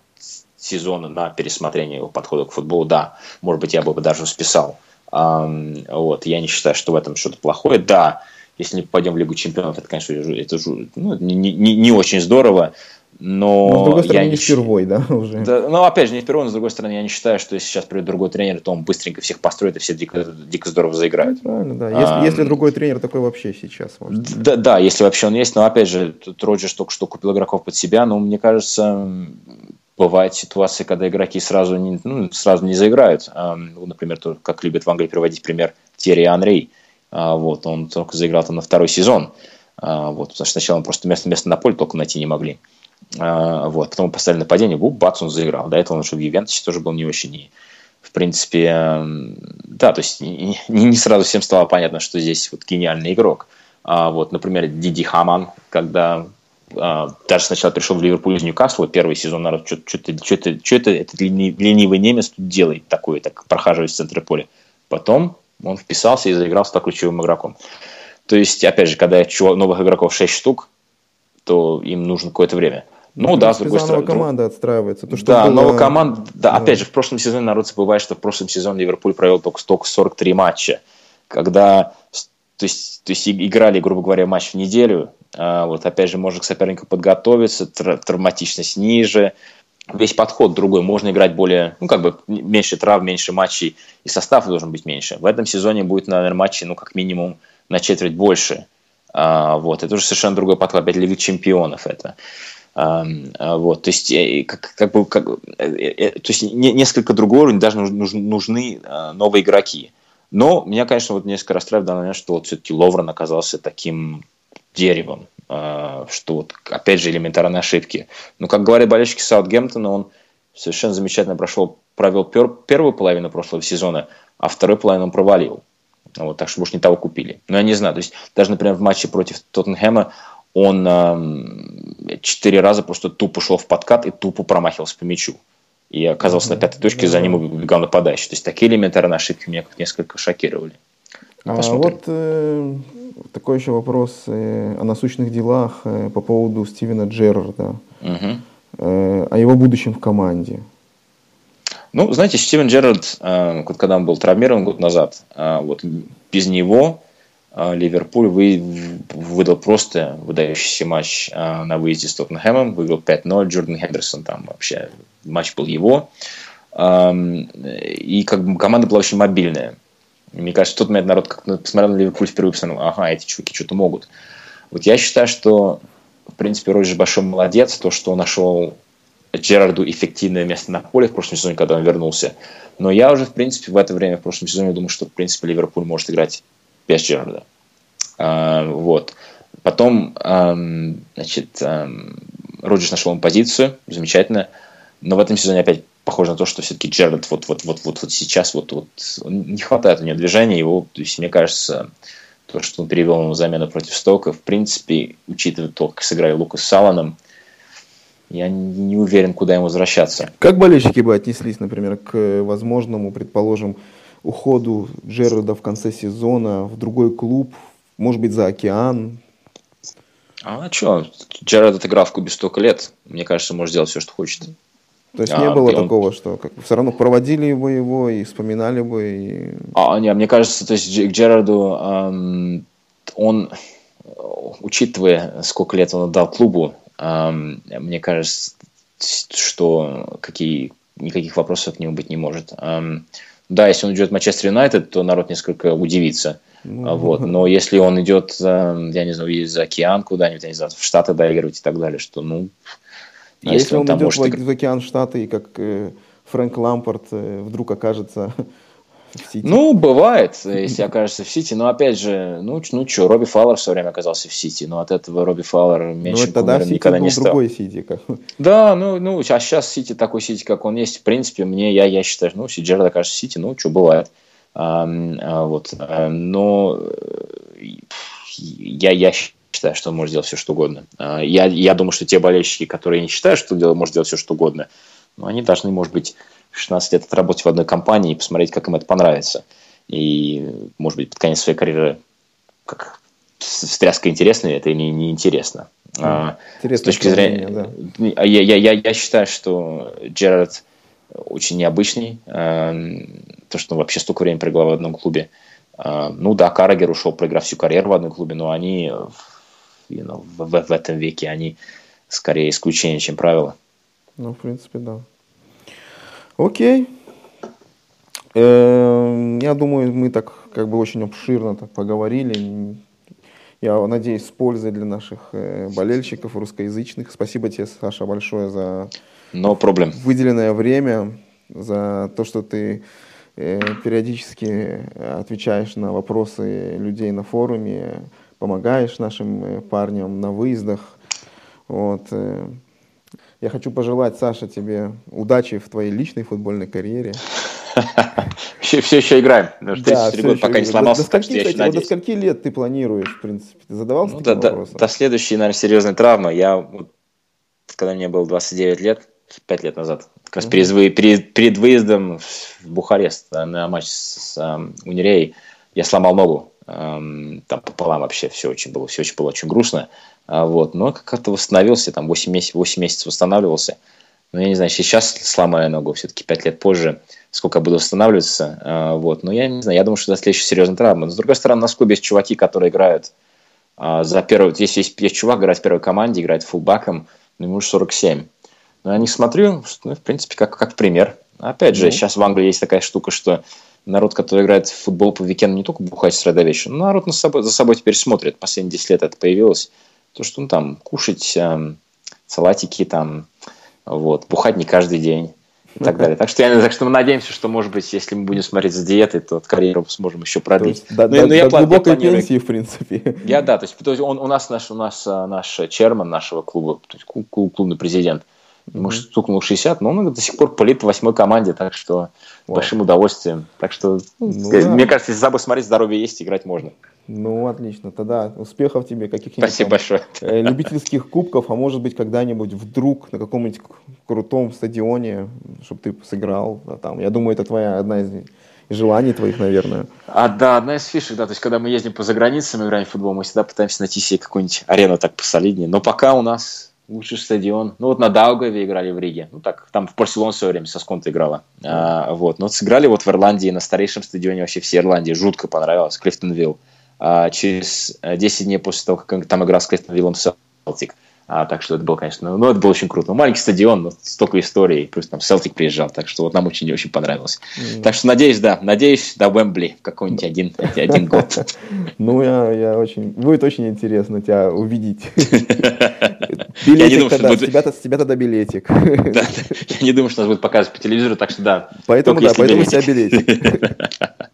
сезон на пересмотрение его подхода к футболу, да. Может быть, я бы даже списал. Um, вот, я не считаю, что в этом что-то плохое. Да, если не попадем в Лигу чемпионов, это, конечно, это ну, не, не, не очень здорово. Но, но с другой стороны, я не впервой, да, уже. Да, ну, опять же, не впервой, но с другой стороны, я не считаю, что если сейчас придет другой тренер, то он быстренько всех построит и все дико, дико здорово заиграют. Ну, правильно, да. Если, а, если другой тренер такой вообще сейчас, может. Да, да, если вообще он есть, но опять же, тут Роджерс только что купил игроков под себя, но мне кажется, бывают ситуации, когда игроки сразу не, ну, сразу не заиграют. Ну, например, то, как любят в Англии приводить пример Терри Анрей. А, вот, он только заиграл там на второй сезон. А, вот, потому что сначала он просто место, место на поле только найти не могли. А, вот, потом поставили нападение, буп, бац, он заиграл. До этого он уже в Ювентусе тоже был не очень. В принципе, да, то есть не, не сразу всем стало понятно, что здесь вот гениальный игрок. А, вот, например, Диди Хаман, когда а, даже сначала пришел в Ливерпуль из Ньюкасла, первый сезон, народ, что-то, что-то, что-то этот ленивый немец тут делает такое, так прохаживаясь в центре поля. Потом он вписался и заиграл стал ключевым игроком. То есть, опять же, когда новых игроков 6 штук, то им нужно какое-то время. Ну, да, с другой стороны. команда отстраивается. То, что да, было... новая команда. Да, да, опять же, в прошлом сезоне народ забывает, что в прошлом сезоне Ливерпуль провел только, только 43 матча. Когда то есть, то есть играли, грубо говоря, матч в неделю. А, вот опять же, можно к сопернику подготовиться, тр- травматичность ниже. весь подход другой. Можно играть более, ну, как бы, меньше трав, меньше матчей, и состав должен быть меньше. В этом сезоне будет, наверное, матчей, ну, как минимум, на четверть больше. А, вот, это уже совершенно другой подход. Опять Лига чемпионов это. А, а, вот, то есть, э, как, как бы, как, э, э, то есть, не, несколько другой уровень, даже нужны, нужны новые игроки. Но меня, конечно, вот несколько расстраивает данный момент, что вот все-таки Ловрен оказался таким деревом, что вот, опять же, элементарные ошибки. Но, как говорят болельщики Саутгемптона, он совершенно замечательно прошел, провел пер, первую половину прошлого сезона, а вторую половину он провалил. Вот, так что больше не того купили. Но я не знаю, то есть даже, например, в матче против Тоттенхэма он э, четыре раза просто тупо шел в подкат и тупо промахивался по мячу. И оказался mm-hmm. на пятой точке, за ним убегал нападающий. То есть такие элементарные ошибки меня как несколько шокировали. А вот э, такой еще вопрос э, о насущных делах э, по поводу Стивена Джерарда, угу. э, о его будущем в команде. Ну, знаете, Стивен Джерард, э, когда он был травмирован год назад, э, вот без него Ливерпуль вы, выдал просто выдающийся матч на выезде с Тоттенхэмом, выиграл 5-0, Джордан Хендерсон там вообще, матч был его. И как бы команда была очень мобильная. Мне кажется, тот момент народ как посмотрел на Ливерпуль впервые и посмотрел, ага, эти чуваки что-то могут. Вот я считаю, что, в принципе, Роджер большой молодец, то, что он нашел Джерарду эффективное место на поле в прошлом сезоне, когда он вернулся. Но я уже, в принципе, в это время, в прошлом сезоне, думаю, что, в принципе, Ливерпуль может играть без Джерарда. А, вот. Потом, а, значит, а, Роджерс нашел ему позицию, замечательно. Но в этом сезоне опять похоже на то, что все-таки Джерард вот, вот, вот, вот, вот сейчас вот, вот не хватает у него движения. Его, то есть, мне кажется, то, что он перевел ему замену против Стока, в принципе, учитывая то, как сыграли Лукас с Саланом, я не уверен, куда им возвращаться. Как болельщики бы отнеслись, например, к возможному, предположим, уходу Джерарда в конце сезона в другой клуб, может быть, за океан? А что, Джерард отыграл в клубе столько лет, мне кажется, может делать все, что хочет. То есть а, не было он... такого, что как, все равно проводили бы его и вспоминали бы. И... А, не, мне кажется, то есть к Джерарду эм, он, учитывая, сколько лет он отдал клубу, мне кажется, что какие, никаких вопросов к нему быть не может. Да, если он идет в Манчестер Юнайтед, то народ несколько удивится. Ну, вот. Но если он идет, я не знаю, за океан куда-нибудь, я не знаю, в Штаты доигрывать и так далее, что, ну... А если, если он, он идет может... в океан Штаты, и как э, Фрэнк Лэмпард э, вдруг окажется? Ну, бывает, если окажется в Сити. Но опять же, ну, ну что, Робби Фаулер в свое время оказался в Сити, но от этого Робби Фаулер меньше ну, тогда Сити никогда был не стал. другой Сити. Как... Да, ну, ну, а сейчас Сити такой Сити, как он есть. В принципе, мне, я, я считаю, ну, если Джерард окажется в Сити, ну, что, бывает. А, а, вот. А, но я, я считаю, что он может сделать все, что угодно. А, я, я думаю, что те болельщики, которые не считают, что он может делать все, что угодно, ну, они должны, может быть, 16 лет отработать в одной компании и посмотреть, как им это понравится. И, может быть, под конец своей карьеры как встряска интересная это или неинтересно. Mm, с точки зрения... Да. А я, я, я, я считаю, что Джерард очень необычный. Э, то, что он вообще столько времени проиграл в одном клубе. Э, ну да, Карагер ушел, проиграв всю карьеру в одном клубе, но они you know, в, в, в этом веке они скорее исключение, чем правило. Ну, в принципе, да. Окей. Эм, я думаю, мы так как бы очень обширно так поговорили. Я надеюсь, с пользой для наших э, болельщиков русскоязычных. Спасибо тебе, Саша, большое за no problem. выделенное время, за то, что ты э, периодически отвечаешь на вопросы людей на форуме, помогаешь нашим э, парням на выездах. Вот. Я хочу пожелать, Саша, тебе удачи в твоей личной футбольной карьере. Все, все еще играем. Да, все год, пока не сломался. До, до, скольки, кстати, вот до скольки лет ты планируешь, в принципе? Ты задавался ну, да, до, до следующей, наверное, серьезной травмы. Я, когда мне было 29 лет, 5 лет назад, как раз перед, перед, перед выездом в Бухарест на матч с um, Унирей, я сломал ногу. Um, там пополам вообще все очень было, все очень было очень грустно. А, вот, но как-то восстановился, там 8 месяцев, 8 месяцев восстанавливался. Но я не знаю, сейчас сломаю ногу, все-таки 5 лет позже, сколько я буду восстанавливаться. А, вот, но я не знаю, я думаю, что это следующая серьезная травма. Но, с другой стороны, у нас в клубе есть чуваки, которые играют а, за первую... Есть, есть, есть чувак, играет в первой команде, играет фулбаком, но ему уже 47. Но я не смотрю, ну, в принципе, как, как пример. Опять же, mm-hmm. сейчас в Англии есть такая штука, что народ, который играет в футбол по уикенду, не только бухать с вещи, но народ на собой, за собой теперь смотрит. Последние 10 лет это появилось. То, что ну, там кушать э, салатики, там, вот, бухать не каждый день и так далее. Так что, я, так что мы надеемся, что, может быть, если мы будем смотреть за диетой, то карьеру сможем еще продлить. До, но, до, но я до глубокой я пенсии, в принципе. Я, да, то есть, то есть он, у нас наш, у нас а, наш черман нашего клуба, то есть клуб, клубный президент, ему mm-hmm. стукнул 60, но он до сих пор полит в восьмой команде, так что с большим удовольствием. Так что, ну, да. мне кажется, если забыл смотреть, здоровье есть, играть можно. Ну, отлично. Тогда успехов тебе, каких-нибудь Спасибо там, большое. Э, любительских кубков, а может быть, когда-нибудь вдруг на каком-нибудь крутом стадионе, чтобы ты сыграл. А там. Я думаю, это твоя одна из желаний твоих, наверное. А, да, одна из фишек, да. То есть, когда мы ездим по заграницам, играем в футбол, мы всегда пытаемся найти себе какую-нибудь арену так посолиднее. Но пока у нас лучший стадион. Ну, вот на Даугаве играли в Риге. Ну, так, там в Барселоне в свое время со Сконта играла. А, вот. Но вот сыграли вот в Ирландии, на старейшем стадионе вообще всей Ирландии. Жутко понравилось. Клифтонвилл а, через 10 э, дней после того, как там игра с Клифтон Виллом Селтик. А, так что это было, конечно, ну, это было очень круто. Маленький стадион, но столько историй, плюс там Селтик приезжал, так что вот нам очень-очень понравилось. Mm. Так что надеюсь, да, надеюсь, до Уэмбли в какой-нибудь один, один год. Ну, я, я очень, будет очень интересно тебя увидеть. Билетик тогда, с тебя-то, с тебя тогда билетик. Да, я не думаю, что нас будет показывать по телевизору, так что да. Поэтому, да, поэтому у тебя билетик.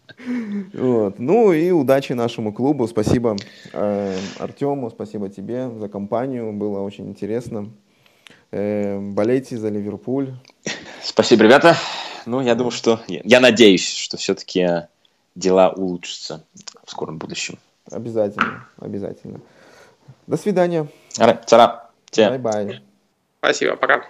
Вот. Ну и удачи нашему клубу. Спасибо э, Артему, спасибо тебе за компанию. Было очень интересно. Э, болейте за Ливерпуль. Спасибо, ребята. Ну, я думаю, что... Я надеюсь, что все-таки дела улучшатся в скором будущем. Обязательно, обязательно. До свидания. Ta-ra. Bye-bye. Спасибо, пока.